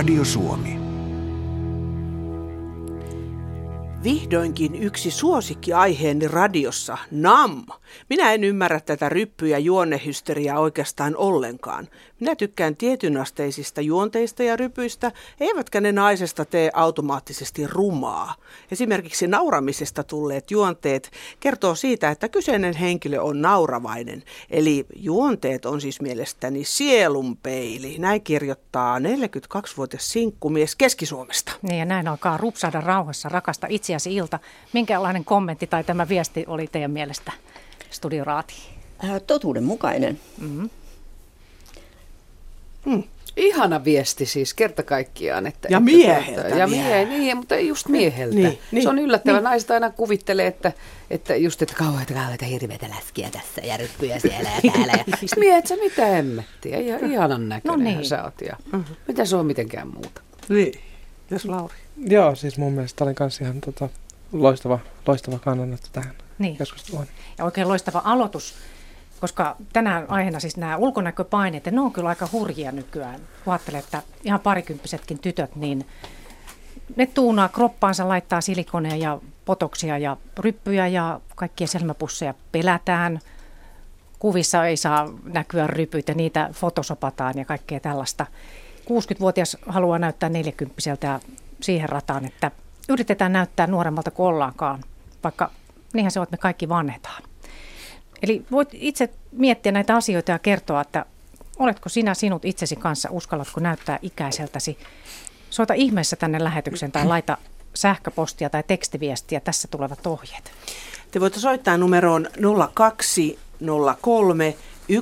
Radio Suomi. Vihdoinkin yksi suosikkiaiheeni radiossa, NAM. Minä en ymmärrä tätä ryppy- ja juonnehysteriaa oikeastaan ollenkaan. Minä tykkään tietynasteisista juonteista ja rypyistä, eivätkä ne naisesta tee automaattisesti rumaa. Esimerkiksi nauramisesta tulleet juonteet kertoo siitä, että kyseinen henkilö on nauravainen. Eli juonteet on siis mielestäni sielunpeili. Näin kirjoittaa 42-vuotias sinkkumies Keski-Suomesta. Niin ja näin alkaa rupsada rauhassa rakasta itseäsi ilta. Minkälainen kommentti tai tämä viesti oli teidän mielestä, Studio Raati? Äh, totuudenmukainen. Mm-hmm. Hmm. Ihana viesti siis kerta kaikkiaan. Että, ja että mieheltä tuota, ja mie, niin, mutta just mieheltä. Niin, niin, se on yllättävää. Niin. Naiset aina kuvittelee, että, että just, että kauheita, kauheita hirveitä läskiä tässä ja ryppyjä siellä ja täällä. Ja miehet, sä mitä hemmettiä. Ihan, ihanan näköinen no niin. sä oot. Ja uh-huh. mitä se on mitenkään muuta. Niin. Jos Lauri. Joo, siis mun mielestä oli myös ihan tota, loistava, loistava kannanotto tähän niin. keskusteluun. Ja oikein loistava aloitus koska tänään aiheena siis nämä ulkonäköpaineet, ja ne on kyllä aika hurjia nykyään. Kun ajattelee, että ihan parikymppisetkin tytöt, niin ne tuunaa kroppaansa, laittaa silikoneja ja potoksia ja ryppyjä ja kaikkia selmäpusseja pelätään. Kuvissa ei saa näkyä rypyt ja niitä fotosopataan ja kaikkea tällaista. 60-vuotias haluaa näyttää 40 ja siihen rataan, että yritetään näyttää nuoremmalta kuin ollaankaan, vaikka niinhän se on, että me kaikki vanhetaan. Eli voit itse miettiä näitä asioita ja kertoa, että oletko sinä sinut itsesi kanssa, uskallatko näyttää ikäiseltäsi. Soita ihmeessä tänne lähetykseen tai laita sähköpostia tai tekstiviestiä, tässä tulevat ohjeet. Te voitte soittaa numeroon 0203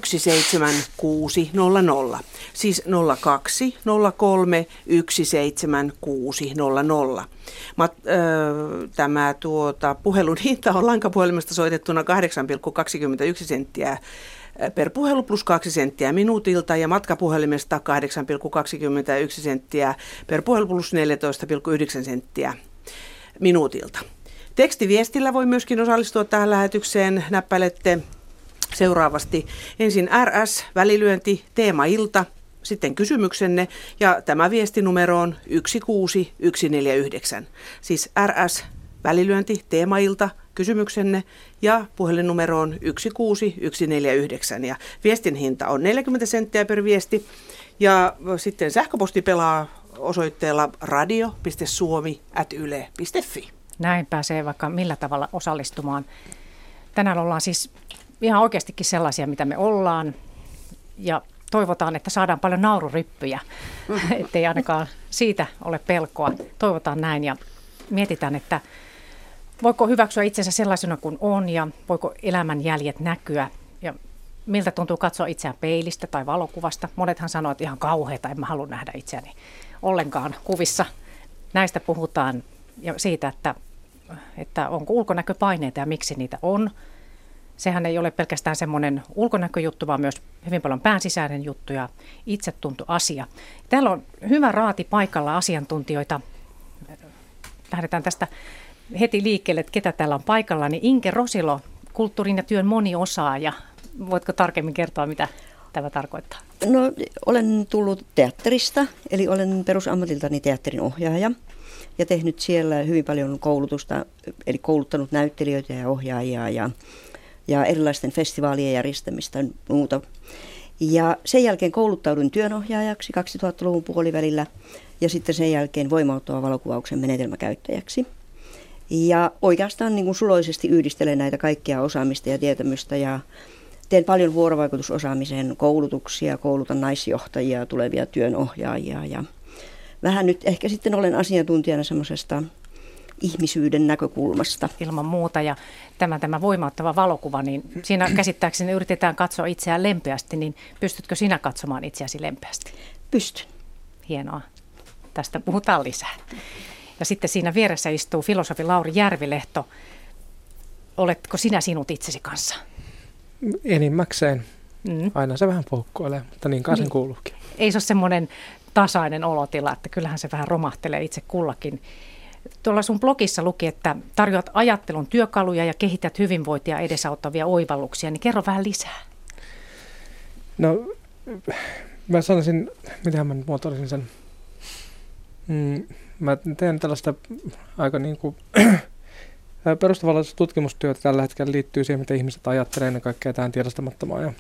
17600. Siis 0203 17600. Mat, ö, tämä tuota, puhelun hinta on lankapuhelimesta soitettuna 8,21 senttiä per puhelu plus 2 senttiä minuutilta ja matkapuhelimesta 8,21 senttiä per puhelu plus 14,9 senttiä minuutilta. Tekstiviestillä voi myöskin osallistua tähän lähetykseen. Näppäilette seuraavasti ensin RS, välilyönti, teema-ilta, sitten kysymyksenne ja tämä viestinumero on 16149. Siis RS, välilyönti, teema-ilta, kysymyksenne ja puhelinnumero on 16149 ja viestin hinta on 40 senttiä per viesti ja sitten sähköposti pelaa osoitteella radio.suomi.yle.fi. Näin pääsee vaikka millä tavalla osallistumaan. Tänään ollaan siis ihan oikeastikin sellaisia, mitä me ollaan. Ja toivotaan, että saadaan paljon naururyppyjä, ettei ainakaan siitä ole pelkoa. Toivotaan näin ja mietitään, että voiko hyväksyä itsensä sellaisena kuin on ja voiko elämän jäljet näkyä ja miltä tuntuu katsoa itseään peilistä tai valokuvasta. Monethan sanoo, että ihan kauheita, en mä halua nähdä itseäni ollenkaan kuvissa. Näistä puhutaan ja siitä, että, että onko ulkonäköpaineita ja miksi niitä on – sehän ei ole pelkästään semmoinen ulkonäköjuttu, vaan myös hyvin paljon päänsisäinen juttu ja itsetuntoasia. Täällä on hyvä raati paikalla asiantuntijoita. Lähdetään tästä heti liikkeelle, että ketä täällä on paikalla. Niin Inke Rosilo, kulttuurin ja työn moniosaaja. Voitko tarkemmin kertoa, mitä tämä tarkoittaa? No, olen tullut teatterista, eli olen perusammatiltani teatterin ohjaaja ja tehnyt siellä hyvin paljon koulutusta, eli kouluttanut näyttelijöitä ja ohjaajia ja ja erilaisten festivaalien järjestämistä ja muuta. Ja sen jälkeen kouluttauduin työnohjaajaksi 2000-luvun puolivälillä ja sitten sen jälkeen voimauttava valokuvauksen menetelmäkäyttäjäksi. Ja oikeastaan niin kuin suloisesti yhdistelen näitä kaikkia osaamista ja tietämystä ja teen paljon vuorovaikutusosaamisen koulutuksia, koulutan naisjohtajia, tulevia työnohjaajia ja vähän nyt ehkä sitten olen asiantuntijana semmoisesta ihmisyyden näkökulmasta. Ilman muuta ja tämä, tämä voimauttava valokuva, niin siinä käsittääkseni yritetään katsoa itseään lempeästi, niin pystytkö sinä katsomaan itseäsi lempeästi? Pystyn. Hienoa. Tästä puhutaan lisää. Ja sitten siinä vieressä istuu filosofi Lauri Järvilehto. Oletko sinä sinut itsesi kanssa? Enimmäkseen. Mm. Aina se vähän poukkoilee, mutta niin kai niin. kuuluukin. Ei se ole semmoinen tasainen olotila, että kyllähän se vähän romahtelee itse kullakin. Tuolla sun blogissa luki, että tarjoat ajattelun työkaluja ja kehität hyvinvointia edesauttavia oivalluksia, niin kerro vähän lisää. No, mä sanoisin, miten mä nyt sen. mm, mä teen tällaista aika niin kuin perustavallista tutkimustyötä tällä hetkellä liittyy siihen, mitä ihmiset ajattelee ennen kaikkea tähän tiedostamattomaan ja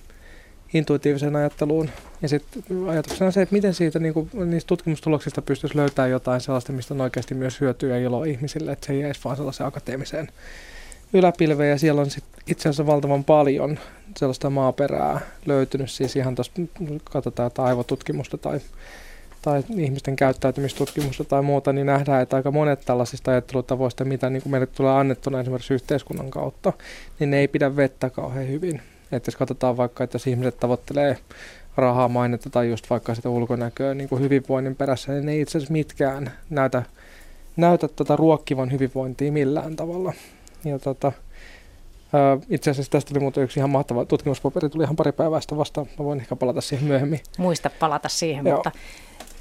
intuitiiviseen ajatteluun. Ja sitten ajatuksena on se, että miten siitä, niin niistä tutkimustuloksista pystyisi löytämään jotain sellaista, mistä on oikeasti myös hyötyä ja iloa ihmisille, että se ei jäisi vaan sellaiseen akateemiseen yläpilveen. Ja siellä on sit itse asiassa valtavan paljon sellaista maaperää löytynyt, siis ihan tuossa katsotaan jotain aivotutkimusta tai tai ihmisten käyttäytymistutkimusta tai muuta, niin nähdään, että aika monet tällaisista ajattelutavoista, mitä niin meille tulee annettuna esimerkiksi yhteiskunnan kautta, niin ne ei pidä vettä kauhean hyvin. Että jos katsotaan vaikka, että jos ihmiset tavoittelee rahaa, mainetta tai just vaikka sitä ulkonäköä niin kuin hyvinvoinnin perässä, niin ne ei itse asiassa mitkään näytä, näytä tota ruokkivan hyvinvointia millään tavalla. Ja tota, itse asiassa tästä tuli muuten yksi ihan mahtava tutkimuspaperi, tuli ihan pari päivää sitä vastaan. Mä voin ehkä palata siihen myöhemmin. Muista palata siihen, Joo. mutta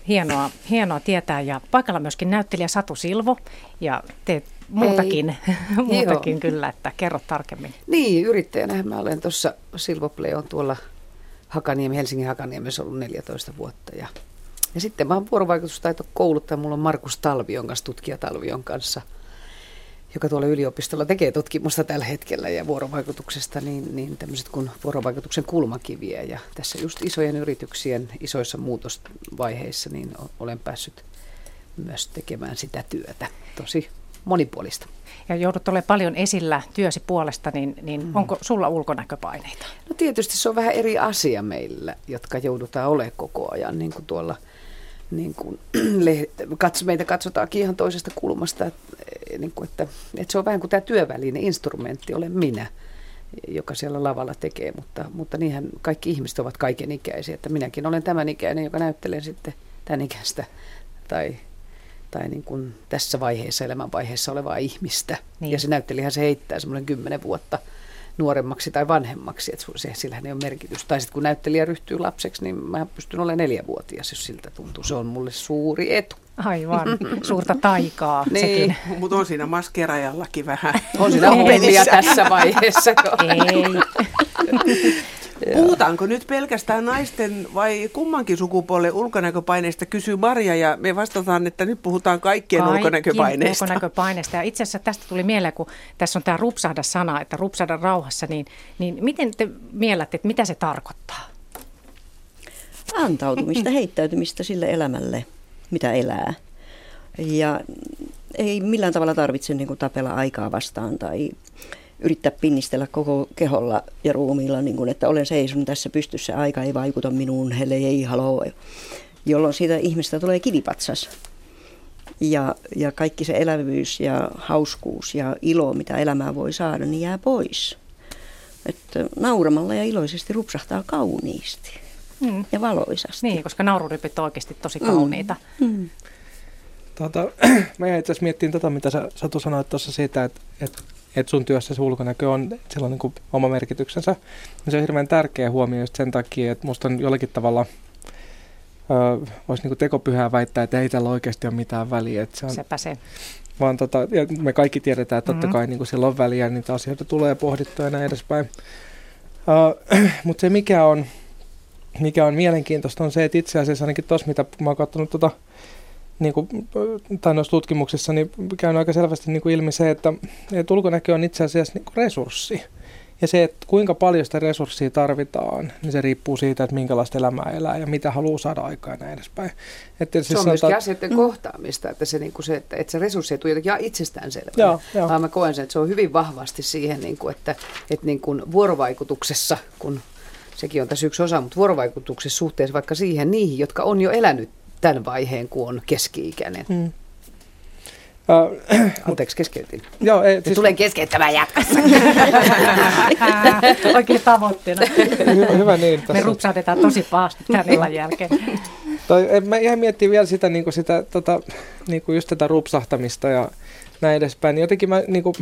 hienoa, hienoa tietää. Ja paikalla myöskin näyttelijä Satu Silvo ja teet muutakin, muutakin kyllä, että kerro tarkemmin. Niin, yrittäjänä mä olen tuossa Silvo Play on tuolla Hakaniemi, Helsingin Hakaniemessä ollut 14 vuotta ja, ja sitten mä oon vuorovaikutustaito kouluttaa, mulla on Markus Talvion kanssa, tutkija Talvion kanssa – joka tuolla yliopistolla tekee tutkimusta tällä hetkellä ja vuorovaikutuksesta, niin, niin tämmöiset kuin vuorovaikutuksen kulmakiviä. Ja tässä just isojen yrityksien isoissa muutosvaiheissa, niin olen päässyt myös tekemään sitä työtä. Tosi monipuolista. Ja joudut olemaan paljon esillä työsi puolesta, niin, niin mm. onko sulla ulkonäköpaineita? No tietysti se on vähän eri asia meillä, jotka joudutaan olemaan koko ajan, niin kuin tuolla – niin kuin, katso, meitä katsotaankin ihan toisesta kulmasta, että, niin kuin, että, että se on vähän kuin tämä työväline, instrumentti, olen minä, joka siellä lavalla tekee, mutta, mutta niinhän kaikki ihmiset ovat kaiken ikäisiä, että minäkin olen tämän ikäinen, joka näyttelen sitten tämän ikäistä tai, tai niin kuin tässä vaiheessa, elämänvaiheessa olevaa ihmistä. Niin. Ja se näyttelijähän se heittää semmoinen kymmenen vuotta nuoremmaksi tai vanhemmaksi, että se, sillähän ei ole merkitystä. Tai sitten kun näyttelijä ryhtyy lapseksi, niin mä pystyn olemaan neljävuotias, jos siltä tuntuu. Se on mulle suuri etu. Aivan, suurta taikaa niin. sekin. Mutta on siinä maskerajallakin vähän. On siinä hommia tässä vaiheessa. Ei. Puhutaanko nyt pelkästään naisten vai kummankin sukupuolen ulkonäköpaineista, kysyy Maria, ja me vastataan, että nyt puhutaan kaikkien Kaikki ulkonäköpaineista. ulkonäköpaineista. Ja itse asiassa tästä tuli mieleen, kun tässä on tämä rupsahda-sana, että rupsahda rauhassa, niin, niin miten te miellätte, että mitä se tarkoittaa? Antautumista, heittäytymistä sille elämälle, mitä elää. Ja ei millään tavalla tarvitse niin kuin, tapella aikaa vastaan tai yrittää pinnistellä koko keholla ja ruumiilla, niin kuin, että olen seison tässä pystyssä, aika ei vaikuta minuun, helle ei haloo, jolloin siitä ihmistä tulee kivipatsas. Ja, ja kaikki se elävyys ja hauskuus ja ilo, mitä elämää voi saada, niin jää pois. Että nauramalla ja iloisesti rupsahtaa kauniisti mm. ja valoisasti. Niin, koska naururipit on oikeasti tosi kauniita. Mm. Mm. Tuota, mä itse asiassa miettimään tota, mitä sä Satu sanoit tuossa siitä, että, että että sun työssä se ulkonäkö on, sillä on niin kuin oma merkityksensä. Ja se on hirveän tärkeä huomio just sen takia, että musta on jollakin tavalla, öö, voisi niin tekopyhää väittää, että ei tällä oikeasti ole mitään väliä. Että se on, Sepä se. Vaan tota, ja me kaikki tiedetään, että totta mm-hmm. kai niin kuin sillä on väliä, niitä asioita tulee pohdittua ja näin edespäin. Uh, Mutta se mikä on, mikä on mielenkiintoista on se, että itse asiassa ainakin tuossa, mitä mä oon katsonut tota, niin kuin, tai noissa tutkimuksissa niin käy aika selvästi niin kuin ilmi se, että, että ulkonäkö on itse asiassa niin kuin resurssi. Ja se, että kuinka paljon sitä resurssia tarvitaan, niin se riippuu siitä, että minkälaista elämää elää ja mitä haluaa saada aikaan ja näin edespäin. Että se siis on sanotaan, myöskin asioiden mm. kohtaamista, että se, niin kuin se, että, että se resurssi ei tule jotenkin joo. Vaan mä koen sen, että se on hyvin vahvasti siihen, niin kuin, että, että niin kuin vuorovaikutuksessa, kun sekin on tässä yksi osa, mutta vuorovaikutuksessa suhteessa vaikka siihen niihin, jotka on jo elänyt tämän vaiheen, kun on keski-ikäinen. Mm. Uh, Anteeksi, keskeytin. Joo, ei, siis... Tulen keskeyttämään jatkossa. Oikein tavoitteena. hyvä, hyvä niin. Tässä. Me rupsautetaan tosi pahasti tämän illan jälkeen. Toi, mä ihan miettii vielä sitä, niin kuin sitä tota, niin kuin just tätä rupsahtamista ja näin edespäin. Jotenkin mä niin kuin,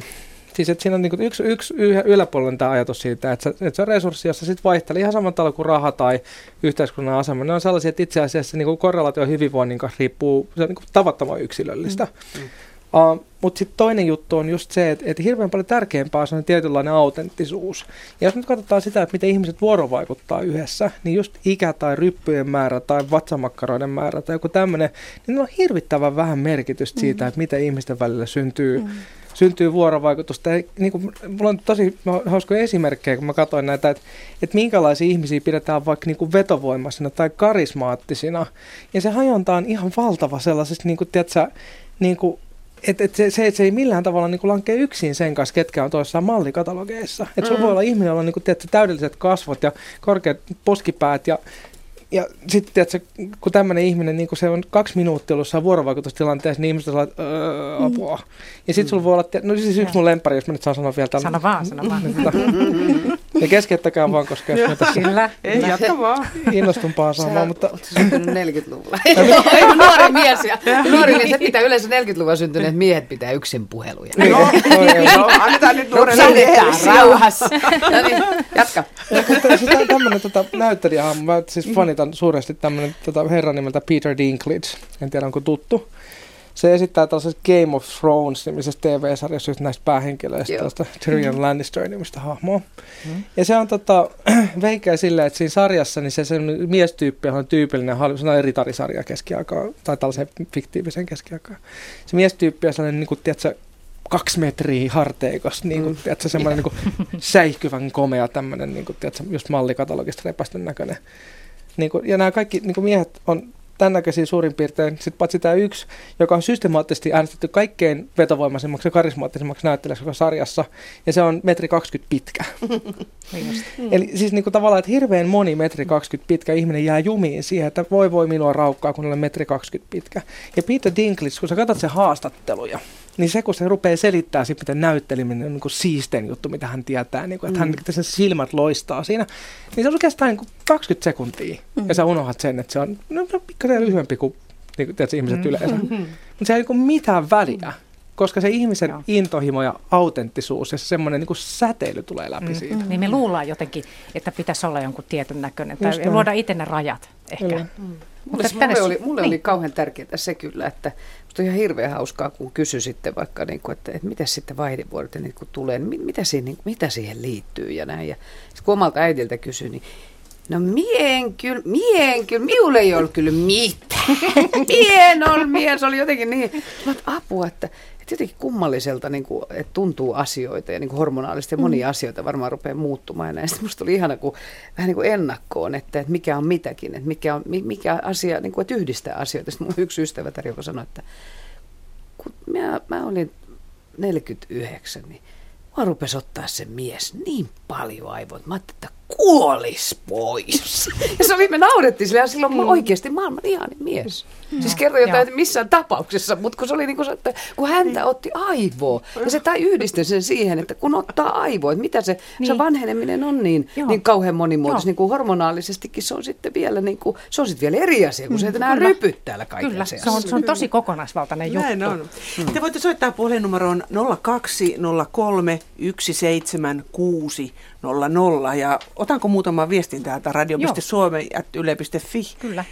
Siis että siinä on niinku yksi, yksi yläpuolella tämä ajatus siitä, että se, että se on resurssi, jossa sitten vaihtelee ihan samalla tavalla kuin raha tai yhteiskunnan asema. Ne on sellaisia, että itse asiassa niinku korrelaatio hyvinvoinnin kanssa riippuu, se on niinku tavattoman yksilöllistä. Mm. Mm. Uh, Mutta sitten toinen juttu on just se, että, että hirveän paljon tärkeämpää on tietynlainen autenttisuus. Ja jos nyt katsotaan sitä, että miten ihmiset vuorovaikuttaa yhdessä, niin just ikä tai ryppyjen määrä tai vatsamakkaroiden määrä tai joku tämmöinen, niin on hirvittävän vähän merkitystä siitä, mm. että miten ihmisten välillä syntyy mm syntyy vuorovaikutusta. Ja niin kuin, mulla on tosi hauskoja esimerkkejä, kun mä katsoin näitä, että, että minkälaisia ihmisiä pidetään vaikka niin kuin vetovoimaisina tai karismaattisina. Ja se hajonta on ihan valtava sellaisesta, niin kuin, tiedätkö, niin kuin, et, et se, se, se ei millään tavalla niin lankee yksin sen kanssa, ketkä on toissaan mallikatalogeissa. Että mm. voi olla ihminen, jolla on niin kuin, tiedätkö, täydelliset kasvot ja korkeat poskipäät ja ja sitten tiedätkö, kun tämmöinen ihminen, niin kun se on kaksi minuuttia ollut vuorovaikutustilanteessa, niin ihmiset sanoo, öö, mm. apua. Ja sitten sulla voi olla, no siis yksi mun lempari, jos mä nyt saan sanoa vielä tällä. Sano vaan, sano vaan. ja keskeyttäkää vaan, koska jos mä tässä Kyllä, ei, jatka vaan. innostumpaa saamaan. Mutta... syntynyt 40-luvulla. nuori mies ja nuori mies, että pitää yleensä 40-luvulla syntyneet miehet pitää yksin puheluja. No, no, annetaan nyt nuoren rauhassa. No niin, jatka. Tämmöinen tota, näyttelijä, mä siis fanitan suuresti tämmöinen tota, herra nimeltä Peter Dinklage, en tiedä onko tuttu. Se esittää tällaisessa Game of Thrones-nimisessä TV-sarjassa just näistä päähenkilöistä, tällaista Tyrion mm. Lannister-nimistä hahmoa. Mm. Ja se on tota, veikeä silleen, että siinä sarjassa niin se, se miestyyppi on tyypillinen, se on ritari-sarja keskiaikaa, tai tällaisen fiktiivisen keskiaikaa. Se miestyyppi on sellainen, niin kuin, tiedätkö, kaksi metriä harteikas, niin kuin, mm. tiedätkö, semmoinen niin kuin, säihkyvän komea tämmöinen, niin kuin, tiedätkö, just mallikatalogista repästön näköinen niin kuin, ja nämä kaikki niin kuin miehet on tämän näköisiä suurin piirtein, sit paitsi tämä yksi, joka on systemaattisesti äänestetty kaikkein vetovoimaisemmaksi ja karismaattisemmaksi näyttelijäksi koko sarjassa, ja se on metri 20 pitkä. mm. Eli siis niin kuin tavallaan, että hirveän moni metri 20 pitkä ihminen jää jumiin siihen, että voi voi minua raukkaa, kun olen metri 20 pitkä. Ja Peter Dinklage, kun sä katsot se haastatteluja, niin se, kun se rupeaa selittää sit, miten näytteleminen on niin kuin siistein juttu, mitä hän tietää, niin kuin, että mm. hän sen silmät loistaa siinä, niin se on oikeastaan niin kuin 20 sekuntia. Mm. Ja sä unohdat sen, että se on no, no pikkasen lyhyempi kuin, niin kuin tiedätkö, ihmiset mm. yleensä. Mm-hmm. Mutta se ei niin mitään väliä. Koska se ihmisen Joo. intohimo ja autenttisuus ja semmoinen niin säteily tulee läpi mm. siitä. Niin me luullaan jotenkin, että pitäisi olla jonkun tietyn näköinen. Tai luoda itse ne rajat ehkä. Mm. Mulle, mulle, oli, mulle niin. oli kauhean tärkeää se kyllä, että musta on ihan hirveän hauskaa, kun kysy sitten vaikka, niin kuin, että, että mitä sitten vaihdevuodet niin kun tulee, niin mitä, siihen, niin, mitä siihen liittyy ja näin. Ja kun omalta äidiltä kysyin, niin No mien kyllä, mien kyllä, minulle ei ollut kyllä mitään. Mien on mies, oli jotenkin niin, apua, että että jotenkin kummalliselta niin kuin, että tuntuu asioita ja niin kuin hormonaalisesti ja monia mm. asioita varmaan rupeaa muuttumaan. Ja näin. Sitten musta oli ihana kuin, vähän niin kuin ennakkoon, että, että mikä on mitäkin, että mikä, on, mikä asia, niin kuin, että yhdistää asioita. Sitten mun yksi ystävä joka sanoi, että kun mä, mä olin 49, niin Mua rupesi ottaa se mies niin paljon aivoit. Mä ajattelin, että kuolis pois. Ja se oli, me naurettiin sille, ja silloin mm. oikeasti maailman ihanin mies. Mm. Siis kerro jotain, että missään tapauksessa, mutta kun se oli niin kuin, että kun häntä niin. otti aivoa, ja se tai yhdisti sen siihen, että kun ottaa aivoa, että mitä se, niin. se vanheneminen on niin, niin kauhean monimuotoista, niin kuin hormonaalisestikin se on sitten vielä, niin kuin, se on sitten vielä eri asia, kun mm. se ei enää rypy täällä kaiken Kyllä, se on, se on tosi kokonaisvaltainen juttu. Näin on. Mm. Te voitte soittaa puhelinnumeroon 0203 176 00 ja otanko muutama viestin täältä radio.suomi.yle.fi Kyllä.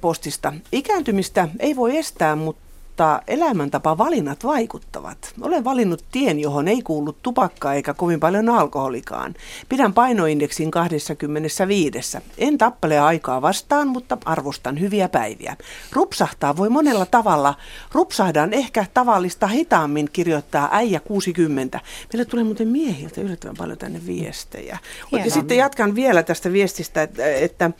postista. Ikääntymistä ei voi estää, mutta mutta elämäntapa valinnat vaikuttavat. Olen valinnut tien, johon ei kuulu tupakka eikä kovin paljon alkoholikaan. Pidän painoindeksin 25. En tappele aikaa vastaan, mutta arvostan hyviä päiviä. Rupsahtaa voi monella tavalla. Rupsahdan ehkä tavallista hitaammin, kirjoittaa äijä 60. Meille tulee muuten miehiltä yllättävän paljon tänne viestejä. Ja sitten jatkan vielä tästä viestistä, että, että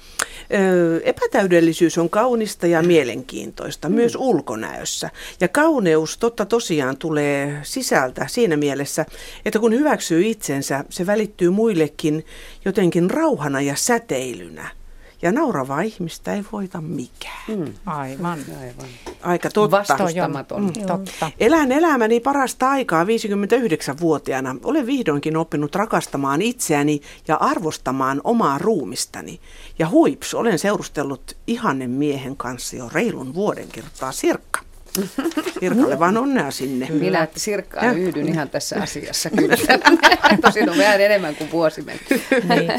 ö, epätäydellisyys on kaunista ja mielenkiintoista, myös mm. ulkonäössä mielessä. Ja kauneus totta tosiaan tulee sisältä siinä mielessä, että kun hyväksyy itsensä, se välittyy muillekin jotenkin rauhana ja säteilynä. Ja nauravaa ihmistä ei voita mikään. Mm. Aivan. Aivan. Aika totta. Vastustamaton. Mm, totta. Elän elämäni parasta aikaa 59-vuotiaana. Olen vihdoinkin oppinut rakastamaan itseäni ja arvostamaan omaa ruumistani. Ja huips, olen seurustellut ihannen miehen kanssa jo reilun vuoden kertaa Sirkka. Sirkalle vaan onnea sinne. Minä, että Sirkkaan ja. yhdyn ihan tässä asiassa kyllä. Tosin on vähän enemmän kuin vuosi mennyt. niin.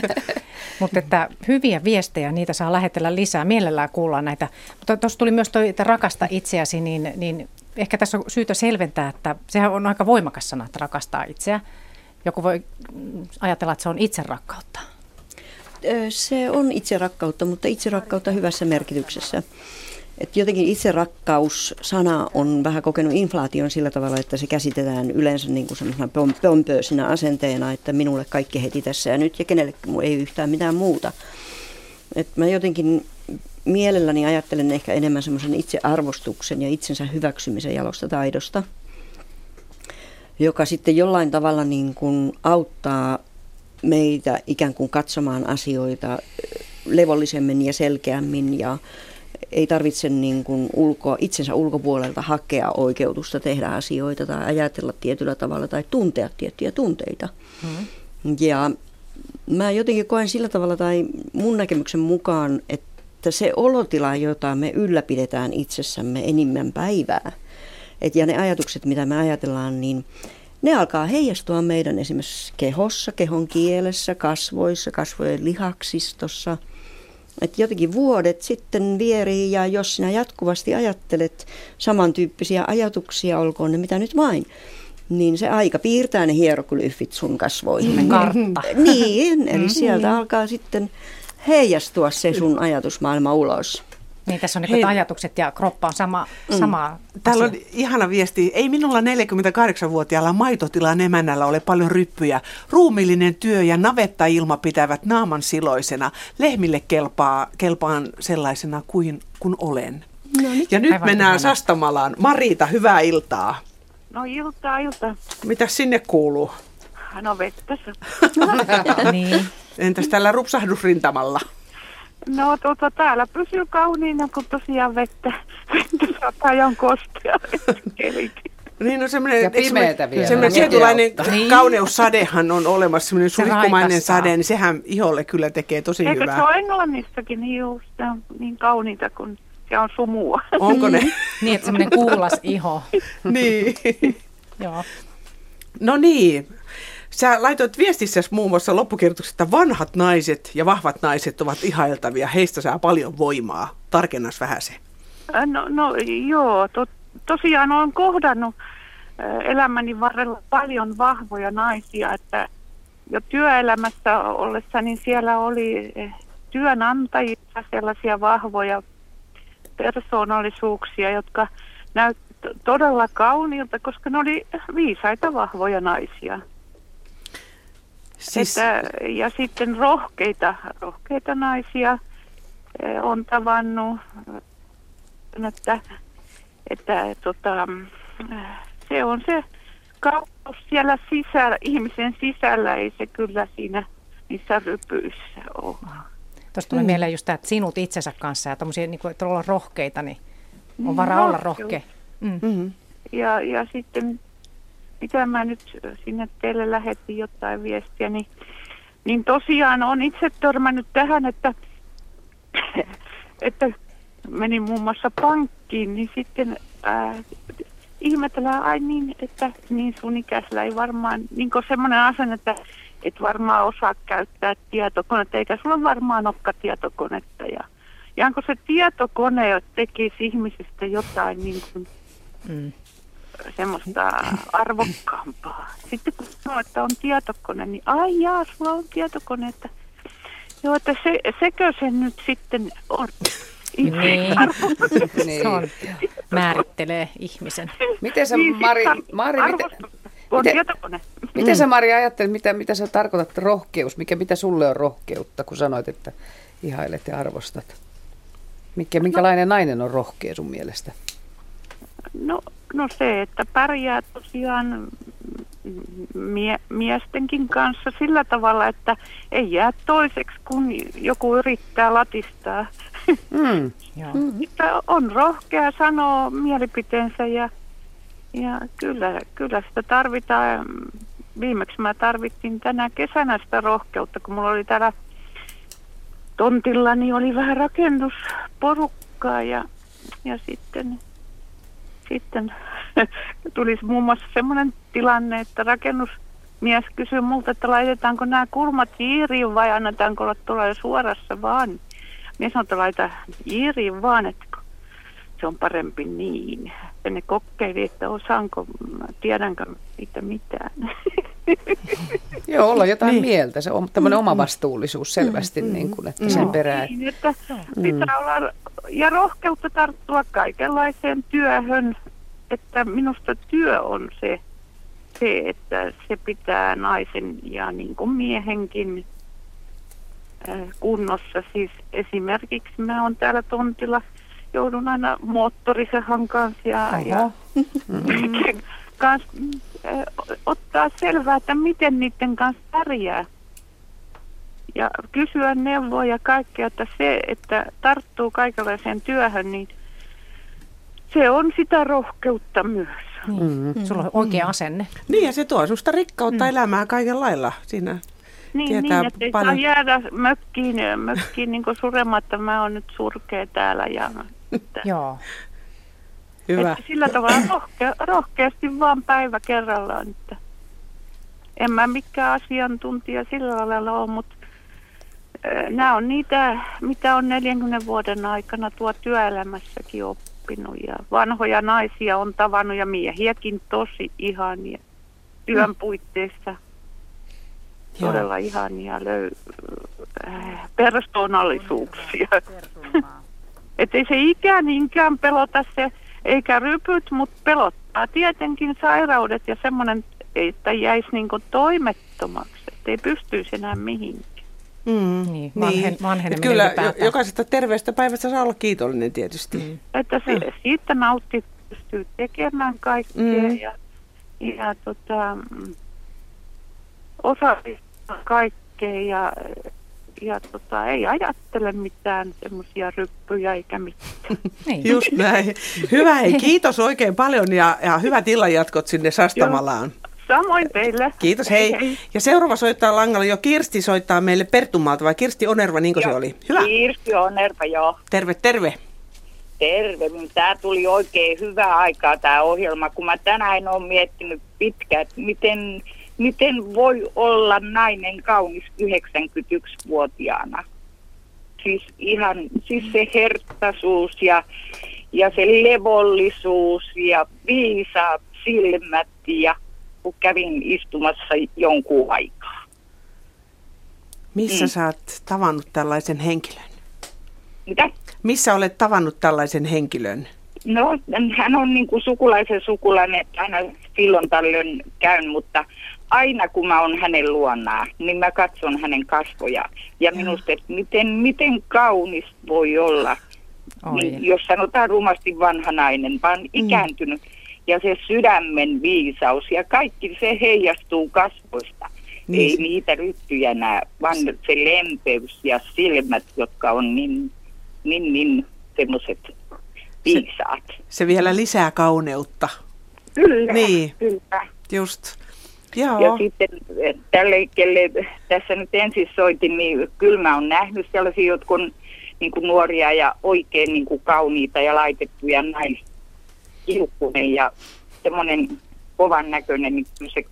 Mutta että hyviä viestejä, niitä saa lähetellä lisää. Mielellään kuullaan näitä. Mutta tuossa tuli myös toi, että rakasta itseäsi, niin, niin ehkä tässä on syytä selventää, että sehän on aika voimakas sana, että rakastaa itseä. Joku voi ajatella, että se on itse rakkautta. Se on itse rakkautta, mutta itse rakkautta hyvässä merkityksessä. Et jotenkin itse rakkaus-sana on vähän kokenut inflaation sillä tavalla, että se käsitetään yleensä niin kuin semmoisena pompöösinä asenteena, että minulle kaikki heti tässä ja nyt ja kenelle ei yhtään mitään muuta. Et mä jotenkin mielelläni ajattelen ehkä enemmän semmoisen itsearvostuksen ja itsensä hyväksymisen jalosta taidosta, joka sitten jollain tavalla niin kuin auttaa meitä ikään kuin katsomaan asioita levollisemmin ja selkeämmin ja ei tarvitse niin kuin ulko, itsensä ulkopuolelta hakea oikeutusta tehdä asioita tai ajatella tietyllä tavalla tai tuntea tiettyjä tunteita. Hmm. Ja mä jotenkin koen sillä tavalla tai mun näkemyksen mukaan, että se olotila, jota me ylläpidetään itsessämme enimmän päivää, et ja ne ajatukset, mitä me ajatellaan, niin ne alkaa heijastua meidän esimerkiksi kehossa, kehon kielessä, kasvoissa, kasvojen lihaksistossa – että jotenkin vuodet sitten vierii ja jos sinä jatkuvasti ajattelet samantyyppisiä ajatuksia, olkoon ne mitä nyt vain, niin se aika piirtää ne hieroglyfit sun kasvoihin. Kartta. Niin, eli mm. sieltä alkaa sitten heijastua se sun ajatusmaailma ulos. Niin, tässä on niin ajatukset ja kroppa on sama, mm. sama Täällä asia. on ihana viesti. Ei minulla 48-vuotiaalla maitotilan emännällä ole paljon ryppyjä. Ruumillinen työ ja navetta-ilma pitävät naaman siloisena. Lehmille kelpaa, kelpaan sellaisena kuin kun olen. No niin. Ja nyt Aivan mennään ihana. Sastamalaan. Marita, hyvää iltaa. No iltaa, iltaa. Mitä sinne kuuluu? No vettä. niin. Entäs tällä rupsahdusrintamalla? No tuota, täällä pysyy kauniina, kun tosiaan vettä, vettä sataa ja on kostea Niin, no semmoinen, ja pimeätä vielä. Semmoinen tietynlainen niin. kauneussadehan on olemassa, semmoinen suihkumainen sade, niin sehän iholle kyllä tekee tosi Eikö hyvää. Eikö se ole Englannistakin niin just, niin kauniita, kun se on sumua. Onko ne? niin, että semmoinen kuulas iho. niin. Joo. No niin, Sä laitoit viestissä muun muassa loppukirjoituksessa, että vanhat naiset ja vahvat naiset ovat ihailtavia, heistä saa paljon voimaa. Tarkennas vähän se. Äh, no, no joo, to, tosiaan olen kohdannut äh, elämäni varrella paljon vahvoja naisia, että jo työelämässä ollessa, niin siellä oli eh, työnantajia sellaisia vahvoja persoonallisuuksia, jotka näyttivät todella kauniilta, koska ne oli viisaita vahvoja naisia. Siis... Että, ja sitten rohkeita, rohkeita naisia eh, on tavannut, että, että tota, se on se kauppaus siellä sisällä, ihmisen sisällä, ei se kyllä siinä niissä rypyissä ole. Tuosta tulee mm. mieleen just tämä, että sinut itsensä kanssa ja tommosia, niin kuin, että olla rohkeita, niin on varaa olla rohkea. Mm. Mm-hmm. Ja, ja sitten mitä mä nyt sinne teille lähetin jotain viestiä, niin, niin tosiaan on itse törmännyt tähän, että, että menin muun muassa pankkiin, niin sitten ää, ihmetellään, ai niin, että niin sun ikäisellä ei varmaan, niin kuin semmoinen asenne, että et varmaan osaa käyttää tietokonetta, eikä sulla varmaan olekaan tietokonetta. Ja, ja onko se tietokone tekisi ihmisistä jotain niin kuin, mm semmoista arvokkaampaa. Sitten kun sanoo, että on tietokone, niin ai jaa, sulla on tietokone, että joo, että se, sekö se nyt sitten on? Niin. niin. Se on, määrittelee ihmisen. Miten sä, niin, Mari, Mari miten, on miten, tietokone. Miten sä Mari ajattelet, mitä, mitä sä tarkoitat rohkeus? Mikä, mitä sulle on rohkeutta, kun sanoit, että ihailet ja arvostat? Mikä, minkälainen no, nainen on rohkea sun mielestä? No No se, että pärjää tosiaan mie- miestenkin kanssa sillä tavalla, että ei jää toiseksi, kun joku yrittää latistaa. Mm. että on rohkea sanoa mielipiteensä ja, ja kyllä, kyllä sitä tarvitaan. Viimeksi mä tarvittiin tänä kesänä sitä rohkeutta, kun mulla oli täällä tontilla, niin oli vähän rakennusporukkaa ja, ja sitten sitten tulisi muun muassa sellainen tilanne, että rakennus mies kysyi multa, että laitetaanko nämä kulmat jiiriin vai annetaanko olla tuolla suorassa vaan. Mies sanoi, että laita jiiriin vaan, että se on parempi niin. Ja ne kokeili, että osaanko, tiedänkö mitä mitään. Joo, olla jotain niin. mieltä. Se on tämmöinen oma vastuullisuus selvästi, mm. niin kuin, että mm. sen perään. Niin, että pitää olla ja rohkeutta tarttua kaikenlaiseen työhön, että minusta työ on se, se että se pitää naisen ja niin kuin miehenkin kunnossa. Siis esimerkiksi mä oon täällä tontilla, joudun aina moottorisehan kanssa ja, ja mm. kans, ottaa selvää, että miten niiden kanssa pärjää. Ja kysyä neuvoa ja kaikkea, että se, että tarttuu kaikenlaiseen työhön, niin se on sitä rohkeutta myös. Niin. Mm. Sulla on oikea mm. asenne. Niin ja se tuo susta rikkautta mm. elämää kaiken lailla. Siinä niin, niin että ei paljon. saa jäädä mökkiin, mökkiin niin surematta, mä oon nyt surkea täällä. Ja, Joo. Hyvä. Että sillä tavalla rohke, rohkeasti vaan päivä kerrallaan. Että en mä mikään asiantuntija sillä lailla ole, mutta nämä on niitä, mitä on 40 vuoden aikana tuo työelämässäkin oppinut. Ja vanhoja naisia on tavannut ja miehiäkin tosi ihania työn puitteissa. Todella ihania löy- äh, persoonallisuuksia. Että ei se ikä niinkään pelota se, eikä rypyt, mutta pelottaa tietenkin sairaudet ja semmoinen, että jäisi niin toimettomaksi, että ei pystyisi enää mihinkään. Mm, niin, vanhen, niin. Kyllä ylipäätään. jokaisesta terveestä päivästä saa olla kiitollinen tietysti. Mm. Että se, mm. siitä nauttii, pystyy tekemään kaikkea mm. ja, ja tota, osallistua kaikkea ja, ja tota, ei ajattele mitään semmoisia ryppyjä eikä mitään. niin. Just näin. Hyvä, hei, kiitos oikein paljon ja, ja hyvät illanjatkot sinne Sastamalaan. Samoin teille. Kiitos, hei. hei. Ja seuraava soittaa langalla jo Kirsti soittaa meille Pertumaalta, vai Kirsti Onerva, niin kuin se oli? Hyvä. Kirsti Onerva, joo. Terve, terve. Terve. Tämä tuli oikein hyvää aikaa tämä ohjelma, kun mä tänään olen miettinyt pitkään, että miten, miten voi olla nainen kaunis 91-vuotiaana. Siis ihan, siis se herttaisuus ja, ja se levollisuus ja viisaat silmät ja kun kävin istumassa jonkun aikaa. Missä mm. sä oot tavannut tällaisen henkilön? Mitä? Missä olet tavannut tällaisen henkilön? No, hän on niin kuin sukulaisen sukulainen, että aina silloin tällöin käyn, mutta aina kun mä oon hänen luonaan, niin mä katson hänen kasvoja. Ja minusta, että miten, miten kaunis voi olla, niin, jos sanotaan rumasti vanha nainen, vaan mm. ikääntynyt. Mm ja se sydämen viisaus ja kaikki se heijastuu kasvoista. Niin. Ei niitä ryttyjä näe, vaan se lempeys ja silmät, jotka on niin, niin, niin semmoiset viisaat. Se, se vielä lisää kauneutta. Kyllä, niin. kyllä. Just. Joo. Ja sitten eh, tälle, kelle tässä nyt ensin soitin, niin kyllä mä oon nähnyt sellaisia, jotka on niin kuin nuoria ja oikein niin kuin kauniita ja laitettuja naisia ja semmoinen kovan näköinen, niin kyllä se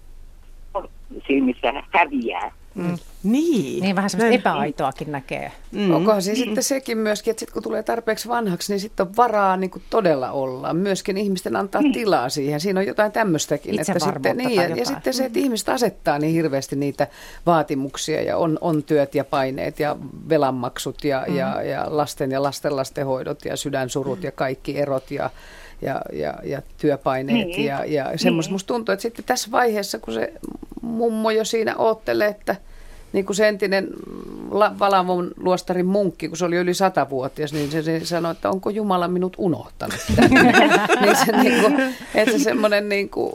silmissä häviää. Mm. Niin. Niin, vähän semmoista epäaitoakin näkee. Mm. Onkohan se mm. sitten sekin myöskin, että sit kun tulee tarpeeksi vanhaksi, niin sitten on varaa niin kuin todella olla. Myöskin ihmisten antaa mm. tilaa siihen. Siinä on jotain tämmöistäkin. Että sitten, niin, ja, ja sitten se, että ihmiset asettaa niin hirveästi niitä vaatimuksia ja on, on työt ja paineet ja velanmaksut ja, mm. ja, ja lasten ja lastenlastenhoidot ja sydänsurut mm. ja kaikki erot ja ja, ja, ja työpaineet niin. ja, ja semmoista. Niin. Musta tuntuu, että sitten tässä vaiheessa, kun se mummo jo siinä oottelee, että niin kuin se entinen Valamon luostarin munkki, kun se oli yli satavuotias, niin se, se sanoi, että onko Jumala minut unohtanut. niin se, niin kuin, että se semmoinen, niin kuin,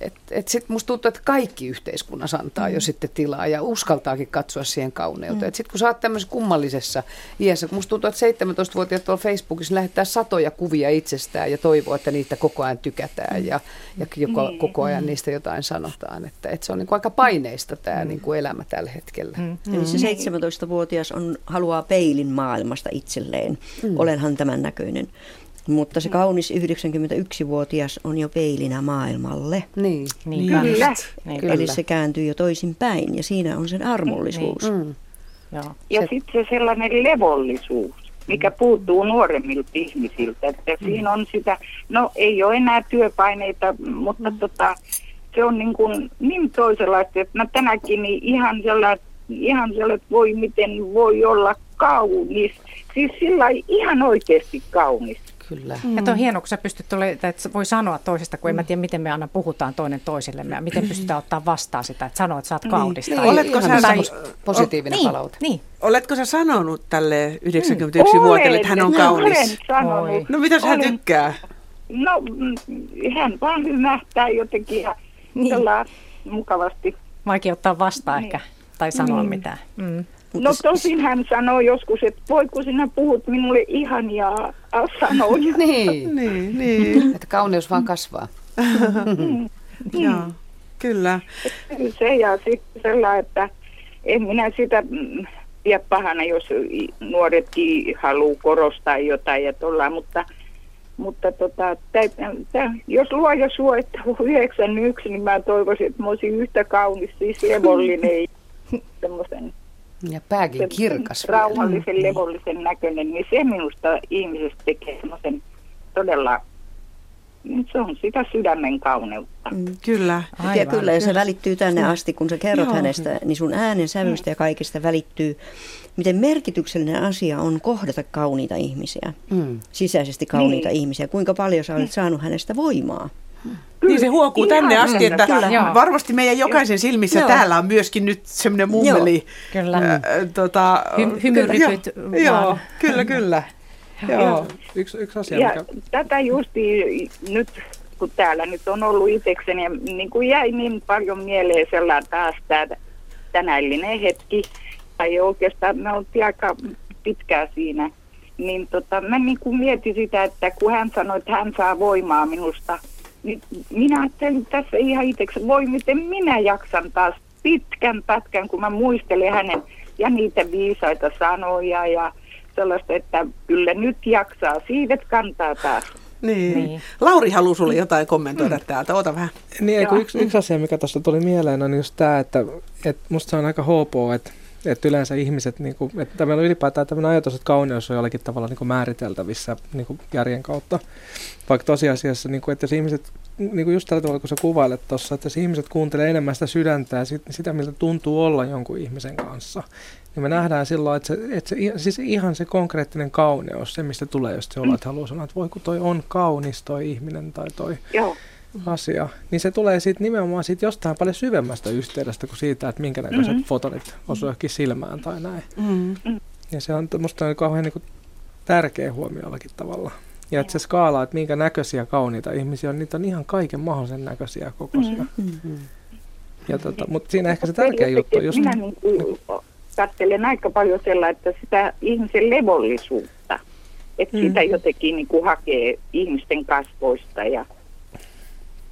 että, että sitten musta tuntuu, että kaikki yhteiskunnassa antaa mm. jo sitten tilaa ja uskaltaakin katsoa siihen kauneuteen. Mm. Sitten kun sä oot tämmöisessä kummallisessa iässä, kun musta tuntuu, että 17-vuotiaat tuolla Facebookissa lähettää satoja kuvia itsestään ja toivoo, että niitä koko ajan tykätään ja, ja joko, niin. koko ajan niistä jotain sanotaan. Että, että se on niin kuin aika paineista tämä mm. niin kuin elämä tällä hetkellä. Mm. Eli se 17-vuotias on, haluaa peilin maailmasta itselleen. Mm. Olenhan tämän näköinen. Mutta se kaunis 91-vuotias on jo peilinä maailmalle. Niin. Niin, Kyllä. Niin, Kyllä. Eli se kääntyy jo toisin päin ja siinä on sen armollisuus. Mm. Joo. Ja Se- sitten se sellainen levollisuus, mikä puuttuu nuoremmilta ihmisiltä. Että siinä on sitä, no ei ole enää työpaineita, mutta tota, se on niin, kuin niin toisenlaista, että mä tänäkin niin ihan sellainen, ihan sellainen, että voi miten voi olla kaunis. Siis sillä ihan oikeasti kaunis. Kyllä. Ja tuo on hienoa, kun sä pystyt tule, että voi sanoa toisesta, kun en mä tiedä, miten me aina puhutaan toinen toisellemme ja miten pystytään ottaa vastaan sitä, että sanoo, että sä oot kaunis. Niin, tai- Oletko sä- semmoista positiivinen niin, palaute. Niin, Oletko sä sanonut tälle 91-vuotiaalle, että hän on Olen kaunis? sanonut. Oi. No mitä hän Olen- tykkää? No, mm, hän vaan hymähtää jotenkin ja Niin. niin. mukavasti. vaikea ottaa vastaan Niin. ehkä tai sanoa mitään. Mm. No tosin hän sanoo joskus, että voi kun sinä puhut minulle ihania sanoja. Niin. Niin, niin. Että kauneus vaan kasvaa. Joo, kyllä. Se ja sitten sellainen, että en minä sitä mm, pidä pahana, jos nuoretkin haluaa korostaa jotain ja tuolla, mutta mutta tota, tä, tä, jos luoja suo, että on 91, niin mä toivoisin, että mä olisin yhtä kaunis, siis levollinen ja semmoisen Ja pääkin kirkas. vielä. rauhallisen, levollisen näköinen, niin se minusta ihmisestä tekee semmoisen todella, nyt se on sitä sydämen kauneutta. Kyllä. Ja Aivan. kyllä, ja se välittyy tänne asti, kun sä kerrot Joo. hänestä, niin sun äänen sävystä ja kaikesta välittyy, miten merkityksellinen asia on kohdata kauniita ihmisiä, Mm. sisäisesti kauniita Niin. ihmisiä. Kuinka paljon sä olet saanut hänestä voimaa? Niin se huokuu Ihan tänne asti, kyllä, että kyllä. Joo. varmasti meidän jokaisen silmissä Joo. täällä on myöskin nyt semmoinen mummeli. Kyllä. Ää, tota, Hy- hymyrypyt Joo, joo, kyllä, kyllä. Joo, yksi, yksi asia, Ja mikä... tätä justi nyt, kun täällä nyt on ollut itsekseni, ja niin kuin jäi niin paljon mieleen sellainen taas tämä tänällinen hetki, tai oikeastaan me oltiin aika pitkään siinä, niin tota, mä niin kuin mietin sitä, että kun hän sanoi, että hän saa voimaa minusta, niin minä ajattelin tässä ihan itseksi, voi miten minä jaksan taas pitkän pätkän, kun mä muistelen hänen ja niitä viisaita sanoja ja sellaista, että kyllä nyt jaksaa, siivet kantaa taas. Niin. Niin. Lauri haluaa sulle jotain kommentoida täältä. Ota vähän. Niin, yksi, yksi asia, mikä tuosta tuli mieleen, on just tämä, että, että musta se on aika hopoa, että, että yleensä ihmiset, niin kuin, että meillä on ylipäätään tämmöinen ajatus, että kauneus on jollakin tavalla niin kuin määriteltävissä niin kuin järjen kautta. Vaikka tosiasiassa, niin kuin, että jos ihmiset, niin kuin just tällä tavalla, kun sä kuvailet tuossa, että jos ihmiset kuuntelee enemmän sitä sydäntä ja sit, sitä, miltä tuntuu olla jonkun ihmisen kanssa, niin me nähdään silloin, että, se, että se, siis ihan se konkreettinen kauneus, se mistä tulee just se olo, että haluaa sanoa, että voi kun toi on kaunis toi ihminen tai toi Joo, asia, niin se tulee siitä nimenomaan siitä jostain paljon syvemmästä yhteydestä kuin siitä, että minkä näköiset mm-hmm. fotonit osuu johonkin silmään tai näin. Mm. Ja se on musta on kauhean niin kuin, tärkeä huomio jollakin tavalla. Ja että se skaala, että minkä näköisiä kauniita ihmisiä on, niitä on ihan kaiken mahdollisen näköisiä kokoisia. Mm. Ja tota, mutta siinä ehkä se tärkeä juttu on just... Minä niin kuin katselen aika paljon sellainen, että sitä ihmisen levollisuutta, että Mm. sitä jotenkin niin kuin hakee ihmisten kasvoista ja,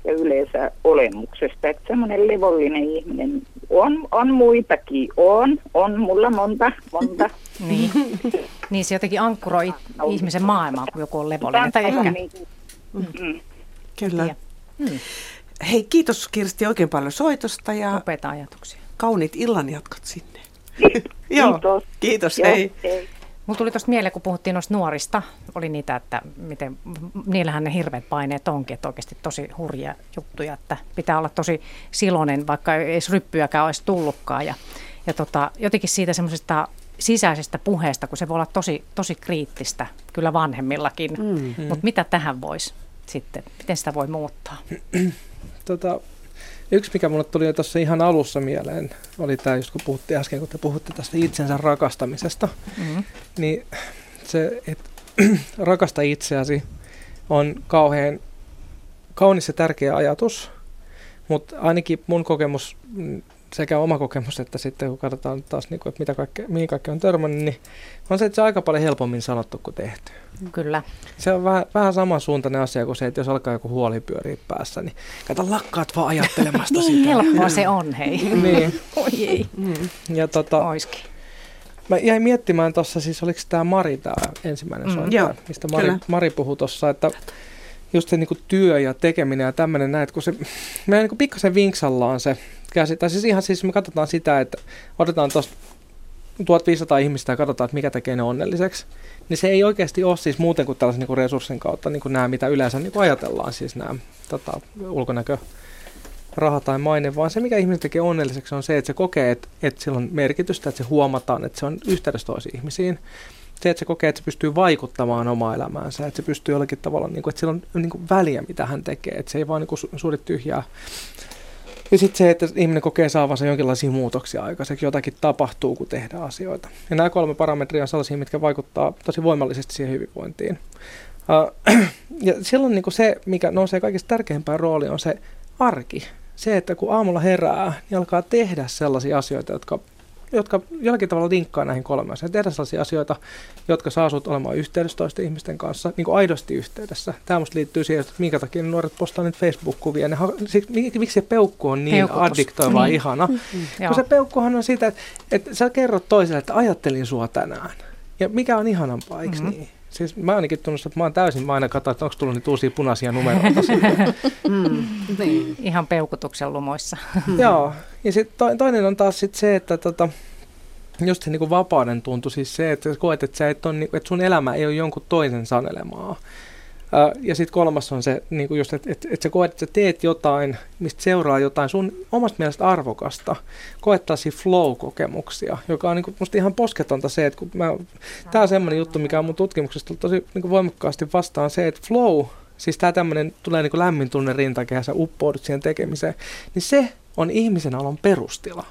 ja yleensä olemuksesta. Että semmoinen levollinen ihminen on, on muitakin, on, on mulla monta, monta. Niin. niin se jotenkin ankkuroi ihmisen maailmaa, kun joku on levollinen. Tai ehkä, Niin kuin, mm. Kyllä. Mm. Hei, kiitos Kirsti oikein paljon soitosta ja upeita ajatuksia. kauniit illan jatkot sinne. Joo. Joo, Kiitos. kiitos, Joo, hei. hei. Mulla tuli tuosta mieleen, kun puhuttiin noista nuorista, oli niitä, että miten, niillähän ne hirveät paineet onkin, että oikeasti tosi hurjia juttuja, että pitää olla tosi siloinen, vaikka ei edes ryppyäkään olisi tullutkaan. Ja, ja tota, jotenkin siitä semmoisesta sisäisestä puheesta, kun se voi olla tosi, tosi kriittistä, kyllä vanhemmillakin, mm. mutta mitä tähän voisi sitten, miten sitä voi muuttaa? Tota, yksi, mikä mulle tuli tuossa ihan alussa mieleen, oli tämä just kun puhuttiin äsken, kun te puhutte tästä itsensä rakastamisesta, Mm. niin se, että rakasta itseäsi on kauhean kaunis ja tärkeä ajatus, mutta ainakin mun kokemus, mm, sekä oma kokemus, että sitten kun katsotaan taas, niin kuin, että mitä kaikke, mihin kaikki on törmännyt, niin on se, että se on aika paljon helpommin sanottu kuin tehty. Kyllä. Se on vähän, vähän samansuuntainen asia kuin se, että jos alkaa joku huoli pyöriä päässä, niin kato lakkaat vaan ajattelemasta Niin sitä. helppoa se on, hei. Niin, Oi ei, ja tota, oiskin. Mä jäin miettimään tuossa, siis oliko tämä Mari tämä ensimmäinen Mm, soittaja, mistä Mari, kyllä. Mari puhui tuossa, että just se niinku työ ja tekeminen ja tämmöinen näin, että kun se, me niinku pikkasen vinksallaan se käsi, tai siis ihan siis me katsotaan sitä, että otetaan tuosta 1500 ihmistä ja katsotaan, että mikä tekee ne onnelliseksi, niin se ei oikeasti ole siis muuten kuin tällaisen niinku resurssin kautta niin kuin nämä, mitä yleensä niinku ajatellaan, siis nämä tota, ulkonäkö, raha tai maine, vaan se, mikä ihminen tekee onnelliseksi, on se, että se kokee, että, että sillä on merkitystä, että se huomataan, että se on yhteydessä toisiin ihmisiin. Se, että se kokee, että se pystyy vaikuttamaan omaa elämäänsä, että se pystyy jollakin tavalla, niin kuin, että sillä on niin kuin väliä, mitä hän tekee, että se ei vaan niin kuin su- suuri tyhjää. Ja sitten se, että ihminen kokee saavansa jonkinlaisia muutoksia aikaiseksi, jotakin tapahtuu, kun tehdään asioita. Ja nämä kolme parametria on sellaisia, mitkä vaikuttaa tosi voimallisesti siihen hyvinvointiin. Ja silloin niin kuin se, mikä nousee kaikista tärkeimpään rooliin, on se arki. Se, että kun aamulla herää, niin alkaa tehdä sellaisia asioita, jotka, jotka jollakin tavalla linkkaa näihin kolmeen asiaan. Tehdä sellaisia asioita, jotka saa sinut olemaan yhteydessä toisten ihmisten kanssa, niin kuin aidosti yhteydessä. Tämä musta liittyy siihen, että minkä takia ne nuoret postaa niitä Facebook-kuvia. Ne, miksi, se peukku on niin Peukutus. addiktoiva ja Niin. ihana? Joo. Kun se peukkuhan on sitä, että, että sä kerrot toiselle, että ajattelin sua tänään. Ja mikä on ihanampaa, eikö Mhm. niin? Siis mä ainakin tunnustan, että mä oon täysin, mä aina katson, että onko tullut niitä uusia punaisia numeroita. Mm, niin. Ihan peukutuksen lumoissa. Joo, ja sitten to, toinen on taas sit se, että tota, just se niinku vapauden tuntu, siis se, että sä koet, että, sä et on, niinku, että sun elämä ei ole jonkun toisen sanelemaa. Ja sitten kolmas on se, niinku just, että et, et sä koet, että sä teet jotain, mistä seuraa jotain sun omasta mielestä arvokasta. Koet flow-kokemuksia, joka on niinku, musta ihan posketonta se, että kun mä, tää on semmoinen juttu, mikä on mun tutkimuksesta tosi niinku voimakkaasti vastaan se, että flow, siis tää tämmöinen tulee niinku lämmin tunne rintakehässä, uppoudut siihen tekemiseen, niin se on ihmisen alon perustila.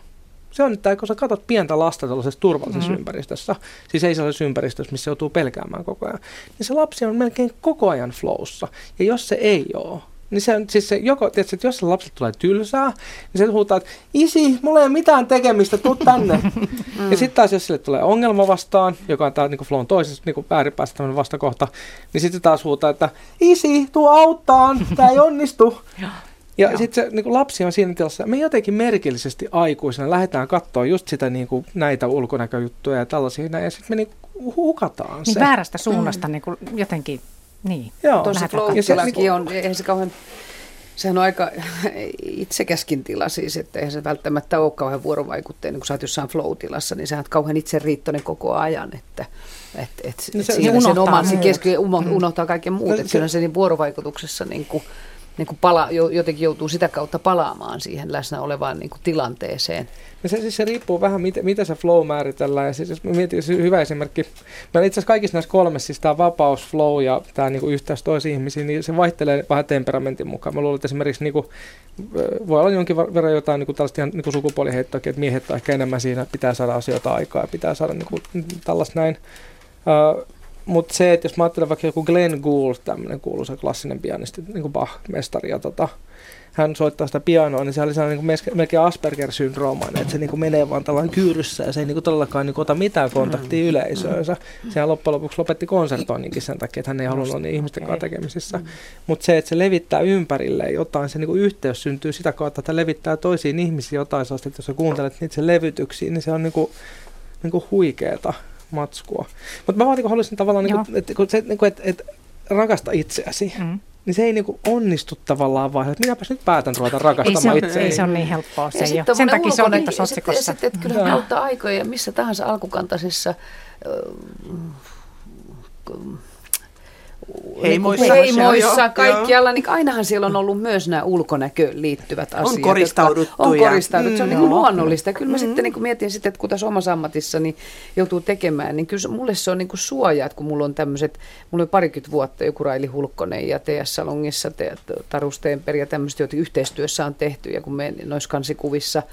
Se on, että kun sä katsot pientä lasta tällaisessa turvallisessa Mhm. mm. ympäristössä, siis ei sellaisessa ympäristössä, missä joutuu pelkäämään koko ajan, niin se lapsi on melkein koko ajan flowssa. Ja jos se ei ole, niin se on siis se joko, tiedätkö, että jos se lapsi tulee tylsää, niin se huutaa, että isi, mulla ei ole mitään tekemistä, tuu tänne. mm. Ja sitten taas, jos sille tulee ongelma vastaan, joka on tää niin flown toisessa niin ääripäässä tämmöinen vastakohta, niin sitten taas huutaa, että isi, tuu auttaan, tämä ei onnistu. Ja Joo. sitten se niin kuin lapsi on siinä tilassa, me jotenkin merkillisesti aikuisena lähdetään katsoa just sitä niin kuin, näitä ulkonäköjuttuja ja tällaisia, ja sitten me niin kuin hukataan Niin se. väärästä suunnasta niin kuin jotenkin, niin. Joo. Tuossa se- flow-tilakin on, eihän se kauhean, sehän on aika itsekäskin tila siis, että eihän se välttämättä ole kauhean vuorovaikutteinen, kun sä oot jossain flow-tilassa, niin sä oot kauhean itseriittoinen koko ajan, että et, et, No et se- siinä se sen unohtaa oman se keski, umo- unohtaa kaiken muut, No että se- kyllä se niin vuorovaikutuksessa niin kuin, niin kuin pala, jo- jotenkin joutuu sitä kautta palaamaan siihen läsnä olevaan niin kuin tilanteeseen. Ja se, siis se riippuu vähän, mitä, mitä se flow määritellään. Ja siis, jos mä mietin, se hyvä esimerkki. Meillä itse asiassa kaikissa näissä kolmessa, siis tämä vapaus, flow ja tämä niinku yhteys toisiin ihmisiin, niin se vaihtelee vähän temperamentin mukaan. Mä luulen, että esimerkiksi niinku, ö, voi olla jonkin ver- verran jotain niinku tällaista ihan niinku sukupuoliheittoakin, että miehet on ehkä enemmän siinä, pitää saada asioita aikaa ja pitää saada niinku, tällaista näin. Mutta se, että jos mä ajattelen vaikka joku Glenn Gould, tämmöinen kuuluisa klassinen pianisti, niin kuin Bach-mestari, ja tota, hän soittaa sitä pianoa, niin se oli sellainen niin kuin melkein Asperger-syndroomainen, että se niin kuin menee vaan tällainen kyyryssä ja se ei niin kuin todellakaan niin kuin ota mitään kontaktia yleisöönsä. Sehän loppujen lopuksi lopetti konsertoinninkin sen takia, että hän ei halunnut olla niin ihmisten kanssa tekemisissä. Mutta se, että se levittää ympärille jotain, se niin kuin yhteys syntyy sitä kautta, että levittää toisiin ihmisiin jotain sellaista, että jos sä kuuntelet niitä sen levytyksiä, niin se on niin kuin, niin kuin huikeeta matskua. Mutta mä vaan niin haluaisin tavallaan, niin kuin, että, kun se, niin kuin, että, että rakasta itseäsi Mm. niin se ei niinku onnistu tavallaan vaan, että minäpäs nyt päätän ruveta Ei, se rakastamaan on, itseäni. ei se ole niin helppoa. Se Ja ole. Sen takia se tuossa ja sitten- otsikossa. ja Sitten, että kyllä Joo. kautta aikoja ja missä tahansa alkukantaisissa ö, Heimoissa. Heimoissa, Joo, joo, kaikkialla, niin ainahan siellä on ollut myös nämä ulkonäköön liittyvät asiat. jotka koristauduttu On koristauduttu, se on Mm. niin kuin luonnollista. Kyllä mä sitten niin kuin mietin sitten, että kun tässä omassa ammatissa niin joutuu tekemään, niin kyllä se- mulle se on niin kuin suoja, että kun mulla on tämmöiset, mulla oli parikymmentä vuotta joku Raili Hulkkonen ja TS Salongissa, Taru Steenberg ja tämmöiset, joita yhteistyössä on tehty ja kun me noissa kansikuvissa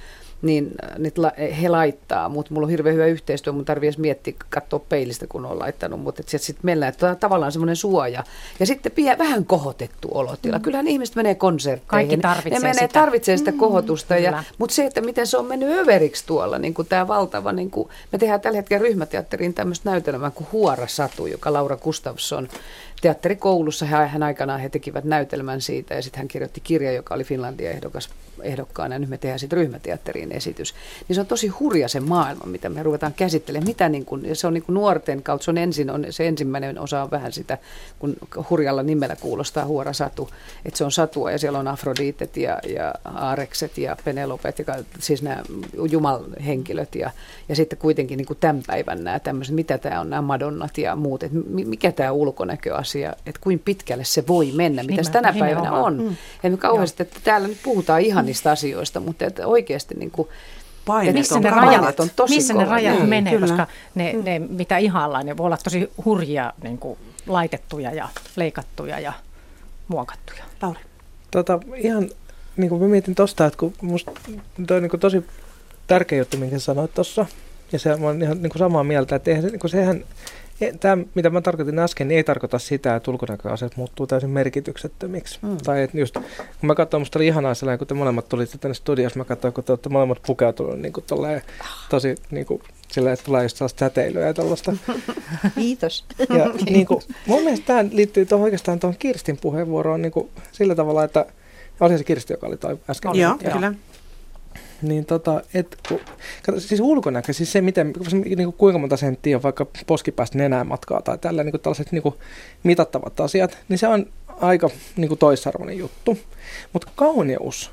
niin äh, la, he laittaa, mutta mulla on hirveän hyvä yhteistyö, mun tarvii edes miettiä, katsoa peilistä, kun on laittanut, mutta sitten sit mennään, että on tavallaan semmoinen suoja. Ja sitten pie, vähän kohotettu olotila. Mm. Kyllähän ihmiset menee konsertteihin. Kaikki tarvitsee ne menee, sitä. tarvitsee sitä kohotusta. kyllä. Ja, mutta se, että miten se on mennyt överiksi tuolla, niin kuin tämä valtava, niin kuin, me tehdään tällä hetkellä ryhmäteatteriin tämmöistä näytelmää kuin Huora Satu, joka Laura Gustafsson teatterikoulussa. Hän, hän aikanaan he tekivät näytelmän siitä ja sitten hän kirjoitti kirja, joka oli Finlandia ehdokas, ehdokkaana ja nyt me tehdään sitten ryhmäteatteriin esitys. Niin se on tosi hurja se maailma, mitä me ruvetaan käsittelemään. Mitä niin kun, se on niin kuin nuorten kautta, se on ensin, on, se ensimmäinen osa on vähän sitä, kun hurjalla nimellä kuulostaa huora satu, että se on satua ja siellä on Afrodiitet ja, ja Aarekset ja Penelopet, ja, siis nämä jumalhenkilöt ja, ja sitten kuitenkin niin kuin tämän päivän nämä tämmöiset, mitä tämä on, nämä madonnat ja muut, että mikä tämä ulkonäköasia, että kuinka pitkälle se voi mennä, mitä se tänä päivänä on. Mm. Ja me kauheasti, että täällä nyt puhutaan ihanista asioista, mutta että oikeasti niin kuin, Painet missä on ne rajat, on tosi missä ne kovat. rajat Niin, menee, kyllä. koska ne, ne, mitä ihaillaan, ne voi olla tosi hurjia niin kuin laitettuja ja leikattuja ja muokattuja. Lauri. Tota, ihan niin kuin mä mietin tosta, että kun musta toi on niin kuin tosi tärkeä juttu, minkä sanoit tuossa, ja se oon ihan niin kuin samaa mieltä, että eihän, niin kuin sehän, tämä, mitä mä tarkoitin äsken, niin ei tarkoita sitä, että ulkonäköasiat muuttuu täysin merkityksettömiksi. Mm. Tai että just, kun mä katsoin, musta oli ihanaa sellainen, kun te molemmat tulitte tänne studiossa, mä katsoin, kun te olette molemmat pukeutunut niin kuin tolleen, tosi niin kuin, silleen, että tulee just sellaista säteilyä ja tällaista. Kiitos. Ja niin kuin, mun mielestä tämä liittyy tuohon oikeastaan tuohon Kirstin puheenvuoroon niin kuin sillä tavalla, että oli se Kirsti, joka oli toi äsken. Joo, Joo. kyllä. Niin tota, et, kun, kato, siis ulkonäkö, siis se miten, niin kuin kuinka monta senttiä on vaikka poskipäästä nenään matkaa tai tällä niin kuin tällaiset niin kuin mitattavat asiat, niin se on aika niin kuin toisarvoinen juttu. Mutta kauneus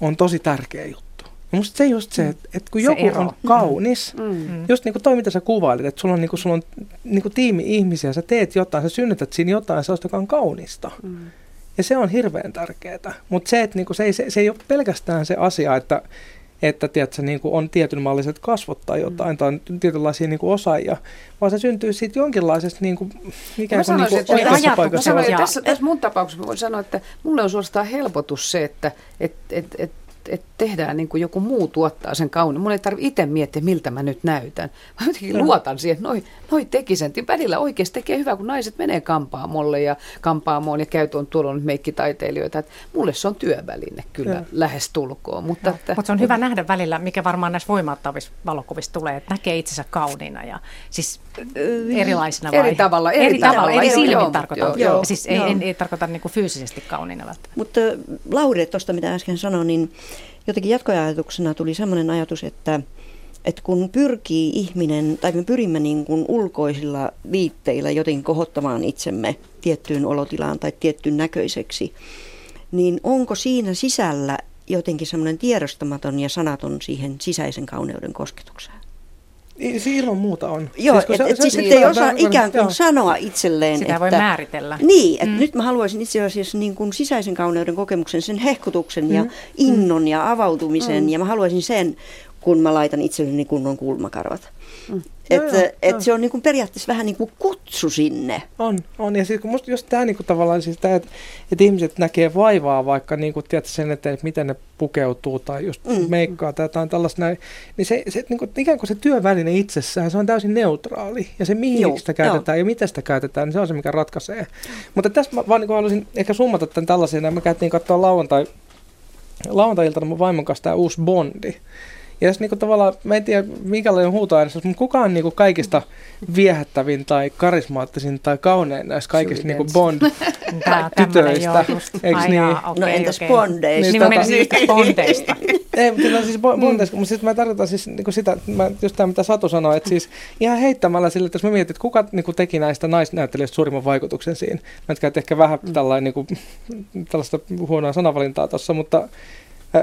on tosi tärkeä juttu. Ja musta se just se, että, että kun Se joku ero. on kaunis, Mm. Just niin kuin toi, mitä sä kuvailit, että sulla on, niin kuin, sulla on niin kuin tiimi ihmisiä, sä teet jotain, sä synnytät siinä jotain sellaista, joka on kaunista. Mm. Ja se on hirveän tärkeää. Mutta se, että niin kuin, se, ei, se, se ei ole pelkästään se asia, että, että tiedätkö, niin kuin on tietynmalliset kasvot tai jotain, tai on tietynlaisia niin kuin osaajia, vaan se syntyy siitä jonkinlaisesta niin kuin, ikään kuin, niin sanoisin, kuin että- oikeassa Mä paikassa. sanoin, että tässä, tässä mun tapauksessa mä voin sanoa, että mulle on suorastaan helpotus se, että et, et, et, et tehdään niin kuin joku muu tuottaa sen kauniin. Mun ei tarvitse itse miettiä, miltä mä nyt näytän. Mä jotenkin luotan siihen, että noi, noi teki sen. Ja Välillä oikeasti tekee hyvää, kun naiset menee kampaamolle ja kampaamoon ja käy tuon tuolla nyt meikkitaiteilijoita. Et mulle se on työväline kyllä Joo. lähes tulkoon. Mutta, että, Mutta se on hyvä nähdä välillä, mikä varmaan näissä voimauttavissa valokuvissa tulee, että näkee itsensä kauniina ja siis erilaisina vai? Eri tavalla, eri eri tavalla, tavalla, eri silmin joo, tarkoitan. joo, joo. Ja siis ei, Joo. en, ei tarkoita niinku fyysisesti kauniina välttämättä. Mutta Lauri, tuosta mitä äsken sanoin, niin jotenkin jatkoajatuksena tuli sellainen ajatus, että, että kun pyrkii ihminen, tai me pyrimme niin kuin ulkoisilla viitteillä jotenkin kohottamaan itsemme tiettyyn olotilaan tai tiettyyn näköiseksi, niin onko siinä sisällä jotenkin semmoinen tiedostamaton ja sanaton siihen sisäisen kauneuden kosketukseen? Se ilman muuta on. Joo, kun et, se- et se- siis se- et ei osaa ikään kuin joo. sanoa itselleen, Sitä että... voi määritellä. Niin, että mm. nyt mä haluaisin itse asiassa niin kuin sisäisen kauneuden kokemuksen, sen hehkutuksen ja innon ja avautumisen, mm. ja mä haluaisin sen, kun mä laitan itselleni kunnon kulmakarvat. Mm. Että Joo, joo, et joo. se on niin kuin periaatteessa vähän niin kuin kutsu sinne. On, on. Ja siis kun musta just tämä niinku tavallaan siis tää, että et ihmiset näkee vaivaa vaikka niinku, tiedätkö, sen eteen, että miten ne pukeutuu tai just Mm. meikkaa tai jotain tällaista näin, niin se, se niinku, ikään kuin se työväline itsessään, se on täysin neutraali. Ja se mihin Joo, sitä käytetään ja miten sitä käytetään, niin se on se, mikä ratkaisee. Mutta tässä mä vaan niinku haluaisin ehkä summata tämän tällaisen, me käytiin katsoa lauantai, lauantai-iltana mun vaimon kanssa tämä uusi Bondi. Ja jos niinku tavallaan, mä en tiedä minkälainen huutoäänestä, mutta kuka on niinku kaikista viehättävin tai karismaattisin tai kaunein näistä kaikista niinku Bond Tää, tytöistä. Eiks Ai niin? jaa, okei, No entäs okei. bondeista? Niin mä Niin, menisin just bondeista. Ei, mutta kyllä siis bo- bondeista, mutta siis mä tarkoitan siis niinku sitä, että mä, just tämä mitä Satu sanoi, että siis ihan heittämällä sille, että jos mä mietin, että kuka niinku teki näistä naisnäyttelijöistä suurimman vaikutuksen siinä. Mä nyt ehkä vähän tällainen niinku, tällaista huonoa sanavalintaa tuossa, mutta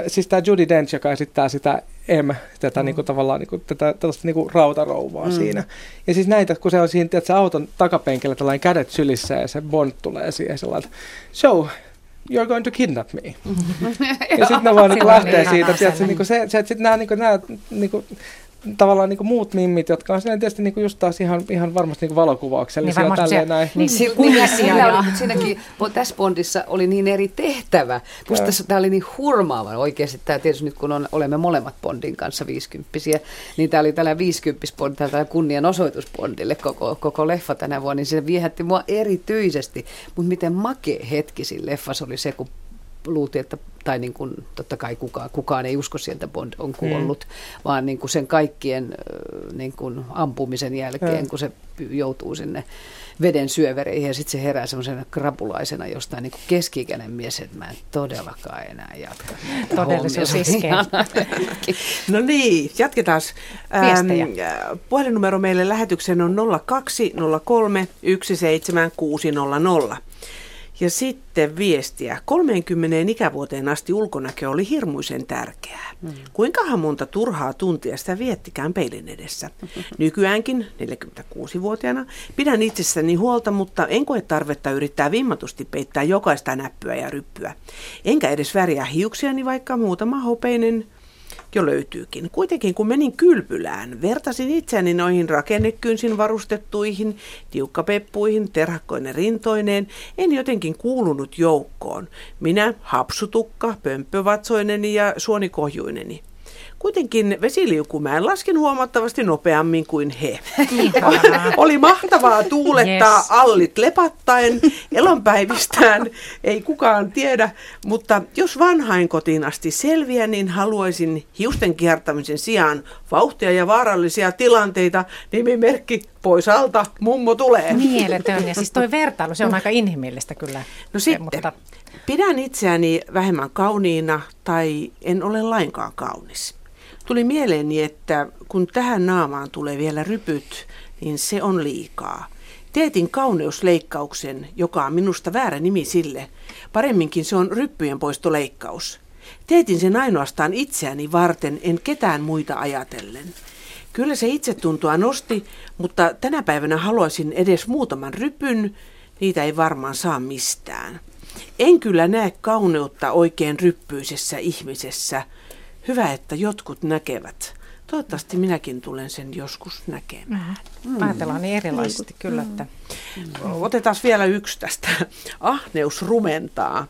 siis tämä Judy Dench, joka esittää sitä M, tätä mm. niinku, tavallaan niinku, tätä tällaista niinku, rautarouvaa mm. siinä. Ja siis näitä, kun se on siinä tiedätkö, auton takapenkillä tällainen kädet sylissä ja se Bond tulee siihen sellainen, so, you're going to kidnap me. ja sitten ne vaan niinku lähtee siitä, tiedätkö, sellainen. niinku se, se, että sitten nämä, niinku, nämä niinku, tavallaan niinku muut mimmit, jotka on silleen tietysti niinku just taas ihan, ihan varmasti niinku valokuvauksellisia Niin ja varmasti tälleen se- näin. niin, Sillä, kuisia sillä ja- oli, mutta siinäkin, bo- tässä Bondissa oli niin eri tehtävä. Musta tässä, tämä oli niin hurmaava oikeasti. Tämä tietysti nyt kun on, olemme molemmat Bondin kanssa viisikymppisiä, niin tämä oli tällainen viisikymppis Bond, tällainen kunnianosoitus Bondille koko, koko leffa tänä vuonna, niin se viehätti mua erityisesti. Mutta miten makea hetki siinä leffassa oli se, kun luultiin, että tai niin kuin, totta kai kukaan, kukaan ei usko sieltä Bond on kuollut, mm. vaan niin kuin sen kaikkien niin kuin ampumisen jälkeen, mm. kun se joutuu sinne veden syövereihin ja sitten se herää semmoisena krapulaisena jostain niin keski-ikäinen mies, että mä en todellakaan enää jatka. Todellisuus iskee. no niin, jatketaan. Ähm, puhelinnumero meille lähetykseen on 0203 17600. Ja sitten viestiä. 30 ikävuoteen asti ulkonäkö oli hirmuisen tärkeää. Mm. Kuinkahan monta turhaa tuntia sitä viettikään peilin edessä? Nykyäänkin, 46-vuotiaana, pidän itsessäni huolta, mutta en koe tarvetta yrittää vimmatusti peittää jokaista näppyä ja ryppyä. Enkä edes väriä hiuksiani, vaikka muutama hopeinen jo löytyykin. Kuitenkin kun menin kylpylään, vertasin itseäni noihin rakennekynsin varustettuihin, tiukkapeppuihin, terhakkoinen rintoineen, en jotenkin kuulunut joukkoon. Minä, hapsutukka, pömppövatsoineni ja suonikohjuineni. Kuitenkin vesiliukumäen laskin huomattavasti nopeammin kuin he. Oli mahtavaa tuulettaa yes. allit lepattaen elonpäivistään, ei kukaan tiedä, mutta jos vanhain kotiin asti selviä, niin haluaisin hiusten kiertämisen sijaan vauhtia ja vaarallisia tilanteita, nimimerkki pois alta, mummo tulee. Mieletön, ja siis toi vertailu, se on aika inhimillistä kyllä. No sitten, mutta... pidän itseäni vähemmän kauniina tai en ole lainkaan kaunis. Tuli mieleeni, että kun tähän naamaan tulee vielä rypyt, niin se on liikaa. Teetin kauneusleikkauksen, joka on minusta väärä nimi sille. Paremminkin se on ryppyjen poistoleikkaus. Teetin sen ainoastaan itseäni varten, en ketään muita ajatellen. Kyllä se itsetuntoa nosti, mutta tänä päivänä haluaisin edes muutaman rypyn. Niitä ei varmaan saa mistään. En kyllä näe kauneutta oikein ryppyisessä ihmisessä – hyvä, että jotkut näkevät. Toivottavasti minäkin tulen sen joskus näkemään. Mm. Ajatellaan niin erilaisesti kyllä. Että... Mm. Otetaan vielä yksi tästä. Ahneus rumentaa.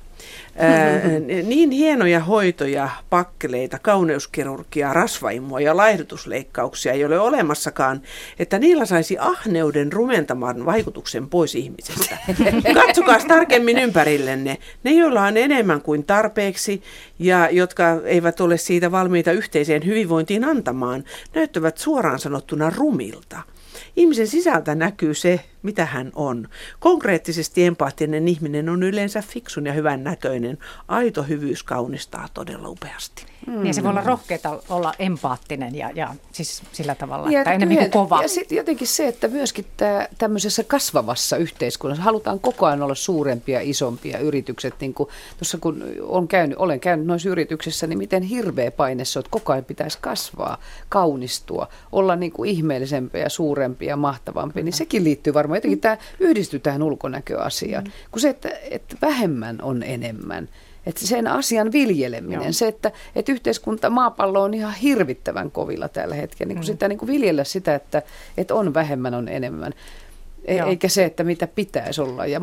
Mm-hmm. niin hienoja hoitoja, pakkeleita, kauneuskirurgiaa, rasvaimua ja laihdutusleikkauksia ei ole olemassakaan, että niillä saisi ahneuden rumentamaan vaikutuksen pois ihmisestä. Katsokaa tarkemmin ympärillenne. Ne, joilla on enemmän kuin tarpeeksi ja jotka eivät ole siitä valmiita yhteiseen hyvinvointiin antamaan, näyttävät suoraan sanottuna rumilta. Ihmisen sisältä näkyy se, mitä hän on. Konkreettisesti empaattinen ihminen on yleensä fiksun ja hyvän näköinen. Aito hyvyys kaunistaa todella upeasti. Mm. Niin se voi olla rohkeita olla empaattinen ja, ja siis sillä tavalla, ja että enemmän kuin kova. Ja sitten jotenkin se, että myöskin tämä, tämmöisessä kasvavassa yhteiskunnassa halutaan koko ajan olla suurempia, isompia yritykset. Niin kuin tuossa kun on käynyt, olen käynyt noissa yrityksissä, niin miten hirveä paine se on, että koko ajan pitäisi kasvaa, kaunistua, olla niin kuin ihmeellisempiä ja suurempia ja mahtavampia. Niin sekin liittyy varmaan, jotenkin tämä yhdistyy tähän ulkonäköasiaan. Mm. Kun se, että, että vähemmän on enemmän. Että sen asian viljeleminen, Joo. se, että, että yhteiskunta, maapallo on ihan hirvittävän kovilla tällä hetkellä. Niin kuin mm. sitä niin kuin viljellä sitä, että, että on vähemmän, on enemmän. E- eikä se, että mitä pitäisi olla. Ja,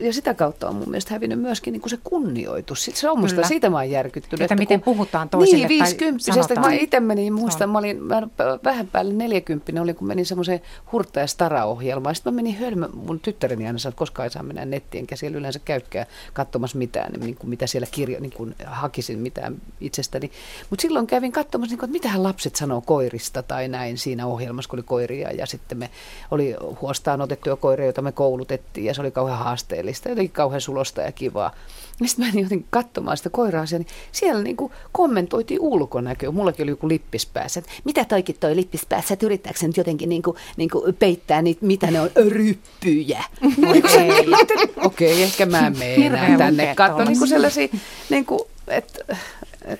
ja sitä kautta on mun mielestä hävinnyt myöskin niin kuin se kunnioitus. Sitten se on musta, siitä mä oon järkyttynyt. Että, että miten kun, puhutaan toisille Niin, viisikymppisestä. Mä itse menin, muistan, mä olin mä vähän päälle neljäkymppinen, oli kun menin semmoiseen hurta- ja stara-ohjelmaan. Sitten mä menin hölmö, mun tyttäreni aina sanoi, että koskaan ei saa mennä nettiin, enkä siellä yleensä käykään katsomassa mitään, niin kuin mitä siellä kirjo, niin kuin hakisin mitään itsestäni. Mutta silloin kävin katsomassa, niin kuin, että mitähän lapset sanoo koirista tai näin siinä ohjelmassa, kun oli koiria. Ja sitten me oli huostaan otettu koiria, joita me koulutettiin ja se oli kauhean haasteellista, jotenkin kauhean sulosta ja kivaa. Ja sitten mä menin jotenkin katsomaan sitä koiraa niin siellä niin kuin kommentoitiin ulkonäköä. Mullakin oli joku lippis päässä, että mitä toikin toi lippis päässä, että yrittääkö se nyt jotenkin niin kuin, niin kuin peittää niitä, mitä ne on, ryppyjä. Okei, okay, ehkä mä menen tänne. Katso niin kuin sellaisia, niin kuin, että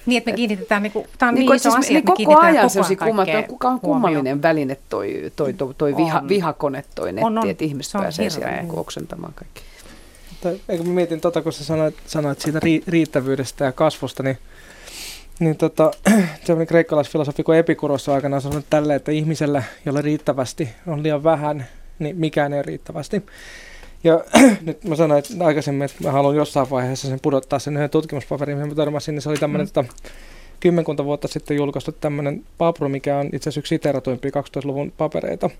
niin, että me kiinnitetään, niin kuin, tämä on niin, niin iso siis, asia, niin koko ajan sellaisia kummallinen, kuka on kummallinen väline toi, toi, toi, toi viha, vihakone, toi netti, on, on. että ihmiset pääsee siellä niin oksentamaan kaikki. Eikö mä mietin tota, kun sä sanoit, sanoit siitä riittävyydestä ja kasvusta, niin niin tota, semmoinen kreikkalaisfilosofi kuin Epikuros on aikanaan sanonut tälle, että ihmisellä, jolla riittävästi on liian vähän, niin mikään ei ole riittävästi. Ja nyt mä sanoin että aikaisemmin, että mä haluan jossain vaiheessa sen pudottaa sen yhden tutkimuspaperin, mihin mä törmäsin, niin se oli tämmöinen mm. tota, kymmenkunta vuotta sitten julkaistu tämmöinen papru, mikä on itse asiassa yksi siteratuimpia 12-luvun papereita.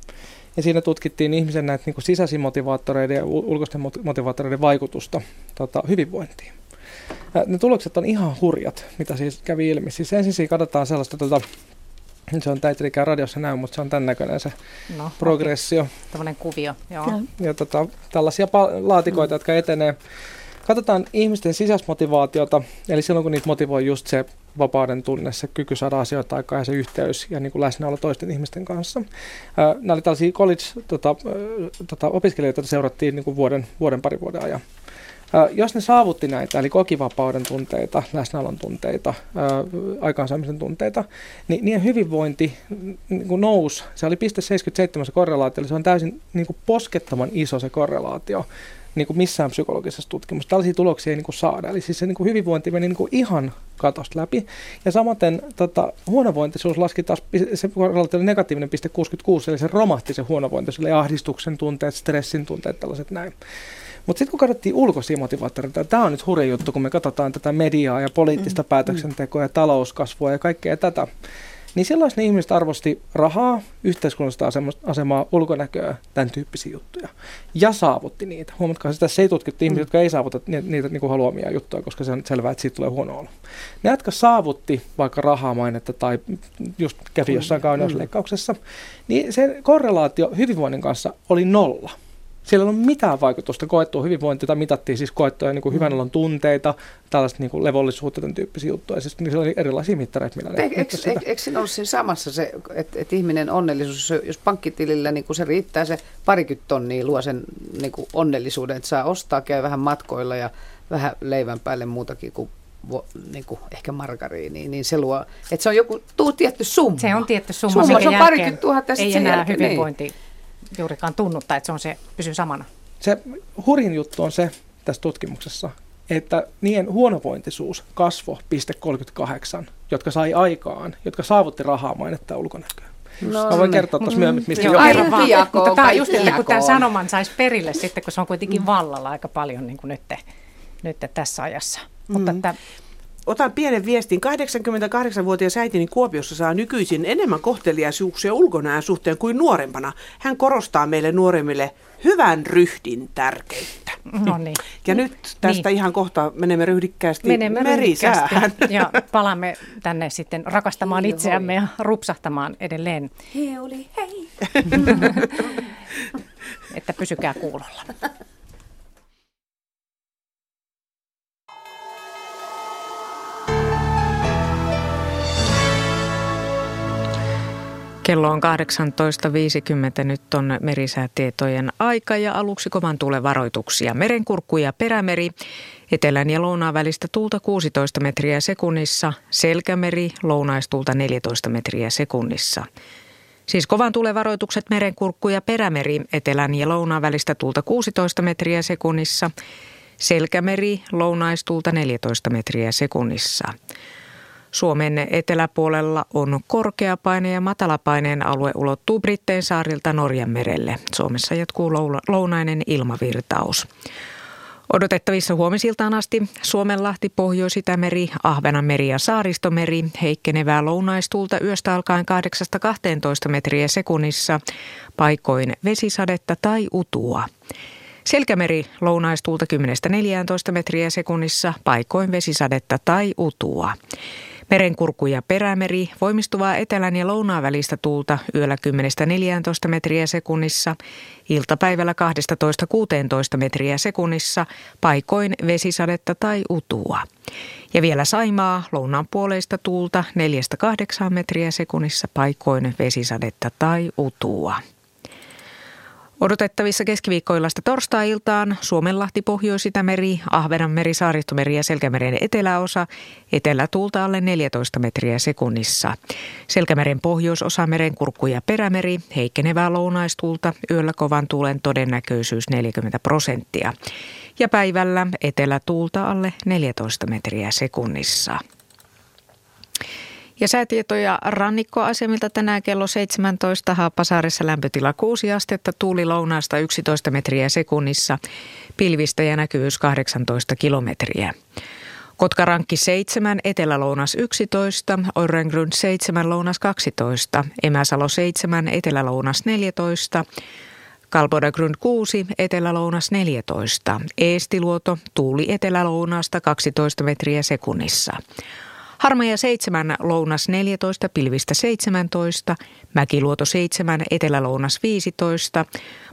Ja siinä tutkittiin ihmisen näitä niin sisäisiä motivaattoreiden ja ulkoisten motivaattoreiden vaikutusta tota, hyvinvointiin. Ne tulokset on ihan hurjat, mitä siis kävi ilmi. Siis ensin siinä katsotaan sellaista, tota, se on täitä radiossa näy, mutta se on tämän näköinen se no, progressio. Okay. Tällainen kuvio, joo. Ja, ja tota, tällaisia laatikoita, mm. jotka etenee. Katsotaan ihmisten sisäismotivaatiota, eli silloin kun niitä motivoi just se vapauden tunne, se kyky saada asioita aikaa ja se yhteys ja niin kuin läsnäolo toisten ihmisten kanssa. Nämä oli tällaisia college-opiskelijoita, tota, tota, joita seurattiin niin kuin vuoden, vuoden, pari vuoden ajan. Jos ne saavutti näitä, eli kokivapauden tunteita, läsnäolon tunteita, aikaansaamisen tunteita, niin niiden hyvinvointi niin kuin nousi. Se oli 0,77 se korrelaatio, eli se on täysin niin kuin poskettoman iso se korrelaatio niin kuin missään psykologisessa tutkimuksessa. Tällaisia tuloksia ei niin kuin saada. Eli siis se niin kuin hyvinvointi meni niin kuin ihan katosta läpi. Ja samaten tota, huonovointisuus laski taas, se oli negatiivinen piste 66, eli se romahti se huonovointi, se oli ahdistuksen tunteet, stressin tunteet, tällaiset näin. Mutta sitten kun katsottiin ulkoisia motivaattoreita, tämä on nyt hurja juttu, kun me katsotaan tätä mediaa ja poliittista mm. päätöksentekoa ja talouskasvua ja kaikkea tätä, niin sellaiset ne ihmiset arvosti rahaa, yhteiskunnallista asemaa, ulkonäköä, tämän tyyppisiä juttuja. Ja saavutti niitä. Huomatkaa, että tässä ei tutkittu ihmisiä, mm. jotka ei saavuta niitä, niitä niin kuin haluamia juttuja, koska se on selvää, että siitä tulee huono olo. Ne, jotka saavutti vaikka rahaa mainetta tai just kävi jossain mm. kauneusleikkauksessa, niin se korrelaatio hyvinvoinnin kanssa oli nolla. Siellä ei ole mitään vaikutusta koettua hyvinvointia, tai mitattiin siis koettuja niin kuin hyvän olon tunteita, tällaista niin kuin levollisuutta, tämän tyyppisiä juttuja. Siis niin oli erilaisia mittareita, millä ne Eikö, eikö, eikö siinä ole siinä samassa se, että, että ihminen onnellisuus, jos pankkitilillä niin kuin se riittää se parikymmentä tonnia, luo sen niin kuin onnellisuuden, että saa ostaa, käy vähän matkoilla ja vähän leivän päälle muutakin kuin niin kuin ehkä margariini, niin se luo, että se on joku tuu tietty summa. Se on tietty summa. summa se on parikymmentä tuhatta. Ei enää jälkeen, hyvinvointi. Niin juurikaan tunnutta, että se, on se pysyy samana. Se hurin juttu on se tässä tutkimuksessa, että niiden huonovointisuus kasvoi 38, jotka sai aikaan, jotka saavutti rahaa mainetta ulkonäköä. No, Mä voin kertoa tuossa myöhemmin, mistä Joo, aivan vaan. Mutta tämä on just, että kun tämän sanoman saisi perille sitten, kun se on kuitenkin mm. vallalla aika paljon niin kuin nyt, nyt tässä ajassa. Mm. Mutta että Otan pienen viestin. 88-vuotias äitini Kuopiossa saa nykyisin enemmän kohteliaisuuksia ulkonäön suhteen kuin nuorempana. Hän korostaa meille nuoremmille hyvän ryhdin tärkeyttä. No niin. Ja nyt tästä niin. ihan kohta menemme ryhdikkäästi menemme merisäähän. Ja palaamme tänne sitten rakastamaan hei, itseämme hoi. ja rupsahtamaan edelleen. He oli hei. että pysykää kuulolla. Kello on 18.50. Nyt on merisäätietojen aika ja aluksi kovan tuulen varoituksia. Merenkurkku ja perämeri. Etelän ja lounaan välistä tuulta 16 metriä sekunnissa. Selkämeri lounaistulta 14 metriä sekunnissa. Siis kovan tuulen varoitukset merenkurkku ja perämeri. Etelän ja lounaan välistä tuulta 16 metriä sekunnissa. Selkämeri lounaistulta 14 metriä sekunnissa. Suomen eteläpuolella on korkeapaine ja matalapaineen alue ulottuu Brittein saarilta Norjan merelle. Suomessa jatkuu lounainen ilmavirtaus. Odotettavissa huomisiltaan asti Suomenlahti, Pohjois-Itämeri, Ahvenanmeri ja Saaristomeri heikkenevää lounaistulta yöstä alkaen 8-12 metriä sekunnissa, paikoin vesisadetta tai utua. Selkämeri lounaistulta 10-14 metriä sekunnissa, paikoin vesisadetta tai utua. Merenkurku ja perämeri voimistuvaa etelän ja lounaan välistä tuulta yöllä 10-14 metriä sekunnissa, iltapäivällä 12-16 metriä sekunnissa, paikoin vesisadetta tai utua. Ja vielä Saimaa lounaan puoleista tuulta 4-8 metriä sekunnissa, paikoin vesisadetta tai utua. Odotettavissa keskiviikkoillasta torstai-iltaan Suomenlahti, Pohjois-Itämeri, Ahvenanmeri, Saaristomeri ja Selkämeren eteläosa, etelätuulta alle 14 metriä sekunnissa. Selkämeren pohjoisosa, merenkurkku ja perämeri, heikkenevää lounaistuulta, yöllä kovan tuulen todennäköisyys 40 prosenttia. Ja päivällä etelätuulta alle 14 metriä sekunnissa. Ja säätietoja rannikkoasemilta tänään kello 17 Haapasaaressa lämpötila 6 astetta, tuuli lounaasta 11 metriä sekunnissa, pilvistä ja näkyvyys 18 kilometriä. Kotkarankki 7, Etelä-Lounas 11, Orrengrund 7, Lounas 12, Emäsalo 7, Etelä-Lounas 14, Kalbodagrund 6, etelä-lounas 14. Eestiluoto, tuuli etelä-lounasta 12 metriä sekunnissa. Harmaja 7, lounas 14, pilvistä 17, Mäkiluoto 7, etelä-lounas 15,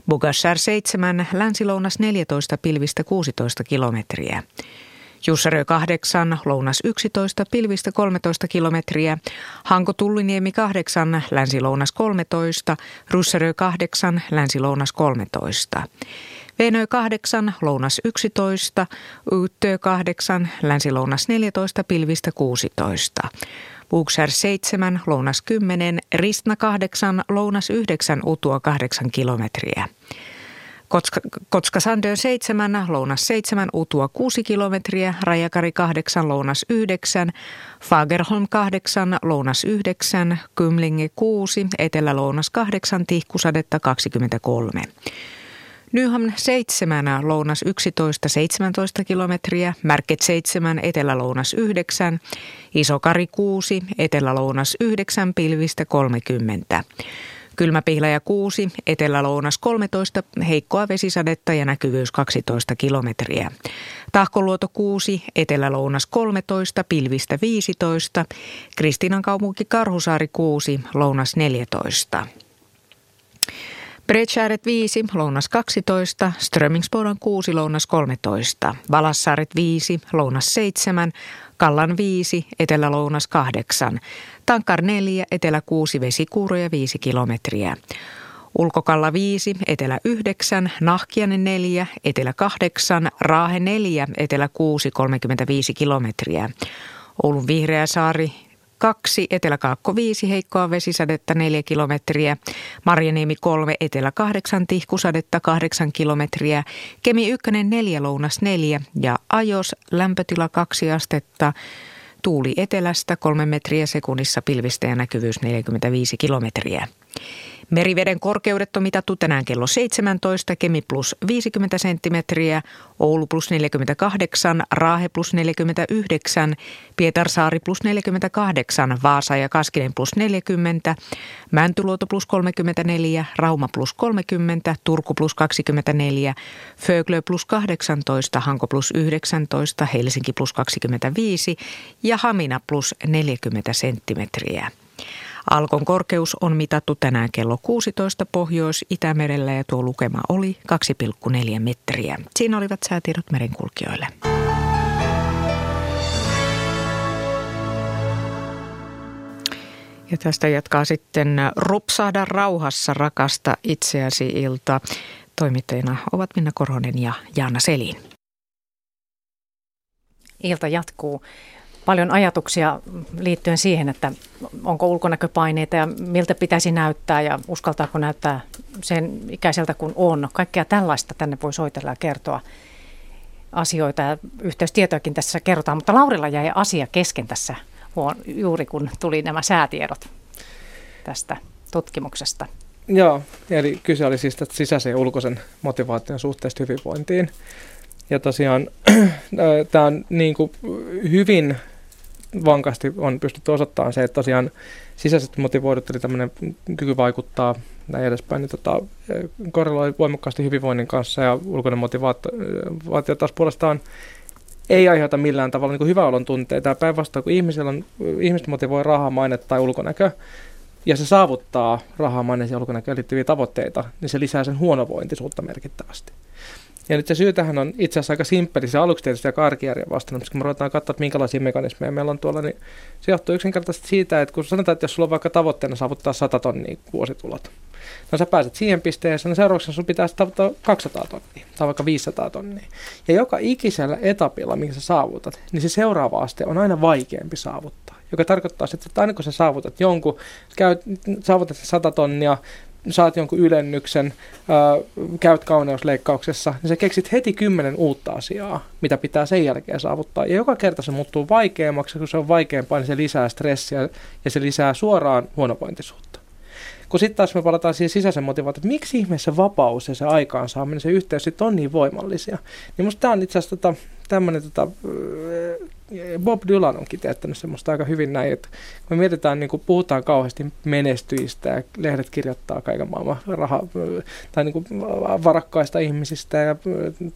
Bugashar 7, länsi-lounas 14, pilvistä 16 kilometriä. Jussarö 8, lounas 11, pilvistä 13 kilometriä. Hanko Tulliniemi 8, länsi-lounas 13, Russarö 8, länsi-lounas 13. Venö 8, lounas 11, Yttö 8, länsi-lounas 14, pilvistä 16. Buxar 7, lounas 10, Ristna 8, lounas 9, Utua 8 kilometriä. Kotska, Kotska Sandön 7, lounas 7, Utua 6 kilometriä, Rajakari 8, lounas 9, Fagerholm 8, lounas 9, Kymlinge 6, Etelä-lounas 8, Tihkusadetta 23. Nyham 7, lounas 11, 17 kilometriä, Märket 7, etelä-lounas 9, Isokari 6, etelä-lounas 9, pilvistä 30. Kylmäpihlaja 6, etelä-lounas 13, heikkoa vesisadetta ja näkyvyys 12 kilometriä. Tahkoluoto 6, etelä-lounas 13, pilvistä 15, Kristinan kaupunki Karhusaari 6, lounas 14. Bredshäret 5, lounas 12, Strömingsbodan 6, lounas 13, Valassaaret 5, lounas 7, Kallan 5, etelä-lounas 8, Tankar 4, etelä 6, vesikuuroja 5 kilometriä. Ulkokalla 5, etelä 9, Nahkianen 4, etelä 8, Raahe 4, etelä 6, 35 kilometriä. Oulun Vihreä saari kaksi, Etelä-Kaakko 5, heikkoa vesisadetta 4 kilometriä, Marjaniemi 3, Etelä-8, tihkusadetta 8 kilometriä, Kemi 1, 4, Lounas 4 ja Ajos, lämpötila 2 astetta, tuuli etelästä 3 metriä sekunnissa, pilvistä ja näkyvyys 45 kilometriä. Meriveden korkeudet on mitattu tänään kello 17, Kemi plus 50 senttimetriä, Oulu plus 48, Raahe plus 49, Pietarsaari plus 48, Vaasa ja Kaskinen plus 40, Mäntyluoto plus 34, Rauma plus 30, Turku plus 24, Föglö plus 18, Hanko plus 19, Helsinki plus 25 ja Hamina plus 40 senttimetriä. Alkon korkeus on mitattu tänään kello 16 Pohjois-Itämerellä ja tuo lukema oli 2,4 metriä. Siinä olivat säätiedot merenkulkijoille. Ja tästä jatkaa sitten Rupsaada rauhassa rakasta itseäsi ilta. Toimittajina ovat Minna Korhonen ja Jaana Selin. Ilta jatkuu paljon ajatuksia liittyen siihen, että onko ulkonäköpaineita ja miltä pitäisi näyttää ja uskaltaako näyttää sen ikäiseltä kuin on. Kaikkea tällaista tänne voi soitella ja kertoa asioita ja yhteystietojakin tässä kerrotaan, mutta Laurilla jäi asia kesken tässä juuri kun tuli nämä säätiedot tästä tutkimuksesta. Joo, eli kyse oli siis tästä sisäisen ja ulkoisen motivaation suhteesta hyvinvointiin. Ja tosiaan tämä on niin kuin hyvin vankasti on pystytty osoittamaan se, että tosiaan sisäisesti motivoidut, eli tämmöinen kyky vaikuttaa näin edespäin, niin tota, korreloi voimakkaasti hyvinvoinnin kanssa ja ulkoinen motivaatio taas puolestaan ei aiheuta millään tavalla niin hyvä olon tunteita. Päinvastoin, kun ihmisellä on, ihmiset motivoi rahaa, maine tai ulkonäkö, ja se saavuttaa rahaa, maine ja ulkonäköön liittyviä tavoitteita, niin se lisää sen huonovointisuutta merkittävästi. Ja nyt se syy tähän on itse asiassa aika simppeli. Se aluksi tietysti aika arkijärjen vastannut, koska me ruvetaan katsoa, että minkälaisia mekanismeja meillä on tuolla, niin se johtuu yksinkertaisesti siitä, että kun sanotaan, että jos sulla on vaikka tavoitteena saavuttaa 100 tonnia vuositulot, no sä pääset siihen pisteeseen, niin seuraavaksi sun pitää saavuttaa 200 tonnia tai vaikka 500 tonnia. Ja joka ikisellä etapilla, minkä sä saavutat, niin se seuraava aste on aina vaikeampi saavuttaa joka tarkoittaa että aina kun sä saavutat jonkun, käyt, saavutat 100 tonnia, saat jonkun ylennyksen, ää, käyt kauneusleikkauksessa, niin sä keksit heti kymmenen uutta asiaa, mitä pitää sen jälkeen saavuttaa. Ja joka kerta se muuttuu vaikeammaksi, kun se on vaikeampaa, niin se lisää stressiä ja se lisää suoraan huonopointisuutta. Kun sitten taas me palataan siihen sisäisen motivaatioon, että miksi ihmeessä vapaus ja se aikaansaaminen, se yhteys sitten on niin voimallisia. Niin musta tämä on itse asiassa tota, tämmöinen tota, Bob Dylan on kiteyttänyt semmoista aika hyvin näin, että me mietitään, niin kuin puhutaan kauheasti menestyjistä ja lehdet kirjoittaa kaiken maailman raha, tai niin varakkaista ihmisistä ja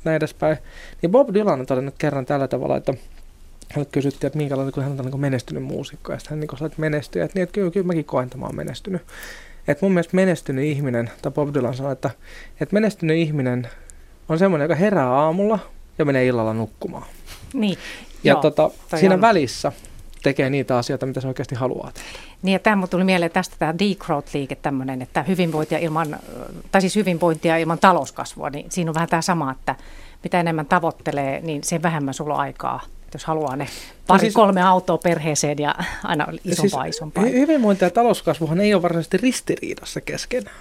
näin edespäin, niin Bob Dylan on todennut kerran tällä tavalla, että hän kysyttiin, että minkälainen, kun hän on niin menestynyt muusikko, ja sitten hän niin sanoi, että menestyy, että, niin, että kyllä, kyllä mäkin koen, että mä oon menestynyt. Että mun mielestä menestynyt ihminen, tai Bob Dylan sanoi, että, että menestynyt ihminen on semmoinen, joka herää aamulla ja menee illalla nukkumaan. Niin. Ja Joo, tota, siinä on... välissä tekee niitä asioita, mitä se oikeasti haluaa tehdä. Niin ja tämä tuli mieleen tästä tämä decrowth-liike tämmöinen, että hyvinvointia ilman, tai siis hyvinvointia ilman talouskasvua, niin siinä on vähän tämä sama, että mitä enemmän tavoittelee, niin sen vähemmän sulla aikaa jos haluaa ne pari, siis, kolme autoa perheeseen ja aina isompaa, siis isompaa. Hyvinvointi ja talouskasvuhan ei ole varsinaisesti ristiriidassa keskenään.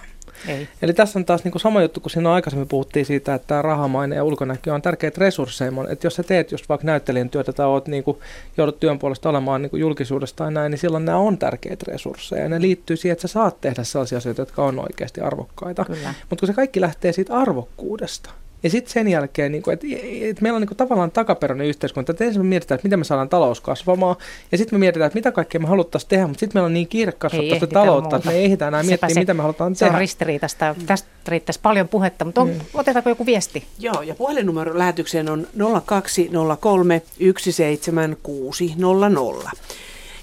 Ei. Eli tässä on taas niin kuin sama juttu, kun siinä aikaisemmin puhuttiin siitä, että tämä rahamainen ja ulkonäkö on tärkeitä resursseja. Että jos sä teet just vaikka näyttelijän työtä tai oot, niin kuin, joudut työn puolesta olemaan niin kuin julkisuudesta tai näin, niin silloin nämä on tärkeitä resursseja. Ja ne liittyy siihen, että sä saat tehdä sellaisia asioita, jotka on oikeasti arvokkaita. Mutta kun se kaikki lähtee siitä arvokkuudesta, ja sitten sen jälkeen, niin kuin, että, että meillä on niin kuin, tavallaan takaperäinen yhteiskunta, että ensin me mietitään, että miten me saadaan talous kasvamaan, ja sitten me mietitään, että mitä kaikkea me haluttaisiin tehdä, mutta sitten meillä on niin kiire kasvattaa sitä taloutta, muuta. että me ei ehditä enää miettiä, se, mitä me halutaan se tehdä. Se on ristiriitasta. Tästä riittäisi paljon puhetta, mutta on, mm. otetaanko joku viesti? Joo, ja puhelinnumero lähetykseen on 0203 17600.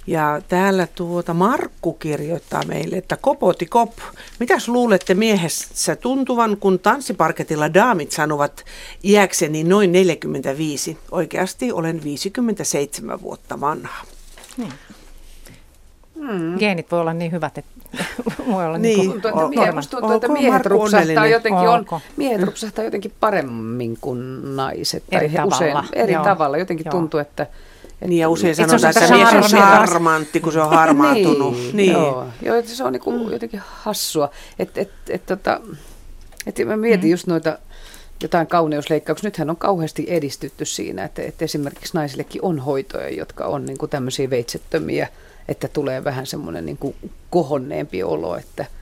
Ja täällä tuota Markku kirjoittaa meille, että kopoti kop, mitäs luulette miehessä tuntuvan, kun tanssiparketilla daamit sanovat iäkseni noin 45. Oikeasti olen 57 vuotta vanha. Hmm. Hmm. Geenit voi olla niin hyvät, että voi olla niin, niin tuntuu, että mie, musta tuntuu, että miehet rupsahtaa, jotenkin on, miehet rupsahtaa jotenkin paremmin kuin naiset. Eri tai tavalla. Usein, eri Joo. tavalla. Jotenkin Joo. tuntuu, että niin ja usein sanotaan, että mies on charmantti, kun se on harmaantunut. niin, niin. Joo, joo, se on niinku mm. jotenkin hassua. Että et, et, tota, et mä mietin mm. just noita jotain kauneusleikkauksia. Nythän on kauheasti edistytty siinä, että, että esimerkiksi naisillekin on hoitoja, jotka on niin kuin tämmöisiä veitsettömiä, että tulee vähän semmoinen niin kuin kohonneempi olo, että –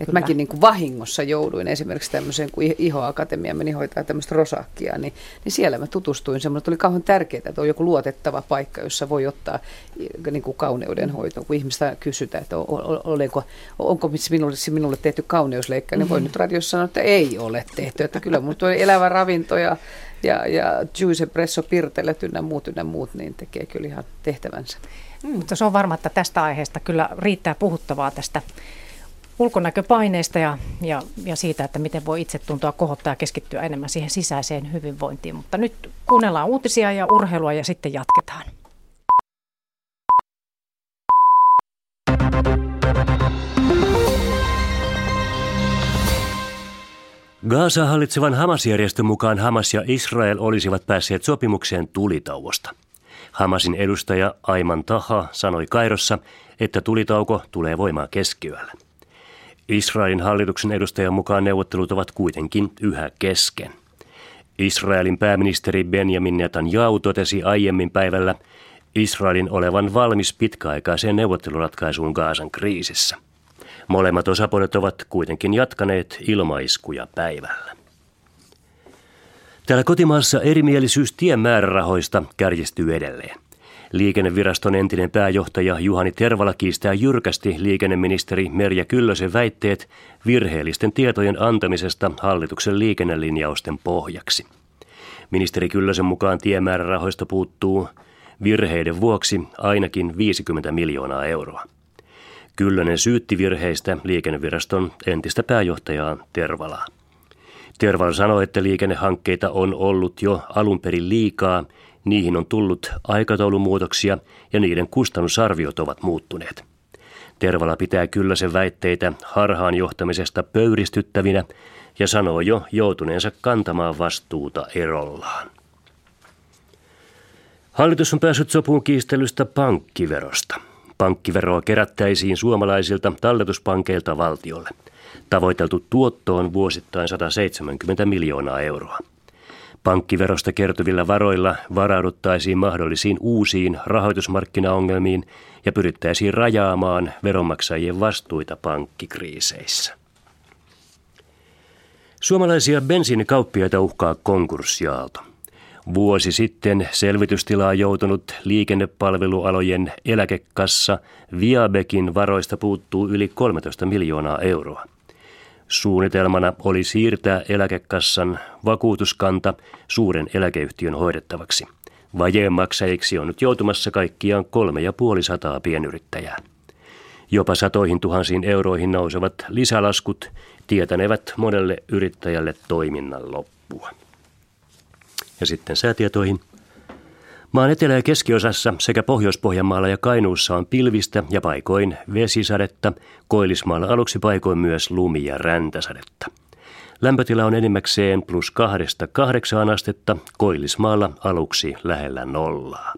et mäkin niin kuin vahingossa jouduin esimerkiksi tämmöiseen, kun Iho-akatemia meni hoitaa tämmöistä rosakkia, niin, niin siellä mä tutustuin semmoinen, oli kauhean tärkeää, että on joku luotettava paikka, jossa voi ottaa niin kuin kauneudenhoitoa, kun ihmistä kysytään, että olenko, onko minulle, minulle tehty kauneusleikka, niin voi mm-hmm. nyt radiossa sanoa, että ei ole tehty, että kyllä mun tuo elävä ravinto ja, ja, ja juice presso pirtelet ynnä muut ynnä muut, niin tekee kyllä ihan tehtävänsä. Mm. Mutta se on varma, että tästä aiheesta kyllä riittää puhuttavaa tästä ulkonäköpaineista ja, ja, ja siitä, että miten voi itse tuntua kohottaa ja keskittyä enemmän siihen sisäiseen hyvinvointiin. Mutta nyt kuunnellaan uutisia ja urheilua ja sitten jatketaan. Gaasa hallitsevan Hamas-järjestön mukaan Hamas ja Israel olisivat päässeet sopimukseen tulitauosta. Hamasin edustaja Aiman Taha sanoi Kairossa, että tulitauko tulee voimaan keskiyöllä. Israelin hallituksen edustajan mukaan neuvottelut ovat kuitenkin yhä kesken. Israelin pääministeri Benjamin Netanyahu totesi aiemmin päivällä Israelin olevan valmis pitkäaikaiseen neuvotteluratkaisuun Gaasan kriisissä. Molemmat osapuolet ovat kuitenkin jatkaneet ilmaiskuja päivällä. Täällä kotimaassa erimielisyys tien määrärahoista kärjistyy edelleen. Liikenneviraston entinen pääjohtaja Juhani Tervala kiistää jyrkästi liikenneministeri Merja Kyllösen väitteet virheellisten tietojen antamisesta hallituksen liikennelinjausten pohjaksi. Ministeri Kyllösen mukaan tiemäärärahoista puuttuu virheiden vuoksi ainakin 50 miljoonaa euroa. Kyllönen syytti virheistä liikenneviraston entistä pääjohtajaa Tervalaa. Terval sanoi, että liikennehankkeita on ollut jo alun perin liikaa – Niihin on tullut aikataulumuutoksia ja niiden kustannusarviot ovat muuttuneet. Tervala pitää kyllä sen väitteitä harhaan johtamisesta pöyristyttävinä ja sanoo jo joutuneensa kantamaan vastuuta erollaan. Hallitus on päässyt sopuun kiistelystä pankkiverosta. Pankkiveroa kerättäisiin suomalaisilta talletuspankeilta valtiolle. Tavoiteltu tuotto on vuosittain 170 miljoonaa euroa. Pankkiverosta kertyvillä varoilla varauduttaisiin mahdollisiin uusiin rahoitusmarkkinaongelmiin ja pyrittäisiin rajaamaan veronmaksajien vastuita pankkikriiseissä. Suomalaisia bensiinikauppiaita uhkaa konkurssiaalto. Vuosi sitten selvitystilaa joutunut liikennepalvelualojen eläkekassa Viabekin varoista puuttuu yli 13 miljoonaa euroa. Suunnitelmana oli siirtää eläkekassan vakuutuskanta suuren eläkeyhtiön hoidettavaksi. Vajeen maksajiksi on nyt joutumassa kaikkiaan kolme ja puoli sataa pienyrittäjää. Jopa satoihin tuhansiin euroihin nousevat lisälaskut tietänevät monelle yrittäjälle toiminnan loppua. Ja sitten säätietoihin. Maan etelä- ja keskiosassa sekä Pohjois-Pohjanmaalla ja Kainuussa on pilvistä ja paikoin vesisadetta, Koillismaalla aluksi paikoin myös lumi- ja räntäsadetta. Lämpötila on enimmäkseen plus kahdesta kahdeksaan astetta, Koillismaalla aluksi lähellä nollaa.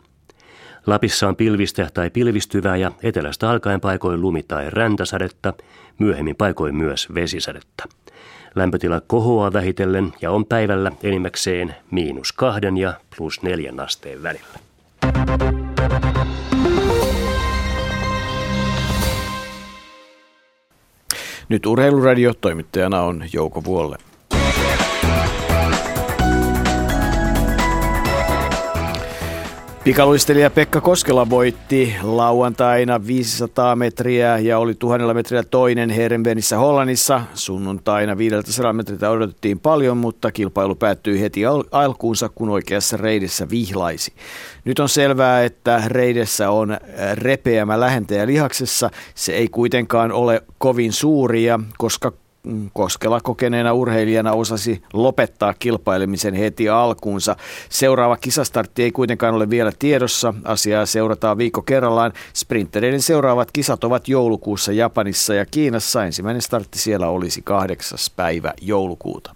Lapissa on pilvistä tai pilvistyvää ja etelästä alkaen paikoin lumi- tai räntäsadetta, myöhemmin paikoin myös vesisadetta. Lämpötila kohoaa vähitellen ja on päivällä enimmäkseen miinus kahden ja plus neljän asteen välillä. Nyt Urheiluradio toimittajana on Jouko Vuolle. Pikaluistelija Pekka Koskela voitti lauantaina 500 metriä ja oli tuhannella metriä toinen Herenvenissä Hollannissa. Sunnuntaina 500 metriä odotettiin paljon, mutta kilpailu päättyi heti al- alkuunsa, kun oikeassa reidessä vihlaisi. Nyt on selvää, että reidessä on repeämä lähentäjä lihaksessa. Se ei kuitenkaan ole kovin suuria, koska Koskela kokeneena urheilijana osasi lopettaa kilpailemisen heti alkuunsa. Seuraava kisastartti ei kuitenkaan ole vielä tiedossa. Asiaa seurataan viikko kerrallaan. Sprintereiden seuraavat kisat ovat joulukuussa Japanissa ja Kiinassa. Ensimmäinen startti siellä olisi kahdeksas päivä joulukuuta.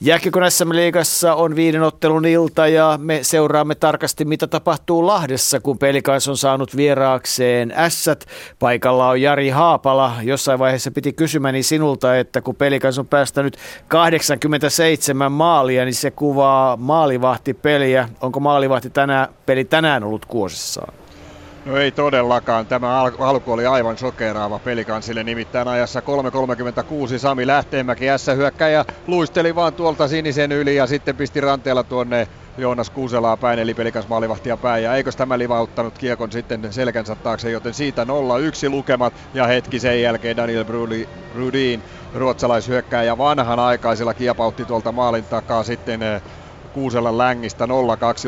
Jääkiekon SM-liigassa on viiden ottelun ilta ja me seuraamme tarkasti, mitä tapahtuu Lahdessa, kun Pelikans on saanut vieraakseen ässät. Paikalla on Jari Haapala. Jossain vaiheessa piti kysymäni sinulta, että kun Pelikans on päästänyt 87 maalia, niin se kuvaa maalivahtipeliä. Onko maalivahti tänään, peli tänään ollut kuosissaan? No ei todellakaan. Tämä al- alku oli aivan sokeraava pelikansille. Nimittäin ajassa 3.36 Sami Lähteenmäki S-hyökkäjä luisteli vaan tuolta sinisen yli ja sitten pisti ranteella tuonne Joonas Kuuselaa päin, eli pelikas maalivahtia päin. Ja eikös tämä livauttanut kiekon sitten selkänsä taakse, joten siitä 0-1 lukemat. Ja hetki sen jälkeen Daniel Brudin, ruotsalaishyökkäjä vanhan aikaisella kiepautti tuolta maalin takaa sitten Kuuselan längistä 0-2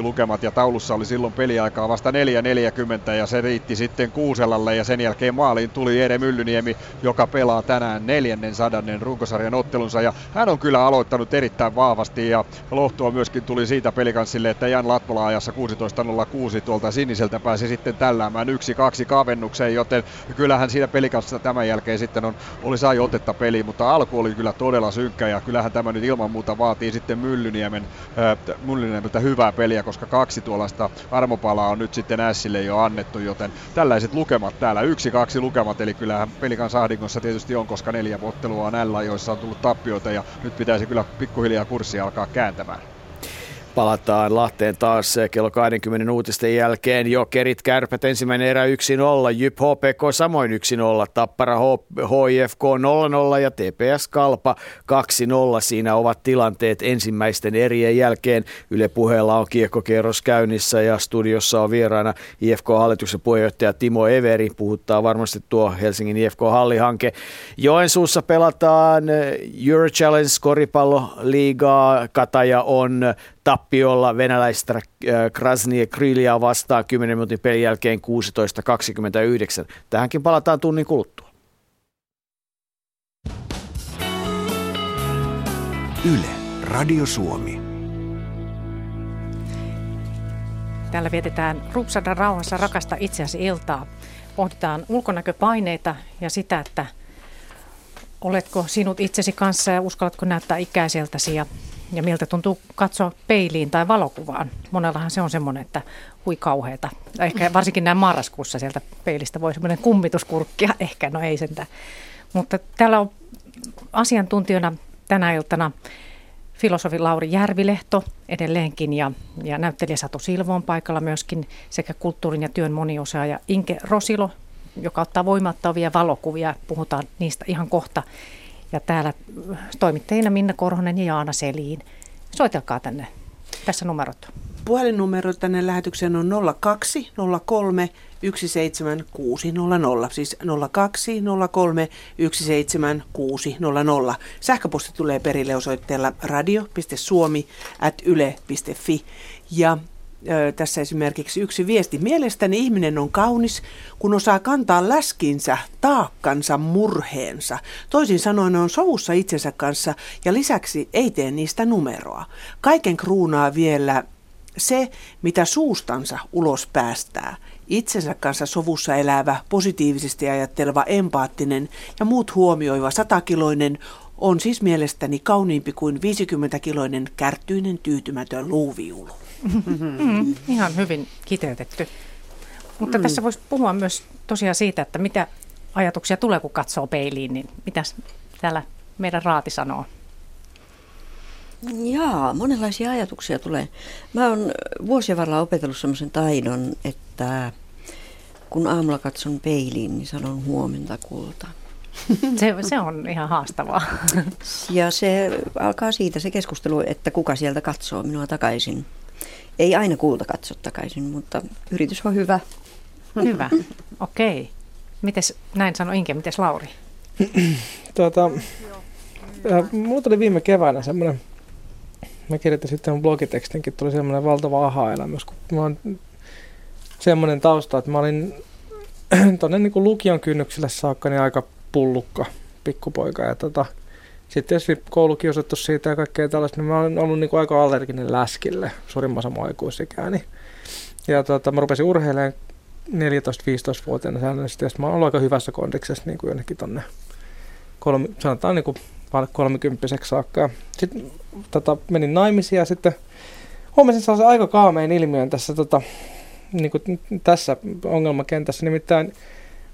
lukemat ja taulussa oli silloin peliaikaa vasta 4-40 ja se riitti sitten Kuuselalle ja sen jälkeen maaliin tuli Ere Myllyniemi, joka pelaa tänään neljännen sadannen runkosarjan ottelunsa ja hän on kyllä aloittanut erittäin vahvasti ja lohtua myöskin tuli siitä pelikanssille, että Jan Latpola ajassa 16.06 tuolta siniseltä pääsi sitten tälläämään 1-2 kavennukseen, joten kyllähän siinä pelikanssissa tämän jälkeen sitten on, oli sai otetta peli, mutta alku oli kyllä todella synkkä ja kyllähän tämä nyt ilman muuta vaatii sitten Myllyniemen Mullineelta hyvää peliä, koska kaksi tuollaista armopalaa on nyt sitten Ässille jo annettu, joten tällaiset lukemat täällä, yksi kaksi lukemat, eli kyllähän pelikan sahdingossa tietysti on, koska neljä ottelua on L, joissa on tullut tappioita ja nyt pitäisi kyllä pikkuhiljaa kurssia alkaa kääntämään. Palataan Lahteen taas kello 20 uutisten jälkeen. Jokerit kärpät ensimmäinen erä 1-0, Jyp HPK samoin 1-0, Tappara HIFK 0-0 ja TPS Kalpa 2-0. Siinä ovat tilanteet ensimmäisten erien jälkeen. Yle puheella on kiekkokierros käynnissä ja studiossa on vieraana IFK-hallituksen puheenjohtaja Timo Everi. Puhuttaa varmasti tuo Helsingin IFK-hallihanke. Joensuussa pelataan Euro Challenge koripalloliigaa. Kataja on tappiolla venäläistä äh, Krasnia Krylia vastaan 10 minuutin pelin jälkeen 16.29. Tähänkin palataan tunnin kuluttua. Yle, Radio Suomi. Täällä vietetään Rupsada rauhassa rakasta itseäsi iltaa. Pohditaan ulkonäköpaineita ja sitä, että oletko sinut itsesi kanssa ja uskallatko näyttää ikäiseltäsi ja ja miltä tuntuu katsoa peiliin tai valokuvaan. Monellahan se on semmoinen, että hui kauheeta. Ehkä varsinkin näin marraskuussa sieltä peilistä voi semmoinen kummituskurkkia, ehkä, no ei sentään. Mutta täällä on asiantuntijana tänä iltana filosofi Lauri Järvilehto edelleenkin ja, ja näyttelijä Satu Silvo on paikalla myöskin sekä kulttuurin ja työn moniosaaja Inke Rosilo, joka ottaa voimattavia valokuvia. Puhutaan niistä ihan kohta. Ja täällä toimittajina Minna Korhonen ja Jaana Seliin. Soitelkaa tänne Tässä numerot. Puhelinnumero tänne lähetykseen on 02 03 17600, siis 02 03 17600. Sähköposti tulee perille osoitteella radio.suomi at yle.fi. Ja tässä esimerkiksi yksi viesti. Mielestäni ihminen on kaunis, kun osaa kantaa läskinsä, taakkansa, murheensa. Toisin sanoen on sovussa itsensä kanssa ja lisäksi ei tee niistä numeroa. Kaiken kruunaa vielä se, mitä suustansa ulos päästää. Itsensä kanssa sovussa elävä, positiivisesti ajatteleva, empaattinen ja muut huomioiva satakiloinen on siis mielestäni kauniimpi kuin 50-kiloinen kärtyinen tyytymätön luuviulu. Mm, ihan hyvin kiteytetty. Mutta mm. tässä voisi puhua myös tosiaan siitä, että mitä ajatuksia tulee, kun katsoo peiliin, niin mitä täällä meidän raati sanoo? Jaa, monenlaisia ajatuksia tulee. Mä oon vuosien varrella opetellut semmoisen taidon, että kun aamulla katson peiliin, niin sanon huomenta kulta. Se, se on ihan haastavaa. Ja se alkaa siitä se keskustelu, että kuka sieltä katsoo minua takaisin. Ei aina kulta katso takaisin, mutta yritys on hyvä. Hyvä, okei. Okay. Mites, näin sanoi Inke, mites Lauri? tuota, äh, mulla tuli viime keväänä semmoinen, mä kirjoitin sitten mun blogitekstinkin, tuli semmoinen valtava aha-elämys, kun mä oon semmoinen tausta, että mä olin tuonne niin lukion kynnyksille saakka niin aika pullukka pikkupoika. Ja tota, sitten tietysti koulukiusattu siitä ja kaikkea tällaista, niin mä olen ollut niin kuin aika allerginen läskille suurimmassa mun aikuisikääni. Ja tota, mä rupesin urheilemaan 14-15-vuotiaana säännöllisesti, ja mä olen ollut aika hyvässä kondiksessa niin kuin jonnekin tonne, kolmi, sanotaan niin kuin kolmikymppiseksi saakka. Sitten tota, menin naimisiin ja sitten huomasin sellaisen aika kaamein ilmiön tässä, tota, niin kuin tässä ongelmakentässä. Nimittäin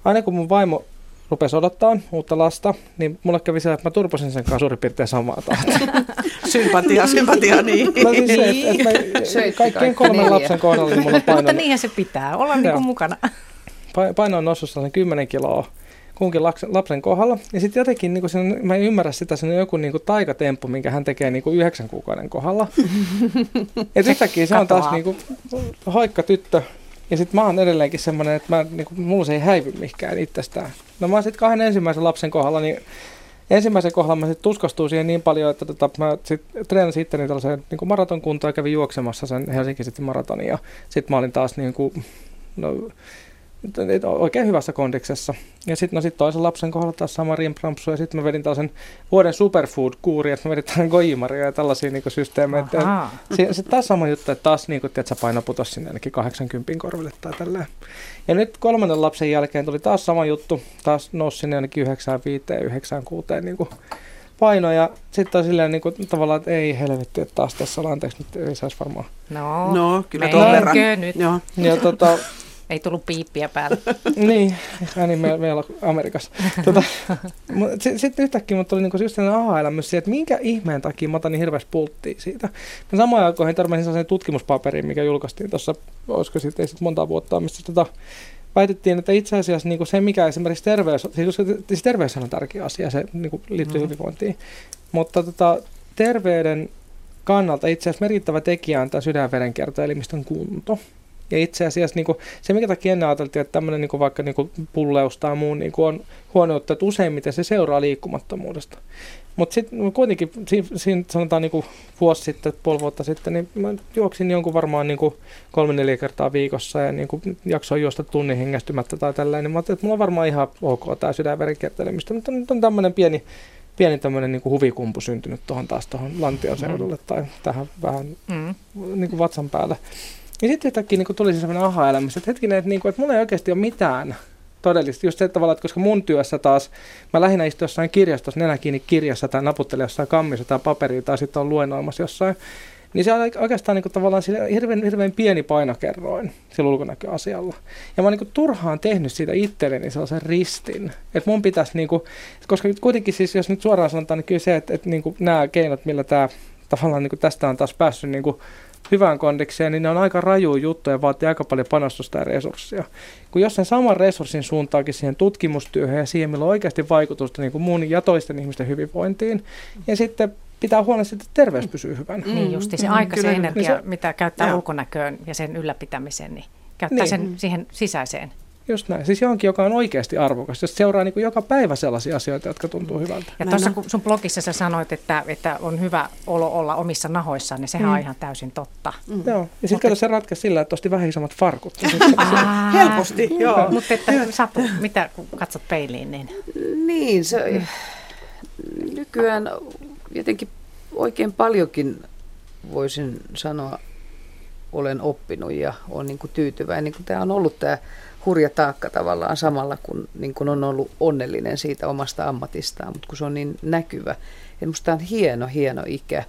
aina kun mun vaimo rupesi odottaa uutta lasta, niin mulle kävi se, että mä turposin sen kanssa suurin piirtein samaa tahtia. sympatia, sympatia, niin. No siis se, että, että mä, kaikkien kolmen lapsen kohdalla niin mulla paino... Mutta niinhän se pitää, olla niin kuin mukana. Paino on noussut sellainen 10 kiloa kunkin lapsen kohdalla. Ja sitten jotenkin, niin kuin sen, mä en ymmärrä sitä, se on joku niin kuin taikatemppu, minkä hän tekee niin kuin yhdeksän kuukauden kohdalla. ja yhtäkkiä se on taas niin kuin, hoikka tyttö, ja sitten mä oon edelleenkin semmoinen, että mä, niin kuin, mulla se ei häivy mihinkään itsestään. No mä sitten kahden ensimmäisen lapsen kohdalla, niin ensimmäisen kohdalla mä sitten tuskastuin siihen niin paljon, että tota, mä sit treenasin itteni tällaiseen niin maratonkuntoon ja kävin juoksemassa sen Helsinki sitten maratonin. Ja sitten mä olin taas niin kuin, no, oikein hyvässä kondiksessa. Ja sitten no sit toisen lapsen kohdalla taas sama rimprampsu ja sitten mä vedin taas sen vuoden superfood-kuuri, että mä vedin tähän goimaria ja tällaisia niinku systeemejä. Sitten taas sama juttu, että taas niinku, sä paino putosi sinne ainakin 80 korville tai tälleen. Ja nyt kolmannen lapsen jälkeen tuli taas sama juttu, taas nousi sinne ainakin 95 96 niinku paino ja sitten on silleen niinku, tavallaan, että ei helvetti, että taas tässä ollaan, anteeksi, nyt ei saisi varmaan. No, no kyllä tuon verran. nyt. Joo. Ja tota, ei tullut piippiä päälle. niin, niin meillä, meillä on Amerikassa. Tota, Sitten sit yhtäkkiä mut tuli niinku just sellainen aha-elämys että minkä ihmeen takia mä otan niin hirveästi pulttia siitä. Mä samaan aikoihin törmäsin sellaisen tutkimuspaperiin, mikä julkaistiin tuossa, olisiko sitten ei sit monta vuotta, missä tota, väitettiin, että itse asiassa niin se, mikä esimerkiksi terveys, siis, siis terveys on tärkeä asia, se niin liittyy mm-hmm. hyvinvointiin, mutta tota, terveyden kannalta itse asiassa merkittävä tekijä on tämä sydänverenkiertoelimistön kunto. Ja itse asiassa niin kuin, se, mikä takia ennen ajateltiin, että tämmöinen niin kuin vaikka niin kuin pulleus tai muu niin kuin on huono että useimmiten se seuraa liikkumattomuudesta. Mutta sitten kuitenkin siinä, siinä sanotaan niin kuin vuosi sitten, puoli vuotta sitten, niin mä juoksin jonkun varmaan niin kuin kolme neljä kertaa viikossa ja niin kuin jaksoin juosta tunnin hengästymättä tai tällainen. Mä ajattelin, että mulla on varmaan ihan ok tämä sydänverenkiertelemistä, mutta nyt on tämmöinen pieni, pieni tämmöinen niin huvikumpu syntynyt tuohon taas tuohon Lantion seudulle mm. tai tähän vähän mm. niin kuin vatsan päälle. Ja sitten yhtäkkiä niin tuli sellainen aha-elämys, että hetkinen, että, niin kuin, että mulla ei oikeasti ole mitään todellista. Just se tavalla, että koska mun työssä taas, mä lähinnä istun jossain kirjastossa, nenä kiinni kirjassa tai naputtelen jossain kammissa tai paperia tai sitten on luennoimassa jossain, niin se on oikeastaan niin kuin, tavallaan hirveän, hirveän pieni painokerroin sillä ulkonäköasialla. Ja mä oon niin turhaan tehnyt siitä itselleni sellaisen ristin, että mun pitäisi, niin kuin, koska kuitenkin siis, jos nyt suoraan sanotaan, niin kyllä se, että, että niin kuin nämä keinot, millä tämä tavallaan niin kuin tästä on taas päässyt niin kuin hyvään kondikseen, niin ne on aika raju juttu ja vaatii aika paljon panostusta ja resursseja. Kun jos sen saman resurssin suuntaakin siihen tutkimustyöhön ja siihen, millä on oikeasti vaikutusta niin kuin mun ja toisten ihmisten hyvinvointiin, ja sitten pitää huolen siitä, että terveys pysyy hyvänä. Niin justi se Mm, aika, se energia, Niin se- mitä käyttää Joo. ulkonäköön ja sen ylläpitämiseen, niin käyttää Niin. sen siihen sisäiseen. Just näin. Siis johonkin, joka on oikeasti arvokas. Jos seuraa niin kuin joka päivä sellaisia asioita, jotka tuntuu hyvältä. Ja tuossa kun sun blogissa sä sanoit, että, että on hyvä olo olla omissa nahoissaan, niin sehän Mm. on ihan täysin totta. Mm. Joo. Ja sitten kato, se ratkaisi sillä, että osti vähän isommat farkut. Helposti, joo. Mutta että Satu, mitä kun katsot peiliin, niin Niin, se nykyään jotenkin oikein paljonkin voisin sanoa, olen oppinut ja olen niin kuin tyytyväinen. Niin kuin tämä on ollut tämä hurja taakka tavallaan samalla, kun, niin kuin on ollut onnellinen siitä omasta ammatistaan, mutta kun se on niin näkyvä. Ja musta on hieno, hieno ikä.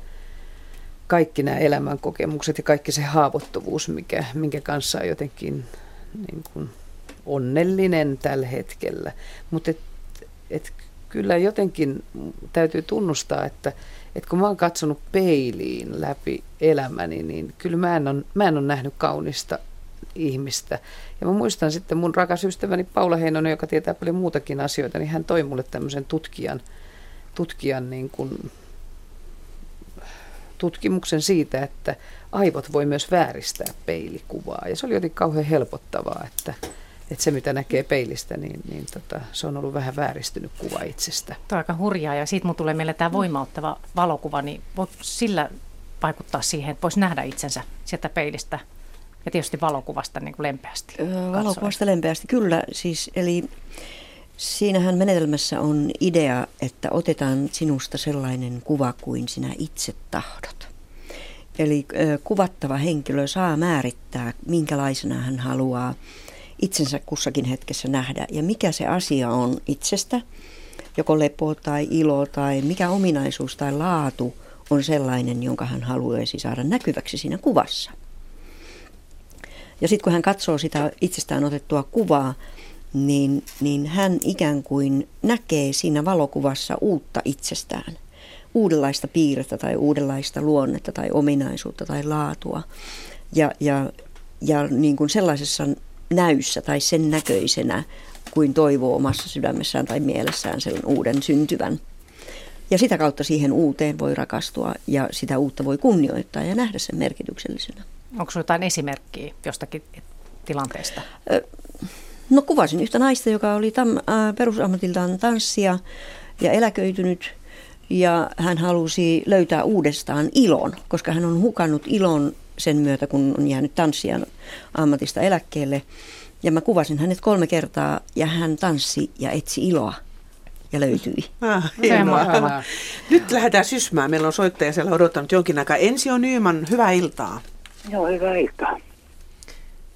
Kaikki nämä elämänkokemukset ja kaikki se haavoittuvuus, mikä, minkä kanssa on jotenkin niin kuin onnellinen tällä hetkellä. Mutta et, et kyllä jotenkin täytyy tunnustaa, että, että kun mä oon katsonut peiliin läpi elämäni, niin kyllä mä en ole nähnyt kaunista ihmistä. Ja mä muistan sitten mun rakas ystäväni Paula Heinonen, joka tietää paljon muutakin asioita, niin hän toi mulle tämmöisen tutkijan, tutkijan niin kuin tutkimuksen siitä, että aivot voi myös vääristää peilikuvaa. Ja se oli jotenkin kauhean helpottavaa, että, että se mitä näkee peilistä, niin, niin tota, se on ollut vähän vääristynyt kuva itsestä. Tuo on aika hurjaa ja siitä mun tulee meille tämä voimauttava valokuva, niin voiko sillä vaikuttaa siihen, että voisi nähdä itsensä sieltä peilistä ja tietysti valokuvasta niin kuin lempeästi. Öö. Valokuvasta lempeästi, kyllä. Siis, eli siinähän menetelmässä on idea, että otetaan sinusta sellainen kuva kuin sinä itse tahdot. Eli ö, kuvattava henkilö saa määrittää, minkälaisena hän haluaa itsensä kussakin hetkessä nähdä ja mikä se asia on itsestä, joko lepo tai ilo tai mikä ominaisuus tai laatu on sellainen, jonka hän haluaisi saada näkyväksi siinä kuvassa. Ja sitten kun hän katsoo sitä itsestään otettua kuvaa, niin, niin hän ikään kuin näkee siinä valokuvassa uutta itsestään. Uudenlaista piirrettä tai uudenlaista luonnetta tai ominaisuutta tai laatua. Ja, ja, ja niin kuin sellaisessa näyssä tai sen näköisenä kuin toivoo omassa sydämessään tai mielessään sen uuden syntyvän. Ja sitä kautta siihen uuteen voi rakastua ja sitä uutta voi kunnioittaa ja nähdä sen merkityksellisenä. Onko sinulla jotain esimerkkiä jostakin tilanteesta? No kuvasin yhtä naista, joka oli tam, äh, perusammatiltaan tanssia ja eläköitynyt. Ja hän halusi löytää uudestaan ilon, koska hän on hukannut ilon sen myötä, kun on jäänyt tanssijan ammatista eläkkeelle. Ja mä kuvasin hänet kolme kertaa ja hän tanssi ja etsi iloa ja löytyi. Ah, on. Nyt lähdetään sysmään. Meillä on soittaja siellä odottanut jonkin aikaa. Ensio Nyyman, hyvää iltaa. Joo, hyvää iltaa.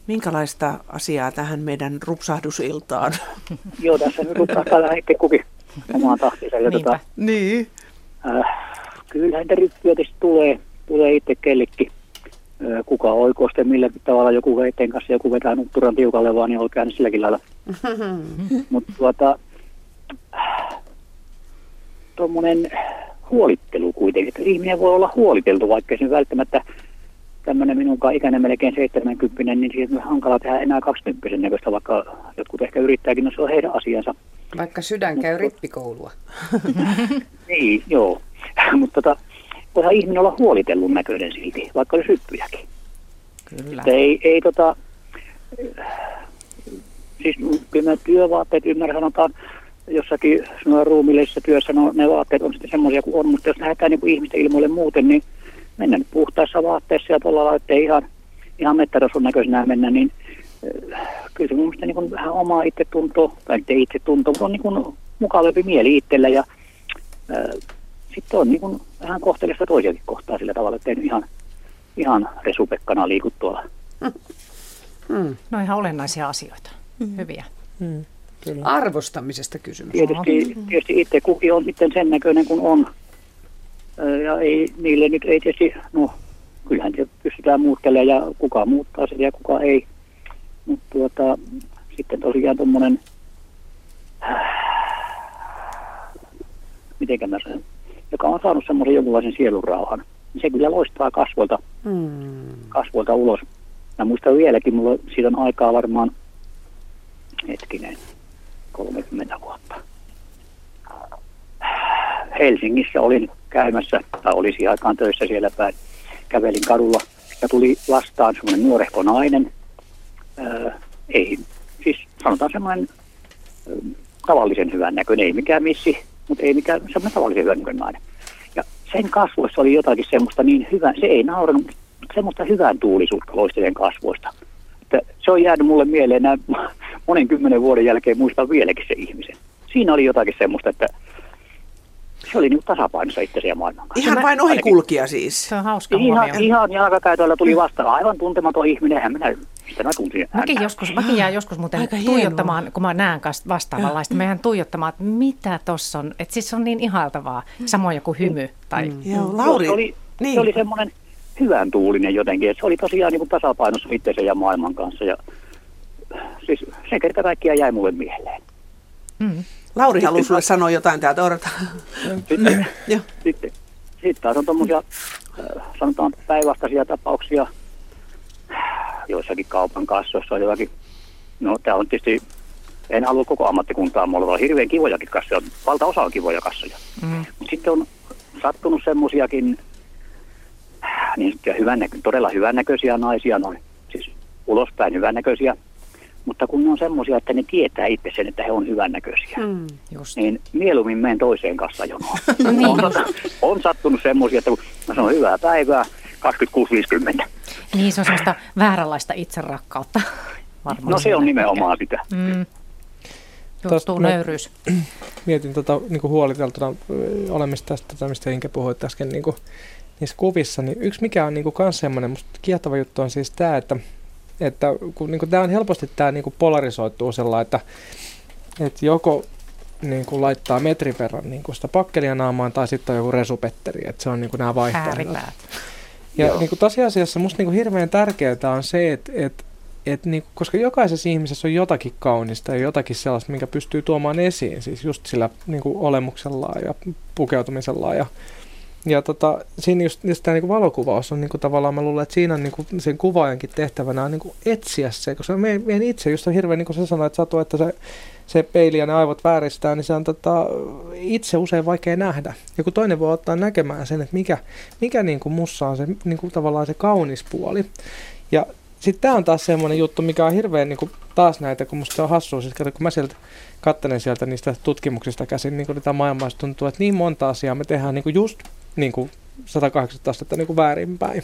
Minkälaista asiaa tähän meidän rupsahdusiltaan? Joo, tässä nyt rupsahtaa vähän itse kukin omaan Niinpä. tota, niin. äh, kyllähän niitä ryppyjä tietysti tulee, tulee itse kellekin. Äh, kuka oikoo sitten milläkin tavalla joku veiten kanssa, joku vetää nutturan tiukalle vaan, niin on käynyt silläkin lailla. Mutta tuota, tuommoinen huolittelu kuitenkin, että ihminen voi olla huoliteltu, vaikka se välttämättä tämmöinen minunkaan ikäinen melkein 70, niin siitä on hankala tehdä enää 20 näköistä, vaikka jotkut ehkä yrittääkin, no se on heidän asiansa. Vaikka sydän käy rippikoulua. Niin, joo. Mutta tota, voihan ihminen olla huolitellun näköinen silti, vaikka olisi hyppyjäkin. Kyllä. Että ei, ei tota, siis kyllä työvaatteet ymmärrän, sanotaan jossakin ruumillisessa työssä, no ne vaatteet on sitten semmoisia kuin on, mutta jos lähdetään niin kuin ihmisten ilmoille muuten, niin mennään nyt puhtaissa vaatteissa ja tuolla lailla, ettei ihan, ihan mettätason näköisenä mennä, niin äh, kyllä se mun mielestä niin kuin vähän omaa itse tuntuu, tai nyt ei itse tuntuu, mutta on niin kuin mukavampi mieli itsellä ja äh, sitten on niin kuin vähän kohteellista toisiakin kohtaa sillä tavalla, että ei nyt ihan, ihan resupekkana liiku tuolla. Hmm. No ihan olennaisia asioita. Hyviä. Mm, kyllä. Arvostamisesta kysymys. Tietysti, tietysti itse kukin on sitten sen näköinen kuin on. Ja ei, niille nyt ei tietysti, no kyllähän te pystytään muuttelemaan ja kuka muuttaa sitä ja kuka ei. Mutta tuota, sitten tosiaan tuommoinen, mitenkä mä sanon, joka on saanut semmoisen jonkunlaisen sielunrauhan, niin se kyllä loistaa kasvoilta, Hmm. kasvoilta ulos. Mä muistan vieläkin, mulla siitä on aikaa varmaan, hetkinen, 30 vuotta. Helsingissä olin käymässä, tai olisi aikaan töissä siellä päin. Kävelin kadulla ja tuli vastaan semmoinen nuorehko nainen. Öö, ei, siis sanotaan semmoinen ö, tavallisen hyvän näköinen, ei mikään missi, mutta ei mikään semmoinen tavallisen hyvän näköinen nainen. Ja sen kasvoissa oli jotakin semmoista niin hyvää, se ei nauranut, semmoista hyvän tuulisuutta loistelen kasvoista. Että se on jäänyt mulle mieleen näin monen kymmenen vuoden jälkeen, muistan vieläkin se ihmisen. Siinä oli jotakin semmoista, että se oli niin tasapainossa itsensä maailman kanssa. Ihan vain ohikulkija siis. Se on hauska Ihan, huomio. ihan jalkakäytöllä tuli vastaan. Aivan tuntematon ihminen. Eihän minä, mistä mä tunsin Mäkin joskus, mäkin jään joskus muuten Aika hienoa. tuijottamaan, kun mä näen vastaavanlaista, mä jään tuijottamaan, että mitä tossa on. Että siis se on niin ihailtavaa, samoin joku hymy. Tai, Joo, Lauri. Se oli, niin. se oli semmoinen hyvän tuulinen jotenkin. että Se oli tosiaan niin kuin tasapainossa itsensä ja maailman kanssa. Ja, siis se kerta kaikkiaan jäi mulle mieleen. mm. Lauri haluaa sulle sanoa jotain täältä, odota. Sitten, Joo. sitten, sitten taas on tuommoisia, sanotaan päinvastaisia tapauksia. Joissakin kaupan kassoissa on jotakin, no tämä on tietysti, en halua koko ammattikuntaa mulla on hirveän kivojakin kassoja, valtaosa on kivoja kassoja. Mm. Mutta sitten on sattunut semmoisiakin niin sanottuja hyvännäkö, todella hyvännäköisiä naisia, noin, siis ulospäin hyvännäköisiä, mutta kun ne on semmoisia, että ne tietää itse sen, että he on hyvännäköisiä, Mm. Just. niin mieluummin menen toiseen kassajonoon. niin on, on sattunut semmoisia, että kun mä sanon hyvää päivää, 26.50. Niin, se on semmoista vääränlaista itserakkautta. Varmaan No se on nimenomaan sitä. Mm. Mä- nöyryys. mietin tota, niin kuin huoliteltuna olemista tästä, tätä, mistä Inke puhui äsken niin kuin, niissä kuvissa, niin yksi mikä on niin kuin, kans semmoinen musta kiehtova juttu on siis tämä, että, että kun niin kuin, tämä on helposti tämä niin kuin polarisoituu sellainen, että, että joko niin kuin laittaa metrin verran niin kuin sitä pakkelia naamaan tai sitten on joku resupetteri, että se on niin kuin nämä vaihtoehdot. Ja niin kuin tosiasiassa musta niin kuin hirveän tärkeää on se, että, että, että niin kuin, koska jokaisessa ihmisessä on jotakin kaunista ja jotakin sellaista, minkä pystyy tuomaan esiin, siis just sillä niin kuin olemuksellaan ja pukeutumisellaan ja ja tota, siinä just, just tämä niinku valokuvaus on niinku tavallaan, mä luulen, että siinä on niinku sen kuvaajankin tehtävänä on niinku etsiä se, koska me, meidän itse, just on hirveän, niin kuin sä sanoit, Satu, että se, se peili ja ne aivot vääristää, niin se on tota, itse usein vaikea nähdä. Ja kun toinen voi ottaa näkemään sen, että mikä, mikä niinku mussa on se niinku tavallaan se kaunis puoli. Ja sitten tämä on taas semmoinen juttu, mikä on hirveän niinku, taas näitä, kun musta se on hassua, siis kun mä sieltä kattelen sieltä niistä tutkimuksista käsin, niin kuin tätä maailmasta tuntuu, että niin monta asiaa me tehdään niin kuin just niin kuin 180 astetta niin kuin väärinpäin.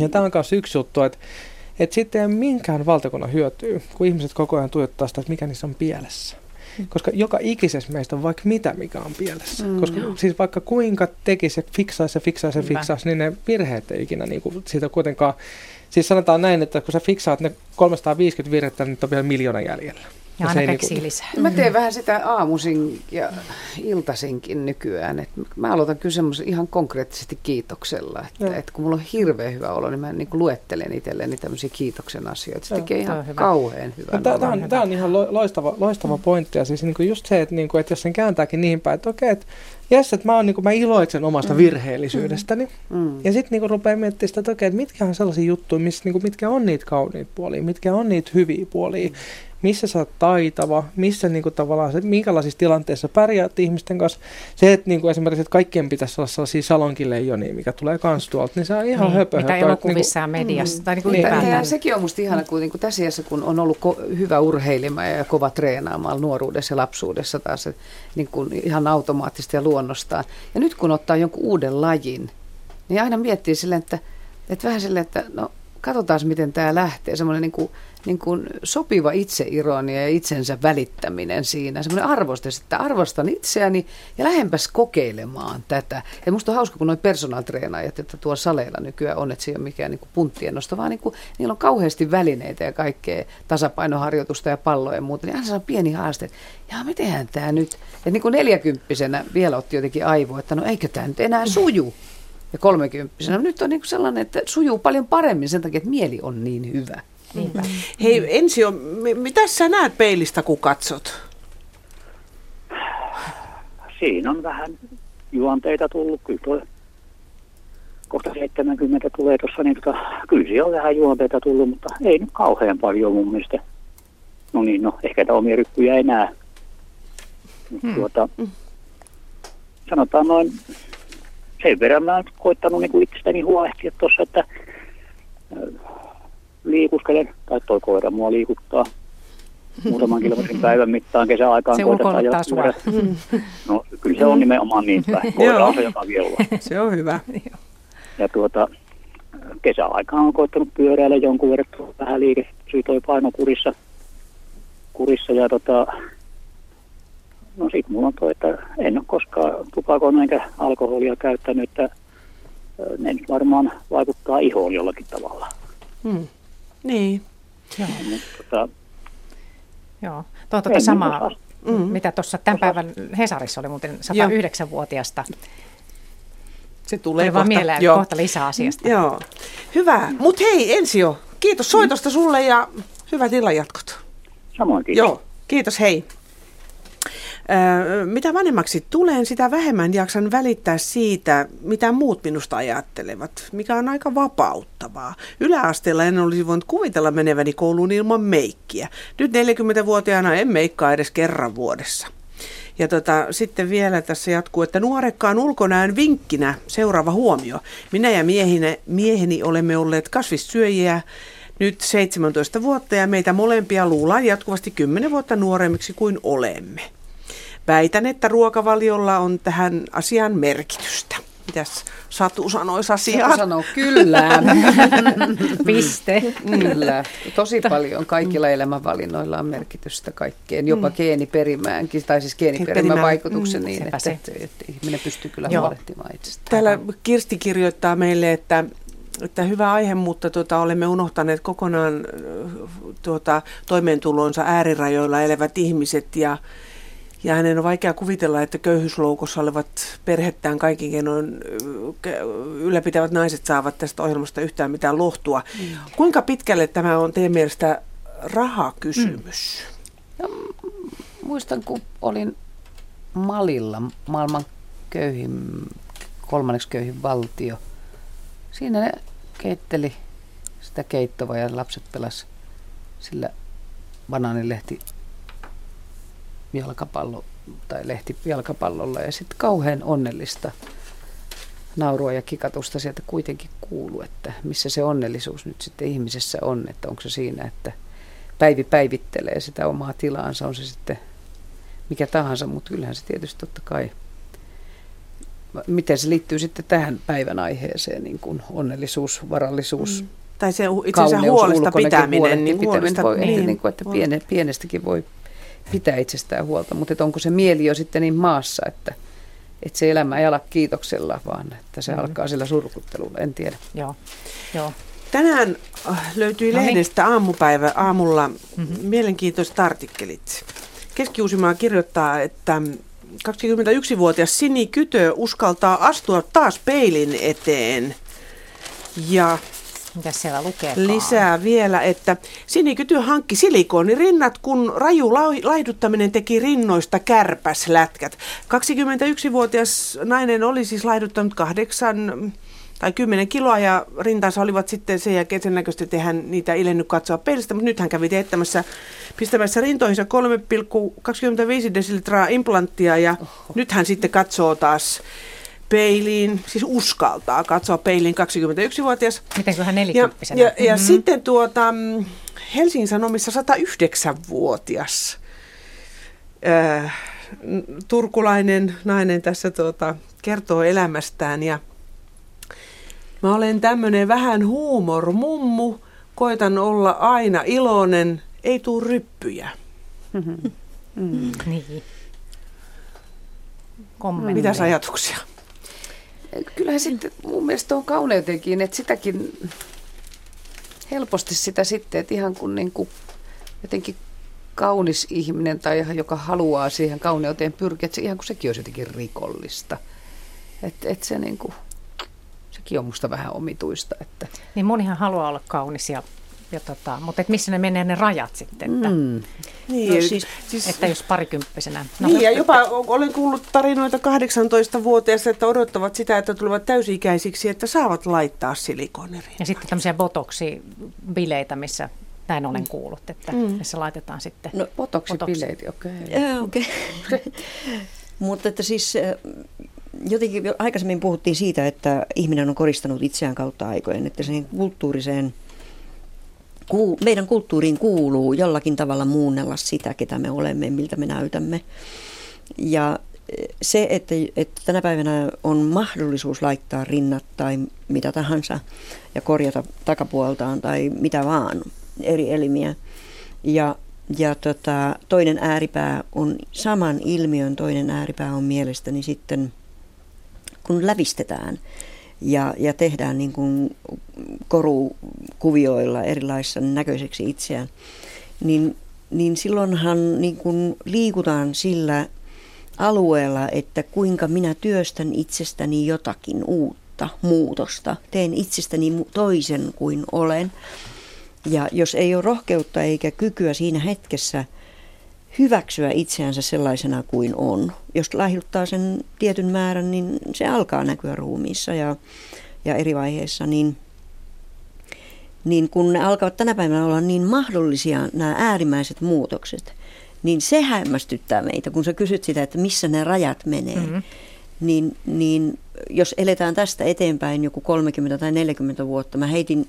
Ja tämä on myös yksi juttu, että, että sitten ei ole minkään valtakunnan hyötyä, kun ihmiset koko ajan tuijottaa sitä, että mikä niissä on pielessä. Koska joka ikisessä meistä on vaikka mitä, mikä on pielessä. Mm. Koska siis vaikka kuinka tekisi ja fiksaisi ja fiksaisi ja fiksaisi, niin ne virheet ei ikinä niin kuin siitä kuitenkaan... Siis sanotaan näin, että kun sä fiksaat ne 350 virhettä, niin on vielä miljoona jäljellä. Ja aina keksii niinku- lisää. Mä teen vähän sitä aamuisin ja iltaisinkin nykyään. Et mä aloitan kyllä semmoisen ihan konkreettisesti kiitoksella. Että, et kun mulla on hirveän hyvä olo, niin mä niin luettelen itselleni tämmöisiä kiitoksen asioita. Se Joo, tekee ihan hyvä. kauhean hyvän Tämä olon. on, tää on ihan lo- loistava, loistava pointti. Ja siis niinku just se, että, niinku, että jos sen kääntääkin niin päin, että okei, että jes, että mä, oon, niinku, mä iloitsen omasta mm. virheellisyydestäni. Mm. Ja sitten niinku rupeaa miettimään sitä, että okei, että mitkä on sellaisia juttuja, missä, niinku, mitkä on niitä kauniita puolia, mitkä on niitä hyviä puolia, missä sä oot taitava, missä niinku, tavallaan se, minkälaisissa tilanteissa pärjäät ihmisten kanssa. Se, että niinku, esimerkiksi että kaikkien pitäisi olla sellaisia salonkileijonia, mikä tulee kans tuolta, niin se on ihan Niin, höpö, mitä höpö, että elokuvissa ja mediassa, tai niin kuin Niin. Ja ylipäätään. sekin on musta ihana, kun, niin kuin tässä iässä, kun on ollut ko- hyvä urheilija ja kova treenaamaan nuoruudessa ja lapsuudessa taas niin kuin ihan automaattisesti ja luonnostaan. Ja nyt kun ottaa jonkun uuden lajin, niin aina miettii silleen, että, että vähän silleen, että no katsotaan miten tämä lähtee. Semmoinen niin kuin, niin kuin sopiva itseironia ja itsensä välittäminen siinä. Semmoinen arvostus, että arvostan itseäni ja lähempäs kokeilemaan tätä. Ja musta on hauska, kun nuo personal treenaajat, että tuo saleilla nykyään on, että se ei ole mikään niin punttien nosto, vaan niin kuin, niillä on kauheasti välineitä ja kaikkea tasapainoharjoitusta ja palloja ja muuta. Niin aina saa pieni haaste, jaa, mitenhän tämä nyt, että niin kuin neljäkymppisenä vielä otti jotenkin aivo, että no eikö tämä nyt enää suju. Ja kolmekymppisenä. Nyt on niin sellainen, että sujuu paljon paremmin sen takia, että mieli on niin hyvä. Niinpä. Hei Ensio, mi- mitä sä näet peilistä, kun katsot? Siinä on vähän juonteita tullut. Kyllä toi kohta 70 tulee tuossa, niin tota, kyllä siellä on vähän juonteita tullut, mutta ei nyt kauhean paljon mun mielestä. No niin, no ehkä niitä omia rykkyjä ei näe. Hmm. Tuota, sanotaan noin sen verran mä oon koittanut niin kuin itsestäni huolehtia tuossa, että liikuskelen, tai toi koira mua liikuttaa muutaman kilometrin päivän mittaan kesäaikaan. Se ulkoiluttaa sua. No kyllä se on nimenomaan niin päin. Koira on se, joka viellaa. Se on hyvä. Ja tuota, kesäaikaan on koittanut pyöräillä jonkun verran, vähän liike, toi paino kurissa, kurissa ja tota, no sit mulla on toi, että en ole koskaan tupakoinut enkä alkoholia käyttänyt, että ne nyt varmaan vaikuttaa ihoon jollakin tavalla. Hmm. Niin. Joo. Tota, Joo. Tuo on tuota samaa, minusta. Mm. mitä tuossa tämän päivän Hesarissa oli muuten 109-vuotiaasta. Se tulee kohta. mieleen Joo. kohta lisää asiasta. Joo. Hyvä. Mutta hei Ensio, kiitos soitosta sulle ja hyvät illanjatkot. samoin kiitos. Joo, kiitos, hei. Mitä vanhemmaksi tulen, sitä vähemmän jaksan välittää siitä, mitä muut minusta ajattelevat, mikä on aika vapauttavaa. Yläasteella en olisi voinut kuvitella meneväni kouluun ilman meikkiä. Nyt 40-vuotiaana en meikkaa edes kerran vuodessa. Ja tota, sitten vielä tässä jatkuu, että nuorekkaan ulkonäön vinkkinä seuraava huomio. Minä ja miehine, mieheni olemme olleet kasvissyöjiä nyt 17 vuotta ja meitä molempia luullaan jatkuvasti 10 vuotta nuoremmiksi kuin olemme. Väitän, että ruokavaliolla on tähän asiaan merkitystä. Mitäs Satu sanoisi asiaan? Satu sanoo kyllä. Piste. Kyllä. Tosi paljon kaikilla elämänvalinnoilla on merkitystä kaikkeen, jopa geeniperimäänkin, tai siis geeniperimän vaikutuksen Mm, niin, että, se. että ihminen pystyy kyllä Joo. huolehtimaan itsestään. Täällä Kirsti kirjoittaa meille, että, että hyvä aihe, mutta tuota, olemme unohtaneet kokonaan tuota, toimeentulonsa äärirajoilla elävät ihmiset ja ja hänen on vaikea kuvitella, että köyhyysloukossa olevat perhettään kaikin keinoin ylläpitävät naiset saavat tästä ohjelmasta yhtään mitään lohtua. Mm. Kuinka pitkälle tämä on teidän mielestä rahakysymys? No, muistan, kun olin Malilla, maailman köyhin, kolmanneksi köyhin valtio. Siinä ne keitteli sitä keittoa ja lapset pelas sillä banaanilehti jalkapallo tai lehti jalkapallolla ja sitten kauhean onnellista naurua ja kikatusta sieltä kuitenkin kuuluu, että missä se onnellisuus nyt sitten ihmisessä on, että onko se siinä, että päivi päivittelee sitä omaa tilaansa, on se sitten mikä tahansa, mutta kyllähän se tietysti totta kai, miten se liittyy sitten tähän päivän aiheeseen, niin kuin onnellisuus, varallisuus, mm. Tai se itse asiassa huolesta pitäminen. Niin pitäminen huolesta, voi, että, niin, niin kuin, että piene, pienestäkin voi pitää itsestään huolta, mutta että onko se mieli jo sitten niin maassa, että, että se elämä ei ala kiitoksella, vaan että se Mm. alkaa sillä surkuttelulla, en tiedä. Joo. Joo. Tänään äh, löytyi No niin. lehdestä aamupäivä aamulla mm-hmm. mielenkiintoiset artikkelit. Keski-Uusimaa kirjoittaa, että 21-vuotias Sini Kytö uskaltaa astua taas peilin eteen. Ja Mitä siellä lukee? lisää vielä, että Sini Kytö hankki silikonirinnat, kun raju laiduttaminen teki rinnoista kärpäslätkät. 21-vuotias nainen oli siis laiduttanut kahdeksan tai 10 kiloa ja rintansa olivat sitten sen jälkeen sen näköistä, että hän niitä ilennyt katsoa peilistä, mutta nyt hän kävi teettämässä, pistämässä rintoihinsa 3,25 desilitraa implanttia ja Oho. nyt hän sitten katsoo taas peiliin, siis uskaltaa katsoa peiliin 21-vuotias. Mitenköhän Ja, nelikymppisenä? ja, ja mm-hmm. sitten tuota, mm, Helsingin Sanomissa 109-vuotias äh, turkulainen nainen tässä tuota, kertoo elämästään ja mä olen tämmöinen vähän huumormummu, koitan olla aina iloinen, ei tuu ryppyjä. Mm. Niin. Kommentti. Mitäs ajatuksia? Kyllähän sitten mun mielestä on kauneutenkin, että sitäkin helposti sitä sitten, että ihan kun niin kuin jotenkin kaunis ihminen tai joka haluaa siihen kauneuteen pyrkiä, että se, ihan kuin sekin olisi jotenkin rikollista. Että et se niin kuin, sekin on musta vähän omituista. Että. Niin monihan haluaa olla kaunis ja, ja tota, mutta et missä ne menee ne rajat sitten, että, Mm. Niin, no, siis, siis, että jos parikymppisenä. No, niin, ja jopa olen kuullut tarinoita 18-vuotiaista, että odottavat sitä, että tulevat täysi-ikäisiksi, että saavat laittaa silikoneriin. Ja sitten tämmöisiä botoksibileitä, missä näin olen kuullut, että mm. missä laitetaan sitten No, botoksibileet, okei. Okei. Okay. Mutta että siis jotenkin jo aikaisemmin puhuttiin siitä, että ihminen on koristanut itseään kautta aikojen, että sen kulttuuriseen, meidän kulttuuriin kuuluu jollakin tavalla muunnella sitä, ketä me olemme, miltä me näytämme. Ja se, että, että tänä päivänä on mahdollisuus laittaa rinnat tai mitä tahansa ja korjata takapuoltaan tai mitä vaan, eri elimiä. Ja, ja tota, toinen ääripää on saman ilmiön, toinen ääripää on mielestäni sitten, kun lävistetään ja, ja tehdään niin kuin korukuvioilla erilaisissa näköiseksi itseään, niin, niin silloinhan niin kuin liikutaan sillä alueella, että kuinka minä työstän itsestäni jotakin uutta, muutosta. Teen itsestäni toisen kuin olen. Ja jos ei ole rohkeutta eikä kykyä siinä hetkessä hyväksyä itseänsä sellaisena kuin on, jos lähduttaa sen tietyn määrän, niin se alkaa näkyä ruumiissa ja, ja eri vaiheissa, niin, niin kun ne alkavat tänä päivänä olla niin mahdollisia nämä äärimmäiset muutokset, niin se hämmästyttää meitä, kun sä kysyt sitä, että missä ne rajat menee. Mm-hmm. Niin, niin jos eletään tästä eteenpäin joku 30 tai 40 vuotta, mä heitin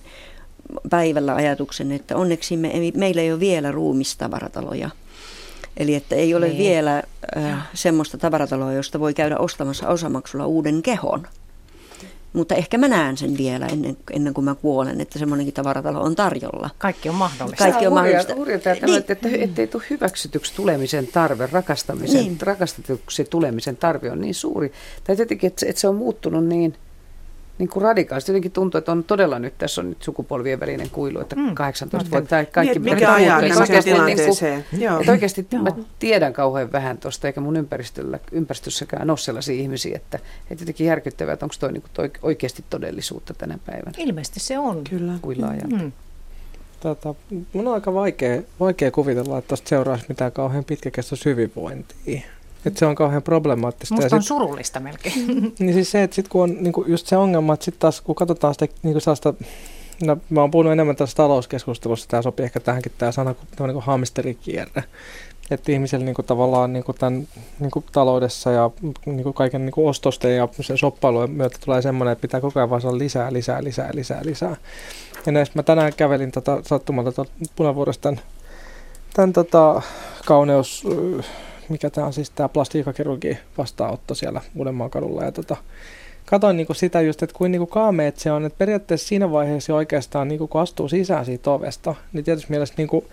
päivällä ajatuksen, että onneksi me, meillä ei ole vielä ruumistavarataloja. Eli että ei ole niin. vielä äh, semmoista tavarataloa, josta voi käydä ostamassa osamaksulla uuden kehon. Mutta ehkä mä näen sen vielä ennen, ennen kuin mä kuolen, että semmoinenkin tavaratalo on tarjolla. Kaikki on mahdollista. Kaikki on mahdollista. Hurja, hurja niin. että, että, että ei tule hyväksytyksi tulemisen tarve, rakastamisen, niin. rakastetuksi tulemisen tarve on niin suuri. Tai jotenkin, että, että se on muuttunut niin – niin kuin radikaalisti. Jotenkin tuntuu, että on todella nyt, tässä on nyt sukupolvien välinen kuilu, että mm. 18 vuotta tai kaikki. Mikä, mikä ajaa oikeasti, niin kuin, Joo. Että oikeasti Joo. mä tiedän kauhean vähän tuosta, eikä mun ympäristöllä, ympäristössäkään ole sellaisia ihmisiä, että, että jotenkin järkyttävää, että onko toi, niin kuin toi oikeasti todellisuutta tänä päivänä. Ilmeisesti se on. Kyllä. Kuilla mm. Tota, mun on aika vaikea, vaikea kuvitella, että tuosta seuraisi mitään kauhean pitkäkestoista hyvinvointia. Että se on kauhean problemaattista. Musta on sit, surullista melkein. niin siis se, että sit kun on niinku just se ongelma, että sitten taas kun katsotaan sitä niinku sellaista, no mä oon puhunut enemmän tässä talouskeskustelussa, tämä sopii ehkä tähänkin tämä sana, tämä niinku hamsterikierre. Että ihmisellä niinku tavallaan niinku tämän niinku taloudessa ja niinku kaiken niinku ostosten ja sen shoppailujen myötä tulee semmoinen, että pitää koko ajan vaan saada lisää, lisää, lisää, lisää, lisää. Ja näistä mä tänään kävelin tota, sattumalta punavuorosta tämän, tämän tota, kauneus mikä tämä on siis tämä plastiikkakirurgi vastaanotto siellä Uudenmaan kadulla. Ja tota, katoin niinku sitä just, että kuin niinku kaameet se on, että periaatteessa siinä vaiheessa oikeastaan niinku, kun astuu sisään siitä ovesta, niin tietysti mielestä niinku,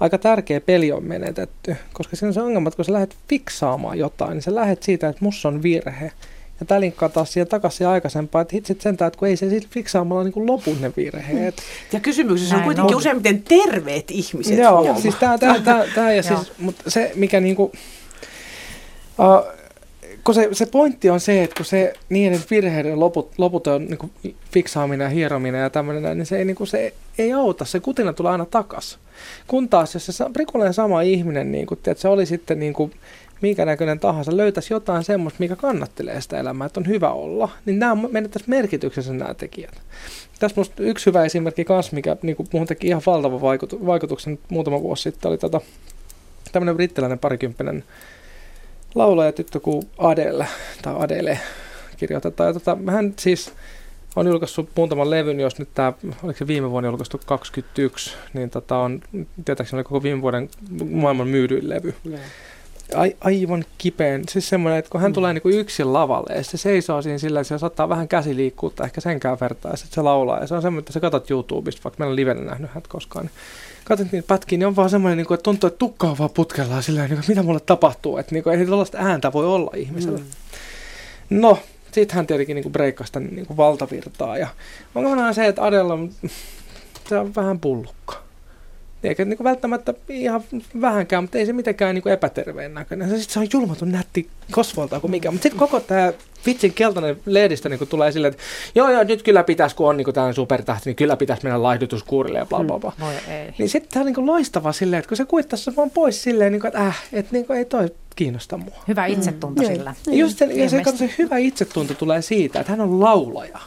aika tärkeä peli on menetetty, koska siinä on se ongelma, että kun sä lähdet fiksaamaan jotain, niin sä lähdet siitä, että mussa on virhe. Ja tämä linkkaa taas siihen takaisin aikaisempaan, että hitsit sen että kun ei se sitten fiksaamalla niin lopun ne virheet. Ja kysymyksessä on kuitenkin on. useimmiten terveet ihmiset. Joo, huomaa. siis tämä, tämä, tämä, tämä ja siis, mutta se mikä niinku, uh, kun se, se pointti on se, että kun se niiden virheiden loput, loput on niin kuin fiksaaminen ja hierominen ja tämmöinen, niin se ei, niin kuin, se ei auta. Se kutina tulee aina takas. Kun taas, jos se prikulleen sama ihminen, niin kuin, että se oli sitten niin kuin, minkä näköinen tahansa, löytäisi jotain semmoista, mikä kannattelee sitä elämää, että on hyvä olla, niin nämä menettäisi merkityksensä nämä tekijät. Tässä musta yksi hyvä esimerkki kanssa, mikä niin kuin, teki ihan valtavan vaikutu- vaikutuksen muutama vuosi sitten, oli tota, tämmöinen brittiläinen parikymppinen laulaja tyttö kuin Adele, tai Adele kirjoitetaan. Tota, hän siis on julkaissut muutaman levyn, jos nyt tämä, oliko se viime vuonna julkaistu 21, niin tota on, tietääkseni oli koko viime vuoden maailman myydyin levy. Yeah ai, aivan kipeän. Siis semmoinen, että kun hän mm. tulee niin yksin lavalle ja se seisoo siinä sillä, että se saattaa vähän käsi liikkuutta, ehkä senkään vertaa, ja sitten se laulaa. Ja se on semmoinen, että sä katsot YouTubesta, vaikka meillä on livenä nähnyt hän koskaan. Niin katsot niitä pätkiä, niin on vaan semmoinen, niin että tuntuu, että tukka on vaan putkellaan sillä niin mitä mulle tapahtuu. Että niin kuin, ei tällaista ääntä voi olla ihmisellä. Mm. No, sitten hän tietenkin niin breikkasi tämän niin valtavirtaa. Ja ongelmana on se, että Adella on, se on vähän pullukka eikä niin kuin välttämättä ihan vähänkään, mutta ei se mitenkään niin kuin epäterveen näköinen. Sitten se on julmatun nätti kosvolta kuin mikä. Mutta sitten koko tämä vitsin keltainen lehdistö niin tulee silleen, että joo joo, nyt kyllä pitäisi, kun on niin tällainen supertähti, niin kyllä pitäisi mennä laihdutuskuurille ja bla bla bla. Mm, niin sitten tämä on niin loistava silleen, että kun se kuittaisi vaan pois silleen, niin kuin, että äh, että niin kuin, ei toi kiinnosta mua. Hyvä itsetunto mm. sillä. Ja, just se, ja se, se hyvä itsetunto tulee siitä, että hän on laulaja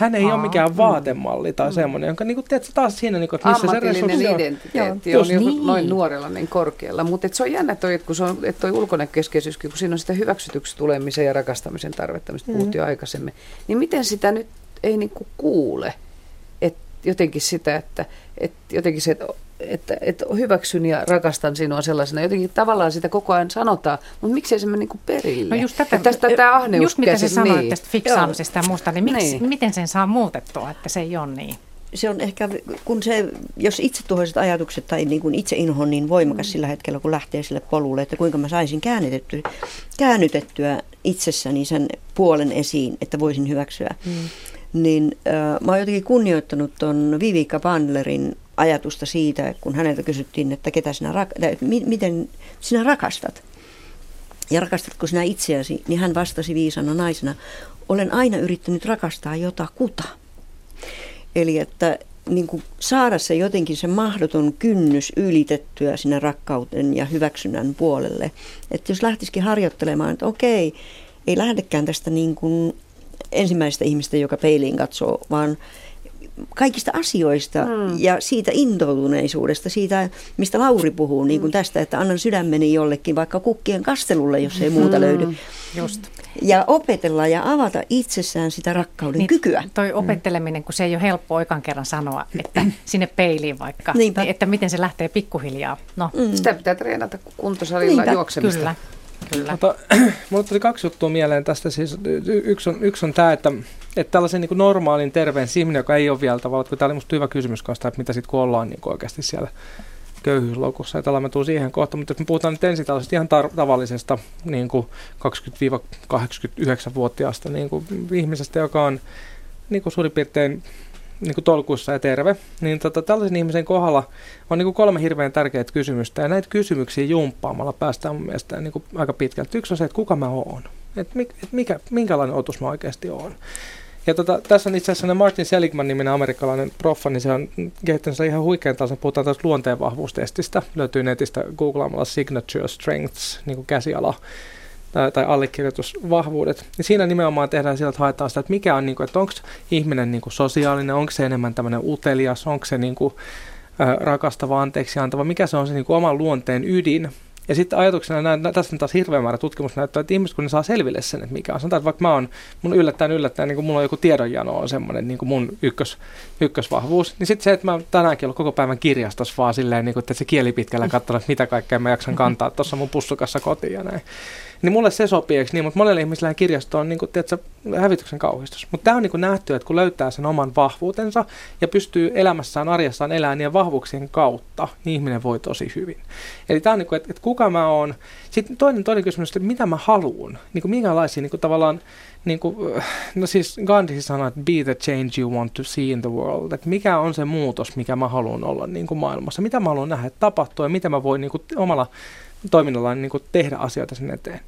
Hän ei Aa, ole mikään vaatemalli tai mm. semmoinen, jonka niin kuin, tiedät, taas siinä, niin kuin, että missä se resurssi on. identiteetti on, on niin. noin nuorella niin korkealla. Mutta se on jännä toi, että kun se on, että toi ulkonäkökeskeisyys, kun siinä on sitä hyväksytyksi tulemisen ja rakastamisen tarvetta, mistä mm. puhuttiin jo aikaisemmin, niin miten sitä nyt ei niin kuin kuule? Että jotenkin sitä, että, että jotenkin se, että että, että hyväksyn ja rakastan sinua sellaisena. Jotenkin tavallaan sitä koko ajan sanotaan, mutta miksei se mene niin perille? No just tätä, tästä tämä ahneus Just mitä sä sanoit niin. tästä fiksaamisesta ja muusta, niin, miksi, niin miten sen saa muutettua, että se ei ole niin? se on ehkä, kun se, jos itsetuhoiset ajatukset tai niin kuin itse inho on niin voimakas mm. sillä hetkellä, kun lähtee sille polulle, että kuinka mä saisin käännytettyä, käännytettyä itsessäni sen puolen esiin, että voisin hyväksyä. Mm. Niin äh, mä oon jotenkin kunnioittanut ton Vivika Bandlerin ajatusta siitä, kun häneltä kysyttiin, että ketä sinä, rak- miten sinä rakastat. Ja rakastatko sinä itseäsi, niin hän vastasi viisana naisena, olen aina yrittänyt rakastaa jotakuta. Eli että niin kuin saada se jotenkin se mahdoton kynnys ylitettyä sinne rakkauden ja hyväksynnän puolelle. Että jos lähtisikin harjoittelemaan, että okei, ei lähdekään tästä niin kuin ensimmäisestä ihmistä, joka peiliin katsoo, vaan kaikista asioista mm. ja siitä intoutuneisuudesta, siitä mistä Lauri puhuu, niin kuin mm. tästä, että annan sydämeni jollekin vaikka kukkien kastelulle, jos ei muuta mm. löydy. Just. Ja opetella ja avata itsessään sitä rakkauden niin, kykyä. Toi opetteleminen, kun se ei ole helppo oikan kerran sanoa, että sinne peiliin vaikka, Niinpä. että miten se lähtee pikkuhiljaa. No. Mm. Sitä pitää treenata kuntosalilla Niinpä. juoksemista. Kyllä. Kyllä. Mutta mulle tuli kaksi juttua mieleen tästä. Siis, yksi on, yksi on tämä, että, että tällaisen niin normaalin terveen ihminen, joka ei ole vielä tavallaan, kun tämä oli musta hyvä kysymys kanssa, että mitä sitten kun ollaan niin oikeasti siellä köyhyysloukussa. Ja tällä mä tuun siihen kohta, mutta me puhutaan nyt ensin tällaisesta ihan tar- tavallisesta niin 20-89-vuotiaasta niin kuin ihmisestä, joka on niin kuin suurin piirtein niin kuin tolkuissa ja terve, niin tota, tällaisen ihmisen kohdalla on niin kuin kolme hirveän tärkeää kysymystä. Ja näitä kysymyksiä jumppaamalla päästään mun mielestä niin kuin aika pitkälti. Yksi on se, että kuka mä oon. Että et mikä, minkälainen otus mä oikeasti oon. Ja tota, tässä on itse asiassa Martin Seligman niminen amerikkalainen proffa, niin se on kehittänyt ihan huikean tason. Puhutaan tästä luonteenvahvuustestistä. Löytyy netistä googlaamalla Signature Strengths, niin kuin käsiala tai, tai allekirjoitusvahvuudet. Ja siinä nimenomaan tehdään sillä, että haetaan sitä, että mikä on, niin kuin, että onko ihminen niin kuin sosiaalinen, onko se enemmän tämmöinen utelias, onko se niin kuin, rakastava, anteeksi antava, mikä se on se niin kuin oman luonteen ydin. Ja sitten ajatuksena, nää, tässä on taas hirveän määrä tutkimus näyttää, että ihmiset kun ne saa selville sen, että mikä on. Sanotaan, että vaikka mä oon, mun yllättäen yllättäen, niin kun mulla on joku tiedonjano on semmoinen niin kuin mun ykkös, ykkösvahvuus, niin sitten se, että mä tänäänkin ollut koko päivän kirjastossa vaan silleen, niin kuin, että se kieli pitkällä katsonut, mitä kaikkea mä jaksan kantaa tuossa mun pussukassa kotiin ja näin. Niin mulle se sopii, eikö niin? Mutta monelle ihmiselle kirjasto on niin kuin, tiedätkö, hävityksen kauhistus. Mutta tämä on niin kuin nähty, että kun löytää sen oman vahvuutensa ja pystyy elämässään, arjessaan elämään niiden vahvuuksien kautta, niin ihminen voi tosi hyvin. Eli tämä on niin kuin, että, että kuka mä oon. Sitten toinen, toinen kysymys, että mitä mä haluan. Niin kuin minkälaisia niin kuin tavallaan niin kuin, no siis Gandhi sanoi, että be the change you want to see in the world. Että mikä on se muutos, mikä mä haluan olla niin kuin maailmassa. Mitä mä haluan nähdä tapahtua ja mitä mä voin niin kuin omalla toiminnallaan niin kuin tehdä asioita sen eteen.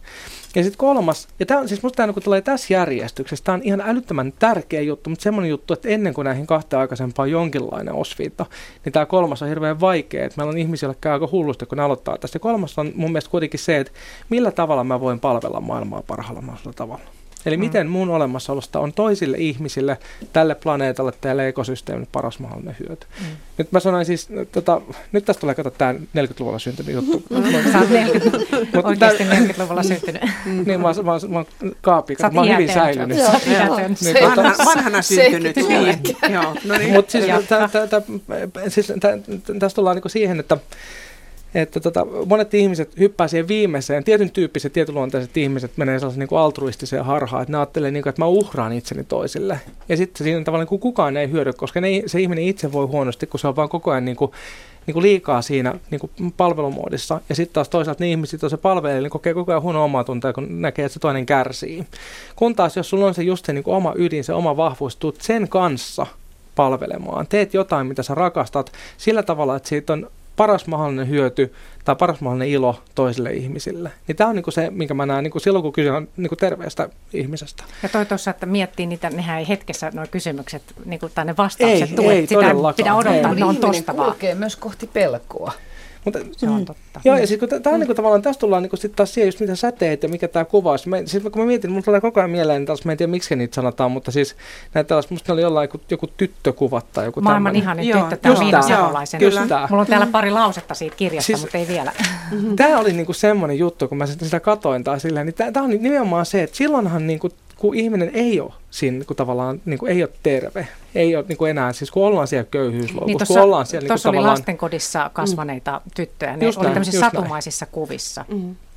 Ja sitten kolmas, ja tämä, siis musta tämä niin tulee tässä järjestyksessä, tämä on ihan älyttömän tärkeä juttu, mutta semmoinen juttu, että ennen kuin näihin kahteen aikaisempaan jonkinlainen osviitta, niin tämä kolmas on hirveän vaikea, että meillä on ihmisiä, käy aika hullusti, kun ne aloittaa tästä. Ja kolmas on mun mielestä kuitenkin se, että millä tavalla mä voin palvella maailmaa parhaalla mahdollisella tavalla. Eli mm. miten mun olemassaolosta on toisille ihmisille, tälle planeetalle, tälle ekosysteemille paras mahdollinen hyöty. Mm. Nyt mä sanoin siis, tota, nyt tästä tulee katsoa tämä 40-luvulla syntynyt juttu. Mm. Sä oot 40, oikeasti 40-luvulla syntynyt. niin, mä, mä, mä, mä kaapi, mä oon hyvin säilynyt. Sä oot niin, Vanha, vanhana syntynyt. Niin. niin. Mutta siis, siis tästä tullaan niinku siihen, että että tota, monet ihmiset hyppää siihen viimeiseen, tietyn tyyppiset, tietynluonteiset ihmiset menee sellaisen niin kuin altruistiseen harhaan, että ne ajattelee, niin kuin, että mä uhraan itseni toisille. Ja sitten siinä tavallaan niin kukaan ei hyödy, koska ne, se ihminen itse voi huonosti, kun se on vaan koko ajan niin kuin, niin kuin liikaa siinä niin kuin palvelumuodissa. Ja sitten taas toisaalta ne ihmiset, joita se palvelee, niin kokee koko ajan huono omaa tuntea, kun näkee, että se toinen kärsii. Kun taas, jos sulla on se just se niin kuin oma ydin, se oma vahvuus, tuut sen kanssa palvelemaan. Teet jotain, mitä sä rakastat, sillä tavalla, että siitä on paras mahdollinen hyöty tai paras mahdollinen ilo toisille ihmisille. Niin tämä on niinku se, minkä mä näen niinku silloin, kun kyse on niinku terveestä ihmisestä. Ja toi tuossa, että miettii niitä, nehän ei hetkessä nuo kysymykset niinku, tai ne vastaukset ei, tule. Ei, Sitä pitää odottaa, ei. ne on tosta kulkee myös kohti pelkoa. Mutta, Se on totta. Joo, ja sitten kun tämä on niin kuin, tavallaan, tästä tullaan niin sitten taas siihen, just mitä sä teet ja mikä tämä kuvaus. Mä, siis kun mä mietin, mulla tulee koko ajan mieleen, taas, mä en tiedä miksi niitä sanotaan, mutta siis näitä tällaista, musta ne oli jollain joku, joku tyttökuvat tai joku Maailman tämmöinen. ihanin tyttö, tämä on Miina tää. Savolaisen. Mulla on täällä pari lausetta siitä kirjasta, Siis- mutta ei vielä. Tämä oli niinku semmoinen juttu, kun mä sitä, sitä katoin taas silleen, niin tämä on nimenomaan se, että silloinhan niinku, kun ihminen ei ole siinä kun tavallaan niinku, ei ole terve, ei ole niinku enää, siis kun ollaan siellä köyhyysloukussa, Niin kun ollaan siellä niinku, tuossa oli tavallaan... lastenkodissa kasvaneita tyttöjä. Ne Just oli näin, tämmöisissä just näin. satumaisissa kuvissa.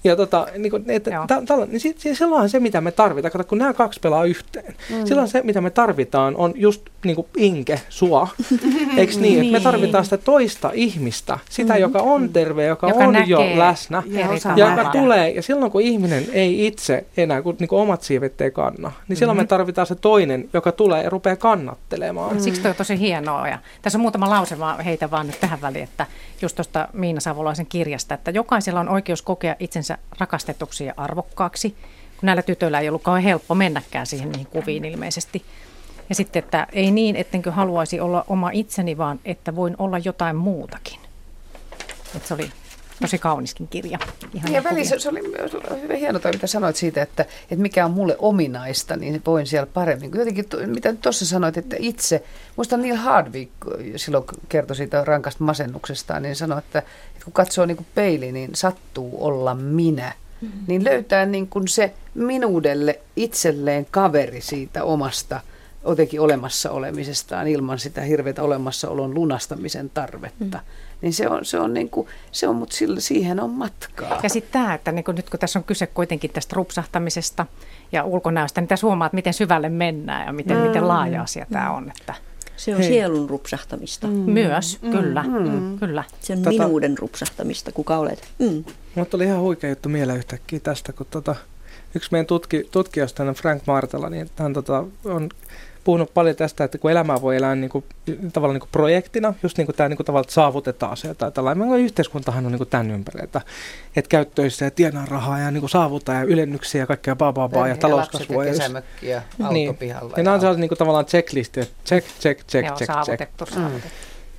Ja tota, niin kuin, että, Joo. ta, tällä, niin sit, siis silloinhan se, mitä me tarvitaan, kato, kun nämä kaksi pelaa yhteen, mm. silloin se, mitä me tarvitaan, on just niin kuin Inke, sua, eikö niin? Että me Niin. tarvitaan sitä toista ihmistä, sitä, mm. joka on terve, joka, Joka on jo näkee läsnä, eri ja tavalla. joka tulee, ja silloin kun ihminen ei itse enää, kun niin kuin omat siivet ei kanna, niin silloin Mhm. me tarvitaan se toinen, joka tulee ja rupeaa kannattelemaan. Siksi toi on tosi hienoa. Ja tässä on muutama lause, vaan heitä vaan nyt tähän väliin, että just tuosta Miina Savolaisen kirjasta, että jokaisella on oikeus kokea itsensä rakastetuksi ja arvokkaaksi, kun näillä tytöillä ei ollut kauhean helppo mennäkään siihen niihin kuviin ilmeisesti. Ja sitten, että ei niin, ettenkö haluaisi olla oma itseni, vaan että voin olla jotain muutakin. Et se oli tosi kauniskin kirja. Ihan Ja välissä se oli myös hyvin hieno toi, mitä sanoit siitä, että, että mikä on mulle ominaista, niin voin siellä paremmin. Jotenkin, mitä tuossa sanoit, että itse, muista Neil Hardwick silloin kertoi siitä rankasta masennuksestaan, niin sanoi, että, että kun katsoo niin kuin peiliin, niin sattuu olla minä. Mm-hmm. Niin löytää niin kuin se minuudelle itselleen kaveri siitä omasta jotenkin olemassa olemisestaan ilman sitä hirveätä olemassaolon lunastamisen tarvetta. Mm. Niin se on, se on, niin kuin, se on mutta sillä, siihen on matkaa. Ja sitten tämä, että niin kun nyt kun tässä on kyse kuitenkin tästä rupsahtamisesta ja ulkonäöstä, niin tässä huomaat, miten syvälle mennään ja miten, mm. miten laaja asia tämä on. Että Se on Hei. sielun rupsahtamista. mm. Myös, mm. kyllä, mm. kyllä. Se on Tota- minuuden rupsahtamista, kuka olet. Mm. Mulla tuli ihan huikea juttu mieleen yhtäkkiä tästä, kun tota, yksi meidän tutki, on Frank Martela, niin hän tota, on puhunut paljon tästä, että kun elämää voi elää niin kuin, tavallaan niin kuin projektina, just niin kuin tämä niin kuin tavallaan, saavutetaan se tai tällainen. Yhteiskuntahan on niin kuin tämän ympäri, että, käy töissä ja tienaa rahaa ja niin kuin saavuttaa ja ylennyksiä ja kaikkea baa, baa, baa ja Perhe, lapset talouskasvua. ja ja- kesämökki ja auto niin. pihalla. Ja nämä on sellaisia niin kuin, tavallaan checklisti, että check, check, check, Joo, check, check. saavutettu, saavutettu.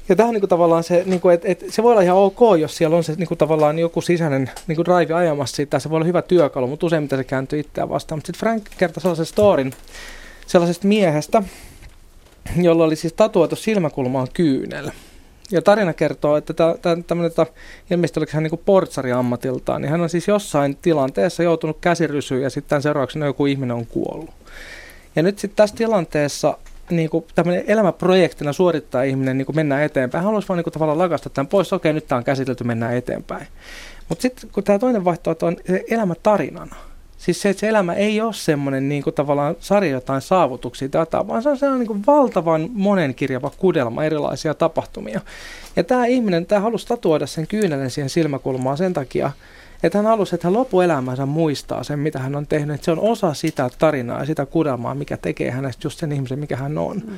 Ja tämä on niinku tavallaan se, niinku, että et se voi olla ihan ok, jos siellä on se niinku tavallaan joku sisäinen niinku drive ajamassa sitä. Se voi olla hyvä työkalu, mutta useimmiten se kääntyy itseään vastaan. Mutta sitten Frank kertoi sellaisen storin sellaisesta miehestä, jolla oli siis tatuoitu silmäkulmaan kyynel. Ja tarina kertoo, että tämmöinen, ilmeisesti oliko hän niin portsari ammatiltaan, niin hän on siis jossain tilanteessa joutunut käsirysyyn ja sitten tämän seurauksena joku ihminen on kuollut. Ja nyt sitten tässä tilanteessa niin kuin tämmöinen elämäprojektina suorittaa ihminen niin kuin mennään eteenpäin. Hän haluaisi vaan niin kuin tavallaan lakastaa tämän pois, okei nyt tämä on käsitelty, mennään eteenpäin. Mutta sitten kun tämä toinen vaihtoehto on elämä tarinana. Siis se, että se elämä ei ole semmoinen niin kuin tavallaan sarja jotain saavutuksia tai jotain, vaan se on sellainen niin kuin valtavan monenkirjava kudelma erilaisia tapahtumia. Ja tämä ihminen, tämä halusi tatuoida sen kyynelen siihen silmäkulmaan sen takia, että hän halusi, että hän loppuelämänsä muistaa sen, mitä hän on tehnyt. Että se on osa sitä tarinaa ja sitä kudelmaa, mikä tekee hänestä just sen ihmisen, mikä hän on. Mm.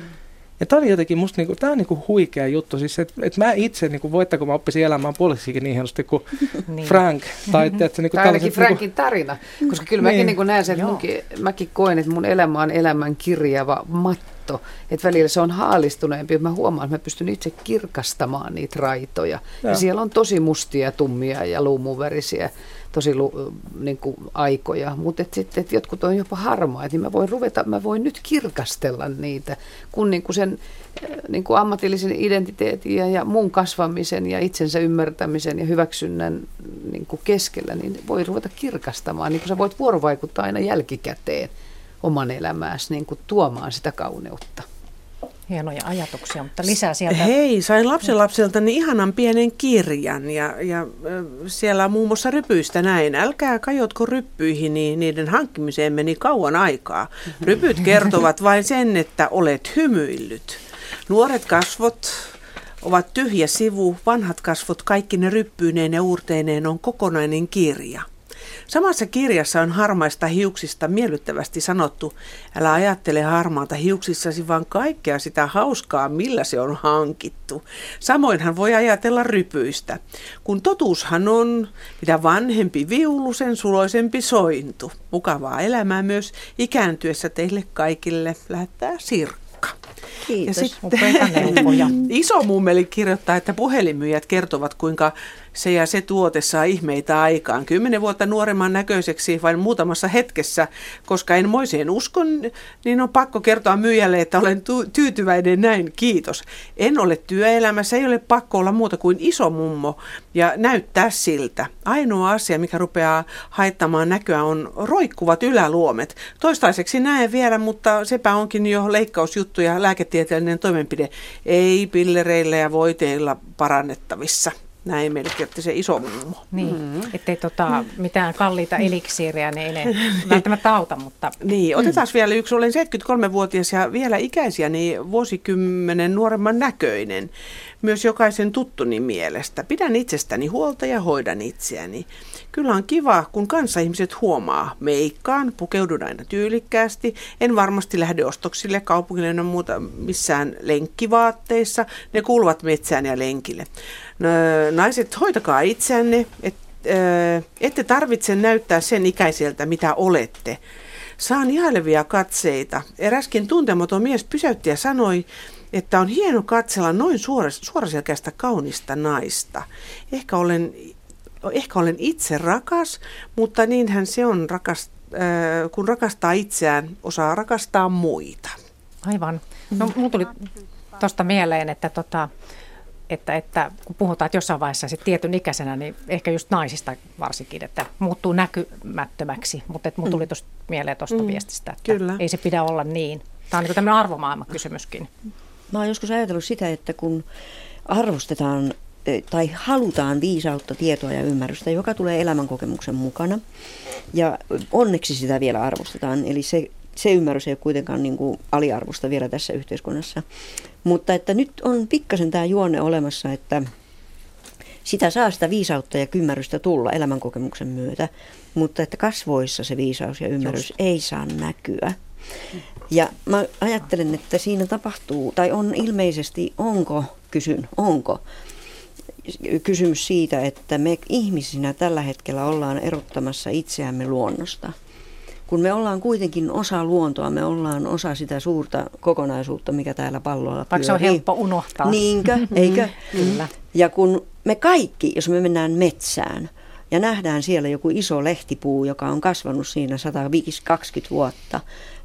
Ja tämä oli jotenkin musta, niinku, tämä on niinku huikea juttu. Siis, että et mä itse, niinku, voittako mä oppisin elämään puoliksikin niin hienosti kuin Niin. Frank. Tai, mm-hmm. että, niinku, Tai ainakin tällaiset, Frankin tarina, koska kyllä mäkin Niin. niin. näen sen, että munkin, mäkin koen, että mun elämä on elämän kirjava matto. Että välillä se on haalistuneempi, mä huomaan, että mä pystyn itse kirkastamaan niitä raitoja. Ja, Joo. siellä on tosi mustia, tummia ja luumuvärisiä tosi niin kuin aikoja, mutta et sitten et jotkut on jopa harmaita, niin mä voin ruveta, mä voin nyt kirkastella niitä, kun niin kuin sen eh, niin kuin ammatillisen identiteetin ja, ja muun kasvamisen ja itsensä ymmärtämisen ja hyväksynnän niin kuin keskellä, niin voi ruveta kirkastamaan, niin kuin sä voit vuorovaikuttaa aina jälkikäteen oman elämääsi niin kuin tuomaan sitä kauneutta. Hienoja ajatuksia, mutta lisää sieltä. Hei, sain lapsenlapsiltani ihanan pienen kirjan ja, ja siellä on muun muassa rypyistä näin. Älkää kajotko ryppyihin, niin niiden hankkimiseen meni kauan aikaa. Rypyt kertovat vain sen, että olet hymyillyt. Nuoret kasvot ovat tyhjä sivu, vanhat kasvot kaikki ne ryppyineen ja uurteineen on kokonainen kirja. Samassa kirjassa on harmaista hiuksista miellyttävästi sanottu, älä ajattele harmaata hiuksissasi, vaan kaikkea sitä hauskaa, millä se on hankittu. Samoinhan voi ajatella rypyistä, kun totuushan on, mitä vanhempi viulu, sen suloisempi sointu. Mukavaa elämää myös ikääntyessä teille kaikille lähettää Sirkka. Kiitos. Ja sitten iso mummeli kirjoittaa, että puhelinmyyjät kertovat, kuinka se ja se tuote saa ihmeitä aikaan. Kymmenen vuotta nuoremman näköiseksi vain muutamassa hetkessä, koska en moiseen uskon, niin on pakko kertoa myyjälle, että olen tyytyväinen näin, kiitos. En ole työelämässä, ei ole pakko olla muuta kuin iso mummo ja näyttää siltä. Ainoa asia, mikä rupeaa haittamaan näköä, on roikkuvat yläluomet. Toistaiseksi näen vielä, mutta sepä onkin jo leikkausjuttu ja lääketieteellinen toimenpide. Ei pillereillä ja voiteilla parannettavissa. Näin meille kertoi se iso mummo. Niin, mm. ettei tota, mitään kalliita eliksiiriä, niin ei ne välttämättä auta, mutta... Niin, otetaan mm. vielä yksi. Olen 73-vuotias ja vielä ikäisiä, niin vuosikymmenen nuoremman näköinen. Myös jokaisen tuttuni mielestä. Pidän itsestäni huolta ja hoidan itseäni. Kyllä on kiva, kun ihmiset huomaa. Meikkaan, pukeudun aina tyylikkäästi. En varmasti lähde ostoksille kaupungille ja muuta missään lenkkivaatteissa. Ne kuuluvat metsään ja lenkille. No, naiset, hoitakaa itseänne, et, äh, ette tarvitse näyttää sen ikäiseltä, mitä olette. Saan ihailevia katseita. Eräskin tuntematon mies pysäytti ja sanoi, että on hieno katsella noin suoras, suoraselkäistä kaunista naista. Ehkä olen, ehkä olen itse rakas, mutta niinhän se on, rakas, äh, kun rakastaa itseään, osaa rakastaa muita. Aivan. No, mulla tuli tuosta mieleen, että tota, että, että kun puhutaan, että jossain vaiheessa sitten tietyn ikäisenä, niin ehkä just naisista varsinkin, että muuttuu näkymättömäksi. Mutta mun tuli tuosta mieleen tuosta mm, viestistä, että kyllä. ei se pidä olla niin. Tämä on niin tämmöinen arvomaailmakysymyskin. Mä oon joskus ajatellut sitä, että kun arvostetaan e, tai halutaan viisautta, tietoa ja ymmärrystä, joka tulee elämänkokemuksen mukana. Ja onneksi sitä vielä arvostetaan, eli se se ymmärrys ei ole kuitenkaan niin kuin aliarvosta vielä tässä yhteiskunnassa. Mutta että nyt on pikkasen tämä juonne olemassa, että sitä saa sitä viisautta ja ymmärrystä tulla elämänkokemuksen myötä, mutta että kasvoissa se viisaus ja ymmärrys Just. ei saa näkyä. Ja mä ajattelen, että siinä tapahtuu, tai on ilmeisesti, onko, kysyn, onko, kysymys siitä, että me ihmisinä tällä hetkellä ollaan erottamassa itseämme luonnosta – kun me ollaan kuitenkin osa luontoa, me ollaan osa sitä suurta kokonaisuutta, mikä täällä pallolla pyörii. Vaikka se on helppo unohtaa. Niinkö, eikö? Kyllä. Ja kun me kaikki, jos me mennään metsään ja nähdään siellä joku iso lehtipuu, joka on kasvanut siinä 120 vuotta,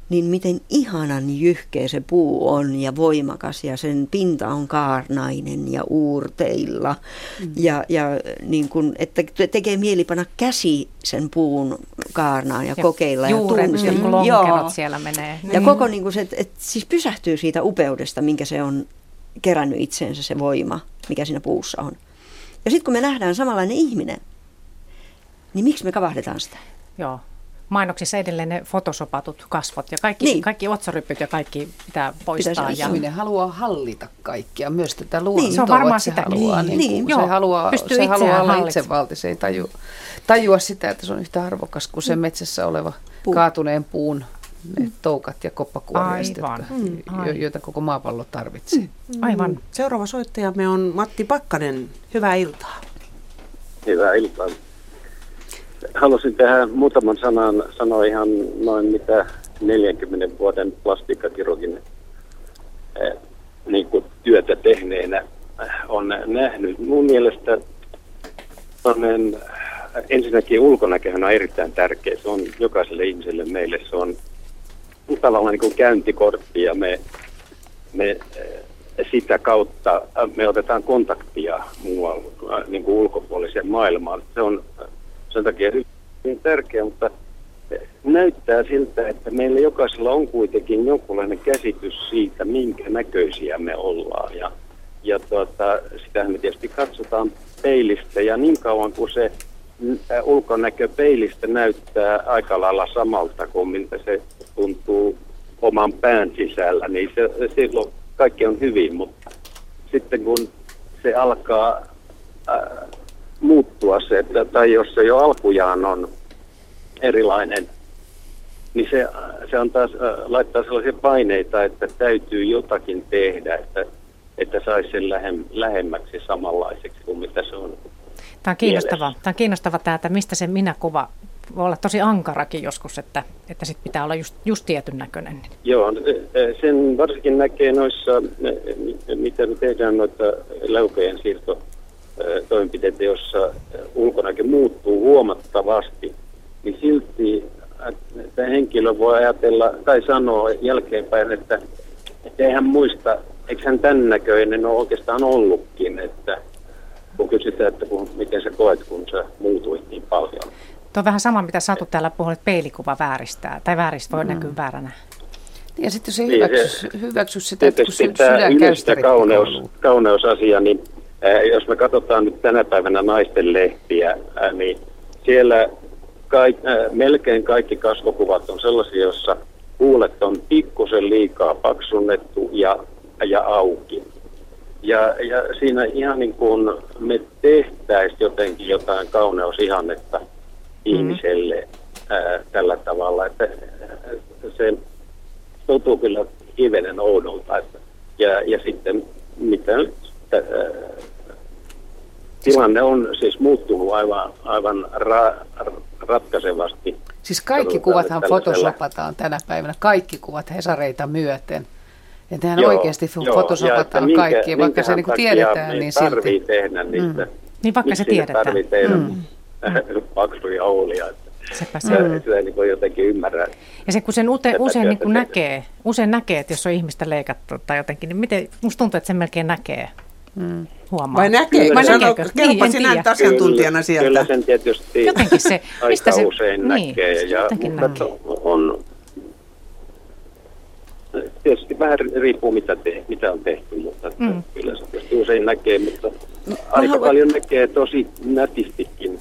niin miten ihanan jyhkeä se puu on ja voimakas ja sen pinta on kaarnainen ja uurteilla. Mm. Ja, ja niin kun, että tekee mieli panna käsi sen puun kaarnaan ja, ja kokeilla juuret, ja tuntea. Joo. siellä menee. Ja mm. koko niin kun se, että et, siis pysähtyy siitä upeudesta, minkä se on kerännyt itseensä se voima, mikä siinä puussa on. Ja sitten kun me nähdään samanlainen ihminen, niin miksi me kavahdetaan sitä? Joo mainoksissa edelleen ne fotosopatut kasvot ja kaikki, niin. kaikki otsaryppyt ja kaikki pitää poistaa. Ja... Ihminen haluaa hallita kaikkia, myös tätä luontoa. Niin, se on varmaan sitä. Haluaa, niin, niin, niin, se haluaa, se haluaa olla itsevalti, se ei tajua, tajua sitä, että se on yhtä arvokas kuin se mm. metsässä oleva Puu. kaatuneen puun ne mm. toukat ja koppakuoriaiset, jotka, mm, joita koko maapallo tarvitsee. Mm. Aivan. Seuraava soittajamme on Matti Pakkanen. Hyvää iltaa. Hyvää iltaa halusin tehdä muutaman sanan, sanoa ihan noin mitä 40 vuoden plastiikkakirurgin eh, niin kuin työtä tehneenä on nähnyt. Mun mielestä tonnen, ensinnäkin ulkonäköhän on erittäin tärkeä. Se on jokaiselle ihmiselle meille. Se on tavallaan niin kuin käyntikortti ja me, me eh, sitä kautta me otetaan kontaktia muualla niin kuin ulkopuoliseen maailmaan. Se on sen takia hyvin tärkeä, mutta näyttää siltä, että meillä jokaisella on kuitenkin jonkunlainen käsitys siitä, minkä näköisiä me ollaan. Ja, ja tuota, sitähän me tietysti katsotaan peilistä ja niin kauan kuin se ulkonäkö peilistä näyttää aika lailla samalta kuin miltä se tuntuu oman pään sisällä, niin se, silloin kaikki on hyvin, mutta sitten kun se alkaa muuttua se, että, tai jos se jo alkujaan on erilainen, niin se, se on taas, äh, laittaa sellaisia paineita, että täytyy jotakin tehdä, että, että saisi sen lähem, lähemmäksi samanlaiseksi kuin mitä se on. Tämä on kiinnostavaa. Tämä on kiinnostava tämä, että mistä se minäkuva voi olla tosi ankarakin joskus, että, että sit pitää olla just, just tietyn näköinen. Joo, sen varsinkin näkee noissa, mitä me tehdään noita leukojen siirtotoimenpiteitä, jossa ulkonäkö muuttuu huomattavasti, niin silti että henkilö voi ajatella tai sanoa jälkeenpäin, että, että ei hän muista, eikö hän tämän näköinen ole oikeastaan ollutkin, että kun kysytään, että kun, miten sä koet, kun sä muutuit niin paljon. Tuo on vähän sama, mitä Satu täällä puhui, että peilikuva vääristää, tai vääristä voi mm. näkyä vääränä. Ja sitten jos ei niin, hyväksy, hyväksy sitä, että kun sydän kauneus, kauneusasia, niin jos me katsotaan nyt tänä päivänä naisten lehtiä, niin siellä kaik, melkein kaikki kasvokuvat on sellaisia, joissa huulet on pikkusen liikaa paksunnettu ja, ja auki. Ja, ja siinä ihan niin kuin me tehtäisiin jotenkin jotain kauneusihannetta mm. ihmiselle ää, tällä tavalla, että se tuntuu kyllä hivenen oudolta. Että, ja, ja sitten mitä nyt, tilanne on siis muuttunut aivan, aivan ra, ratkaisevasti. Siis kaikki kuvathan photoshopataan tänä päivänä, kaikki kuvat hesareita myöten. Ja tehän joo, oikeasti fotosopataan kaikki, vaikka se niin tiedetään, niin silti. tehdä niistä. Mm. Niin vaikka se tiedetään. Tarvii tehdä mm. paksuja oulia. Sepä se. Mm. Sitä ei niin jotenkin ymmärrä. Ja se kun sen ute, usein niin kuin näkee, usein näkee, että jos on ihmistä leikattu tai jotenkin, niin miten, musta tuntuu, että se melkein näkee. Mm. Huomaa. Vai näkeekö? Vai näkeekö? Kerropa niin, sinä asiantuntijana sieltä. Kyllä sen tietysti Jotenkin se, mistä se, usein niin, näkee. Ja, näkee. on, tietysti vähän riippuu mitä, te, mitä on tehty, mutta mm. kyllä se tietysti usein näkee, mutta no, aika haluan... paljon näkee tosi nätistikin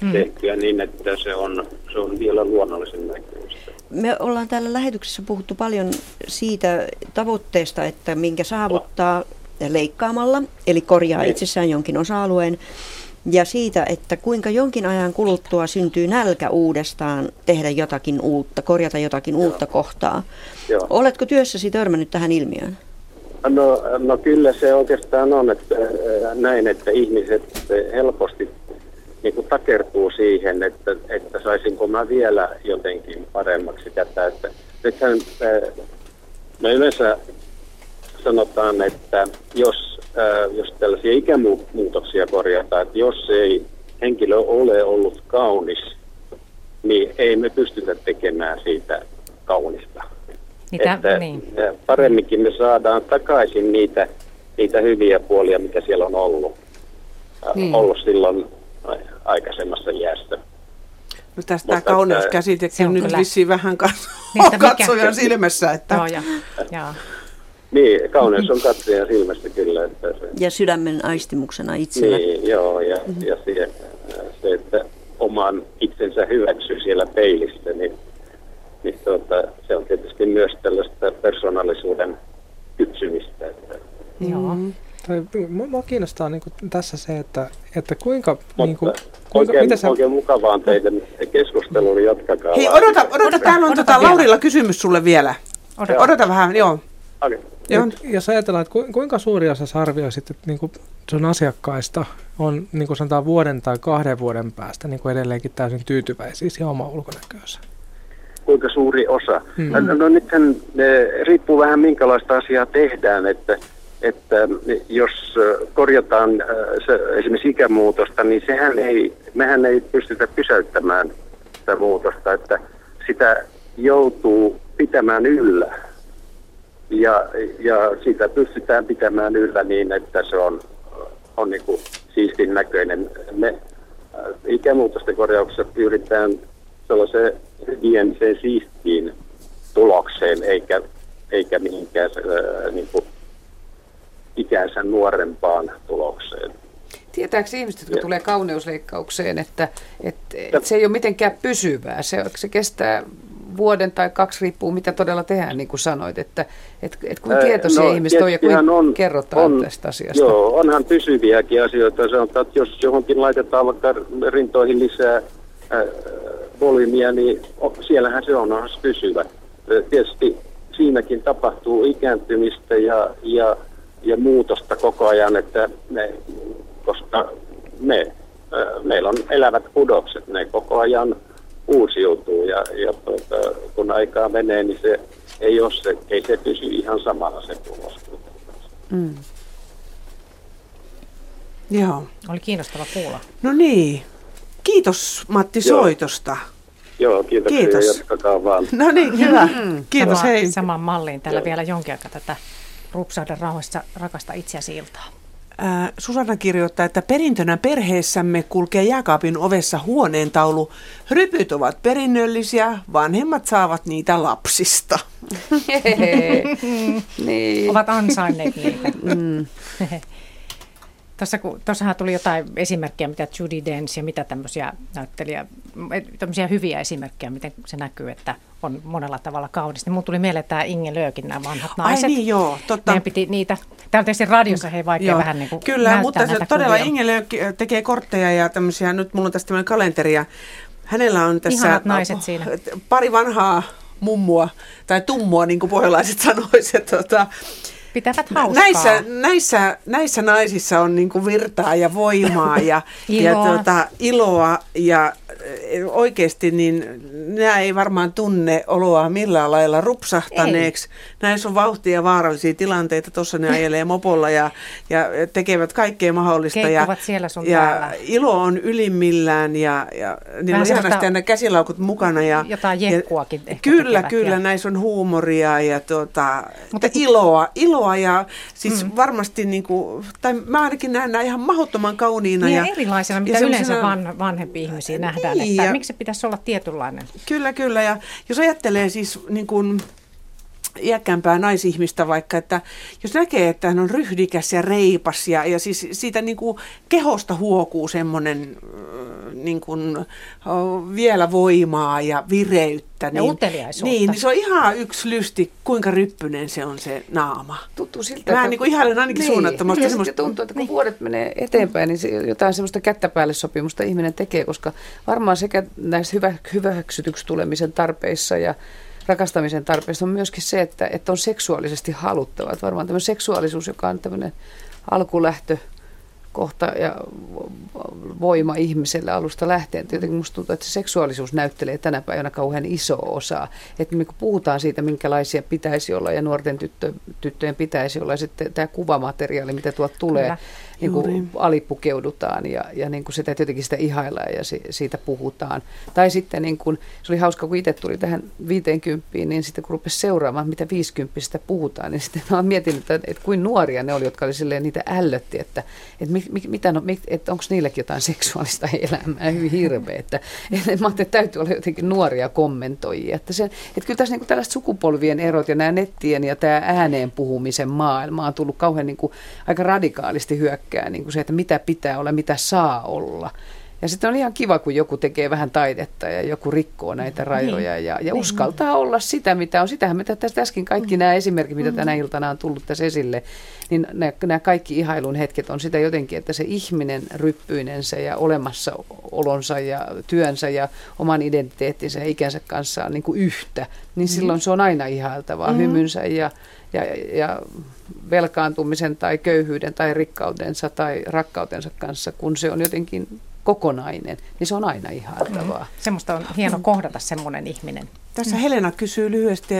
mm. tehtyä niin, että se on, se on vielä luonnollisen näköistä. Me ollaan täällä lähetyksessä puhuttu paljon siitä tavoitteesta, että minkä saavuttaa leikkaamalla, eli korjaa niin. itsessään jonkin osa-alueen ja siitä, että kuinka jonkin ajan kuluttua syntyy nälkä uudestaan tehdä jotakin uutta, korjata jotakin Joo. uutta kohtaa. Joo. Oletko työssäsi törmännyt tähän ilmiöön? No, no kyllä se oikeastaan on että äh, näin, että ihmiset helposti niin kuin takertuu siihen, että, että saisinko mä vielä jotenkin paremmaksi tätä. Että nythän äh, me yleensä sanotaan, että jos jos tällaisia ikämuutoksia korjataan, että jos ei henkilö ole ollut kaunis, niin ei me pystytä tekemään siitä kaunista. Niitä, että niin. Paremminkin me saadaan takaisin niitä, niitä hyviä puolia, mitä siellä on ollut, niin. ollut silloin aikaisemmassa iässä. No tästä tämä kauneuskäsitekin on nyt vissiin vähän niin, katsojan silmässä. Että... Joo, ja, ja. Niin, kauneus on katsojan silmästä kyllä. Että se, ja sydämen aistimuksena itsellä. Niin, joo, ja, mm-hmm. ja se, se, että oman itsensä hyväksyy siellä peilissä, niin, niin tuota, se on tietysti myös tällaista persoonallisuuden kypsymistä. Että. Joo. Mm-hmm. Tai, mua kiinnostaa niin kuin, tässä se, että, että kuinka... Mutta niin kuin, kuinka oikein, mitä sä... oikein mukavaa on teidän keskustelu, niin jatkakaa. Hei, odota, odota, täällä on tota, Laurilla kysymys sulle vielä. Odota, odota vähän, joo. Okay. Joo. jos ajatellaan, että kuinka suuri osa sä arvioisit, että niin kuin sun asiakkaista on niin kuin sanotaan vuoden tai kahden vuoden päästä niin kuin edelleenkin täysin tyytyväisiä siihen omaan ulkonäköönsä? Kuinka suuri osa? Hmm. No, no nythän ne, riippuu vähän minkälaista asiaa tehdään, että, että jos korjataan se, esimerkiksi ikämuutosta, niin sehän ei, mehän ei pystytä pysäyttämään sitä muutosta, että sitä joutuu pitämään yllä ja, ja sitä pystytään pitämään yllä niin, että se on, on niin kuin siistin näköinen. Me äh, ikämuutosten korjauksessa pyritään sellaiseen hygieniseen siistiin tulokseen, eikä, eikä mihinkään äh, niin kuin ikänsä nuorempaan tulokseen. Tietääkö ihmiset, jotka ja. tulee kauneusleikkaukseen, että, että, että se ei ole mitenkään pysyvää? Se, se kestää vuoden tai kaksi, riippuu mitä todella tehdään, niin kuin sanoit, että et, et kuin tietoisia no, ihmiset on ja kuin on, kerrotaan on, tästä asiasta. Joo, onhan pysyviäkin asioita. Sanotaan, että jos johonkin laitetaan vaikka rintoihin lisää äh, volyymia, niin siellähän se on, onhan se pysyvä. Tietysti siinäkin tapahtuu ikääntymistä ja, ja, ja muutosta koko ajan, että me, koska me, meillä on elävät kudokset, ne koko ajan uusiutuu ja, ja tuota, kun aikaa menee, niin se ei, ole se, ei se pysy ihan samana se tulos. Mm. Joo. Oli kiinnostava kuulla. No niin. Kiitos Matti Joo. soitosta. Joo, kiitos. Kiitos. Jatkakaa vaan. No niin, hyvä. Mm. Kiitos, Sama, hei. Samaan malliin. Täällä Joo. vielä jonkin aikaa tätä rupsahden rauhassa rakasta itseäsi iltaa. Susanna kirjoittaa, että perintönä perheessämme kulkee jääkaapin ovessa huoneentaulu. Rypyt ovat perinnöllisiä, vanhemmat saavat niitä lapsista. niin. Ovat ansainneet niitä. Mm. Tuossa, kun, tuossahan tuli jotain esimerkkejä, mitä Judy Dench ja mitä tämmöisiä näyttelijä, tämmöisiä hyviä esimerkkejä, miten se näkyy, että on monella tavalla kaunis. Niin mun tuli mieleen tämä Inge Löökin, nämä vanhat naiset. Ai niin, joo, totta. Meidän piti niitä, täällä tietysti radiossa hei vaikea joo, vähän niin kuin Kyllä, mutta se todella kuvia. Inge Löökki tekee kortteja ja tämmöisiä, nyt mulla on tästä tämmöinen kalenteri ja hänellä on tässä Ihanat naiset siinä. pari vanhaa mummua tai tummua, niin kuin pohjalaiset sanoisivat. Tota, pitävät hauskaa. Näissä, näissä, näissä naisissa on niin kuin virtaa ja voimaa ja, iloa. ja tuota, iloa ja oikeasti niin nämä ei varmaan tunne oloa millään lailla rupsahtaneeksi. Ei. Näissä on vauhtia ja vaarallisia tilanteita. Tuossa ne ajelee mopolla ja, ja tekevät kaikkea mahdollista. ja, siellä sun ja täällä. ilo on ylimmillään ja, ja niillä on ihanasti aina käsilaukut mukana. Ja, jotain jekkuakin ja, Kyllä, tekevät, kyllä. Ja... Näissä on huumoria ja tuota, Mutta iloa, iloa ja siis mm. varmasti, niin kuin, tai mä ainakin näen nämä ihan mahdottoman kauniina. Niin ja, ja erilaisena, mitä ja yleensä van, vanhempi ihmisiä nähdään. Niin, että ja, miksi se pitäisi olla tietynlainen? Kyllä, kyllä. Ja jos ajattelee siis niin kuin, iäkkäämpää naisihmistä vaikka, että jos näkee, että hän on ryhdikäs ja reipas ja, ja siis siitä niin kuin kehosta huokuu semmoinen niin kuin, vielä voimaa ja vireyttä. Ja niin, uteliaisuutta. Niin, niin se on ihan yksi lysti, kuinka ryppynen se on se naama. Tuntuu siltä, Mä niin ihailen ainakin niin, suunnattomasti. Ja semmoista... tuntuu, että kun niin. vuodet menee eteenpäin, niin se jotain semmoista kättä päälle sopimusta ihminen tekee, koska varmaan sekä näissä hyvä, hyväksytyksi tulemisen tarpeissa ja rakastamisen tarpeesta on myöskin se, että, että on seksuaalisesti haluttava. Että varmaan tämmöinen seksuaalisuus, joka on tämmöinen alkulähtö kohta ja voima ihmiselle alusta lähtien. Jotenkin musta tuntuu, että se seksuaalisuus näyttelee tänä päivänä kauhean iso osa. Että me kun puhutaan siitä, minkälaisia pitäisi olla ja nuorten tyttö, tyttöjen pitäisi olla, ja sitten tämä kuvamateriaali, mitä tuolta tulee, Kyllä niin kuin alipukeudutaan ja, ja niin kuin sitä jotenkin sitä ihaillaan ja si, siitä puhutaan. Tai sitten niin kuin, se oli hauska, kun itse tuli tähän 50, niin sitten kun rupesi seuraamaan, mitä 50 puhutaan, niin sitten mä oon miettinyt, että, että kuin nuoria ne oli, jotka oli silleen, niitä ällötti, että, että, mit, mitä, no, että onko niilläkin jotain seksuaalista elämää, hyvin hirveä. Että, että mä että täytyy olla jotenkin nuoria kommentoijia. Että, se, että kyllä tässä niin kuin tällaiset sukupolvien erot ja nämä nettien ja tämä ääneen puhumisen maailma on tullut kauhean niin kuin, aika radikaalisti hyökkää tykkää, niin kuin se, että mitä pitää olla, mitä saa olla. Ja sitten on ihan kiva, kun joku tekee vähän taidetta ja joku rikkoo näitä rajoja niin. ja, ja niin. uskaltaa olla sitä, mitä on. Sitähän me tästä äsken kaikki mm. nämä esimerkit, mitä tänä mm. iltana on tullut tässä esille, niin nämä, nämä kaikki ihailun hetket on sitä jotenkin, että se ihminen ryppyinensä ja olemassaolonsa ja työnsä ja oman identiteettinsä ja ikänsä kanssa on niin kuin yhtä, niin mm. silloin se on aina ihailtavaa, mm. hymynsä ja, ja, ja velkaantumisen tai köyhyyden tai rikkautensa tai rakkautensa kanssa, kun se on jotenkin kokonainen, niin se on aina ihailtavaa. Mm. Semmoista on hieno kohdata semmoinen ihminen. Tässä mm. Helena kysyy lyhyesti,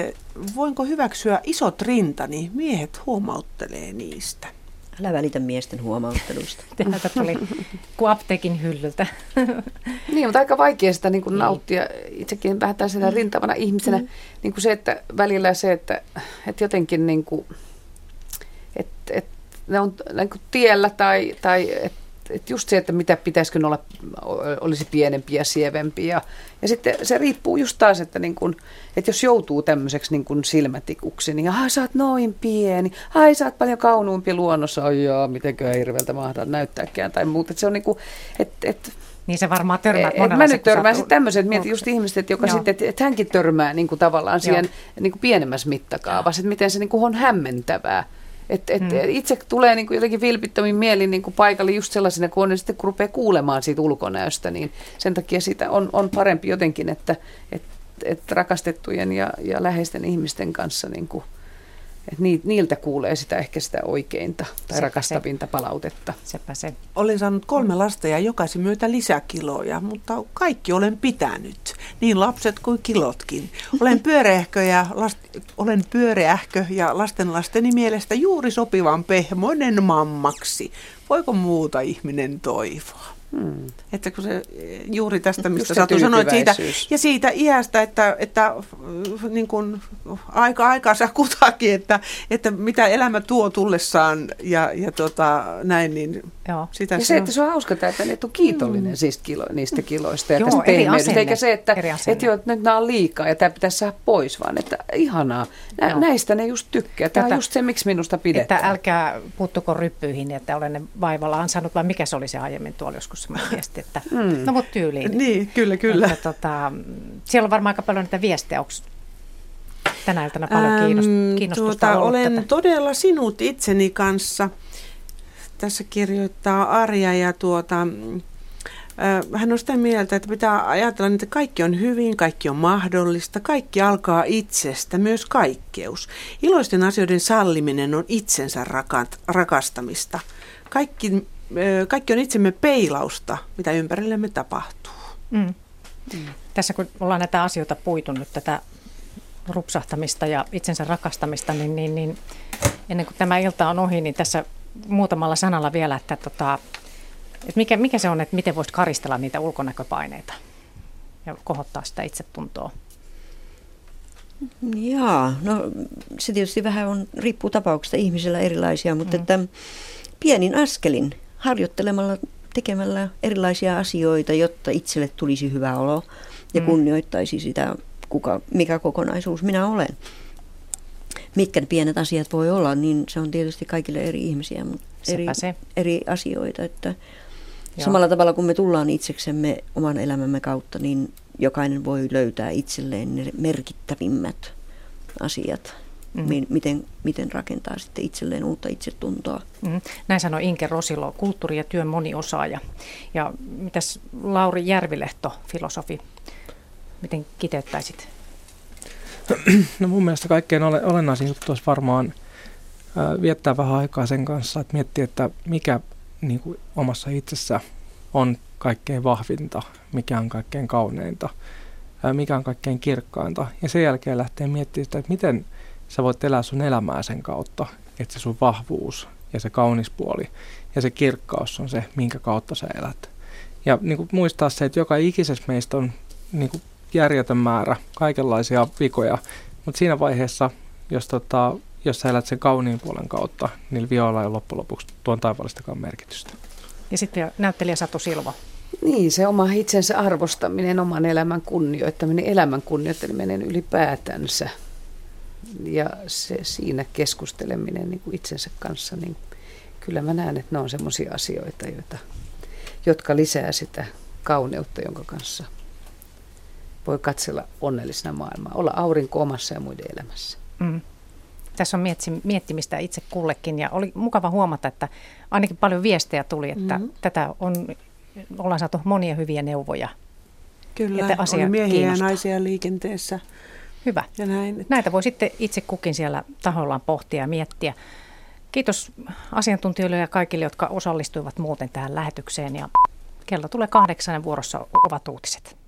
voinko hyväksyä isot rintani? Miehet huomauttelee niistä. Älä välitä miesten huomautteluista. Täältä tuli kuin apteekin hyllyltä. niin, mutta aika vaikea sitä niin kuin niin. nauttia itsekin vähän tällaisena mm. rintavana ihmisenä. Mm. Niin kuin se, että välillä se, että, että jotenkin niin kuin, että, että ne on niin kuin tiellä tai, tai että että just se, että mitä pitäisikö olla, olisi pienempi ja sievempi. Ja, ja sitten se riippuu just taas, että, niin kun, että jos joutuu tämmöiseksi niin kun silmätikuksi, niin ai sä oot noin pieni, ai sä oot paljon kaunuumpi luonnossa, ai jaa, mitenkö hirveältä mahdaa näyttääkään tai muuta. Että se on niin kuin, että, että niin se varmaan törmää et, Mä nyt törmään sitten tämmöiset, mietin just ihmiset, että, joka sitten, että, että hänkin törmää niin kuin tavallaan siihen niin kuin pienemmässä mittakaavassa, että miten se niin kuin on hämmentävää. Et, et, mm. Itse tulee niin kuin jotenkin vilpittömin mielin niin kuin paikalle just sellaisena, kun on sitten kun rupeaa kuulemaan siitä ulkonäöstä, niin sen takia sitä on, on parempi jotenkin, että et, et rakastettujen ja, ja läheisten ihmisten kanssa niin kuin että niiltä kuulee sitä ehkä sitä oikeinta tai Sepä rakastavinta se. palautetta. Sepä se. Olen saanut kolme lasta ja jokaisen myötä lisäkiloja, mutta kaikki olen pitänyt, niin lapset kuin kilotkin. Olen pyöreähkö ja, last, olen pyöreähkö ja lastenlasteni mielestä juuri sopivan pehmoinen mammaksi. Voiko muuta ihminen toivoa? Hmm. Että kun se juuri tästä, mistä Satu sanoit siitä, ja siitä iästä, että, että äh, niin kuin aika aikansa kutakin, että, että mitä elämä tuo tullessaan ja, ja tota, näin, niin Joo. sitä ja se, on... että se on hauska, että ne on kiitollinen mm. siis kilo, niistä kiloista ja Joo, tästä pehmeydestä, eikä se, että, että, jo, että nyt nämä on liikaa ja tämä pitäisi saada pois, vaan että ihanaa, Nä, näistä ne just tykkää. Tämä Tätä, on just se, miksi minusta pidetään. Että älkää puuttuko ryppyihin, että olen ne vaivalla ansainnut, vai mikä se oli se aiemmin tuolla joskus se viesti, että mm. no mut tyyliin. Niin, kyllä, kyllä. Että, tota, siellä on varmaan aika paljon näitä viestejä, onko tänä iltana paljon kiinnostusta tuota, Olen tätä? todella sinut itseni kanssa. Tässä kirjoittaa Arja ja tuota, hän on sitä mieltä, että pitää ajatella, että kaikki on hyvin, kaikki on mahdollista, kaikki alkaa itsestä, myös kaikkeus. Iloisten asioiden salliminen on itsensä rakastamista. Kaikki, kaikki on itsemme peilausta, mitä ympärillemme tapahtuu. Mm. Mm. Tässä kun ollaan näitä asioita puitu nyt, tätä rupsahtamista ja itsensä rakastamista, niin, niin, niin ennen kuin tämä ilta on ohi, niin tässä muutamalla sanalla vielä, että, tota, että mikä, mikä se on, että miten voisi karistella niitä ulkonäköpaineita ja kohottaa sitä itsetuntoa? Jaa, no se tietysti vähän on, riippuu tapauksesta ihmisillä erilaisia, mutta mm. että pienin askelin harjoittelemalla, tekemällä erilaisia asioita, jotta itselle tulisi hyvä olo ja mm. kunnioittaisi sitä, kuka, mikä kokonaisuus minä olen mitkä pienet asiat voi olla, niin se on tietysti kaikille eri ihmisiä, mutta eri, se. eri asioita. Että Joo. samalla tavalla kun me tullaan itseksemme oman elämämme kautta, niin jokainen voi löytää itselleen ne merkittävimmät asiat, mm. miten, miten rakentaa sitten itselleen uutta itsetuntoa. Mm. Näin sanoi Inke Rosilo, kulttuuri- ja työn moniosaaja. Ja mitäs Lauri Järvilehto, filosofi, miten kiteyttäisit No mun mielestä kaikkein ole, olennaisin juttu olisi varmaan ää, viettää vähän aikaa sen kanssa, että miettiä, että mikä niin kuin omassa itsessä on kaikkein vahvinta, mikä on kaikkein kauneinta, ää, mikä on kaikkein kirkkainta. Ja sen jälkeen lähtee miettimään sitä, että miten sä voit elää sun elämää sen kautta, että se sun vahvuus ja se kaunis puoli ja se kirkkaus on se, minkä kautta sä elät. Ja niin kuin muistaa se, että joka ikisessä meistä on niin kuin järjetön määrä kaikenlaisia vikoja, mutta siinä vaiheessa, jos, tota, jos sä elät sen kauniin puolen kautta, niin vioilla ei loppujen lopuksi tuon taivaallistakaan merkitystä. Ja sitten näyttelijä Satu Silva. Niin, se oma itsensä arvostaminen, oman elämän kunnioittaminen, elämän kunnioittaminen ylipäätänsä ja se, siinä keskusteleminen niin kuin itsensä kanssa, niin kyllä mä näen, että ne on sellaisia asioita, joita, jotka lisää sitä kauneutta, jonka kanssa voi katsella onnellisena maailmaa, olla aurinko omassa ja muiden elämässä. Mm. Tässä on miettimistä itse kullekin ja oli mukava huomata, että ainakin paljon viestejä tuli, että mm-hmm. tätä on, ollaan saatu monia hyviä neuvoja. Kyllä, että asia on miehiä kiinnostaa. ja naisia liikenteessä. Hyvä. Ja näin, että... Näitä voi sitten itse kukin siellä tahollaan pohtia ja miettiä. Kiitos asiantuntijoille ja kaikille, jotka osallistuivat muuten tähän lähetykseen. Ja kello tulee kahdeksan vuorossa ovat uutiset.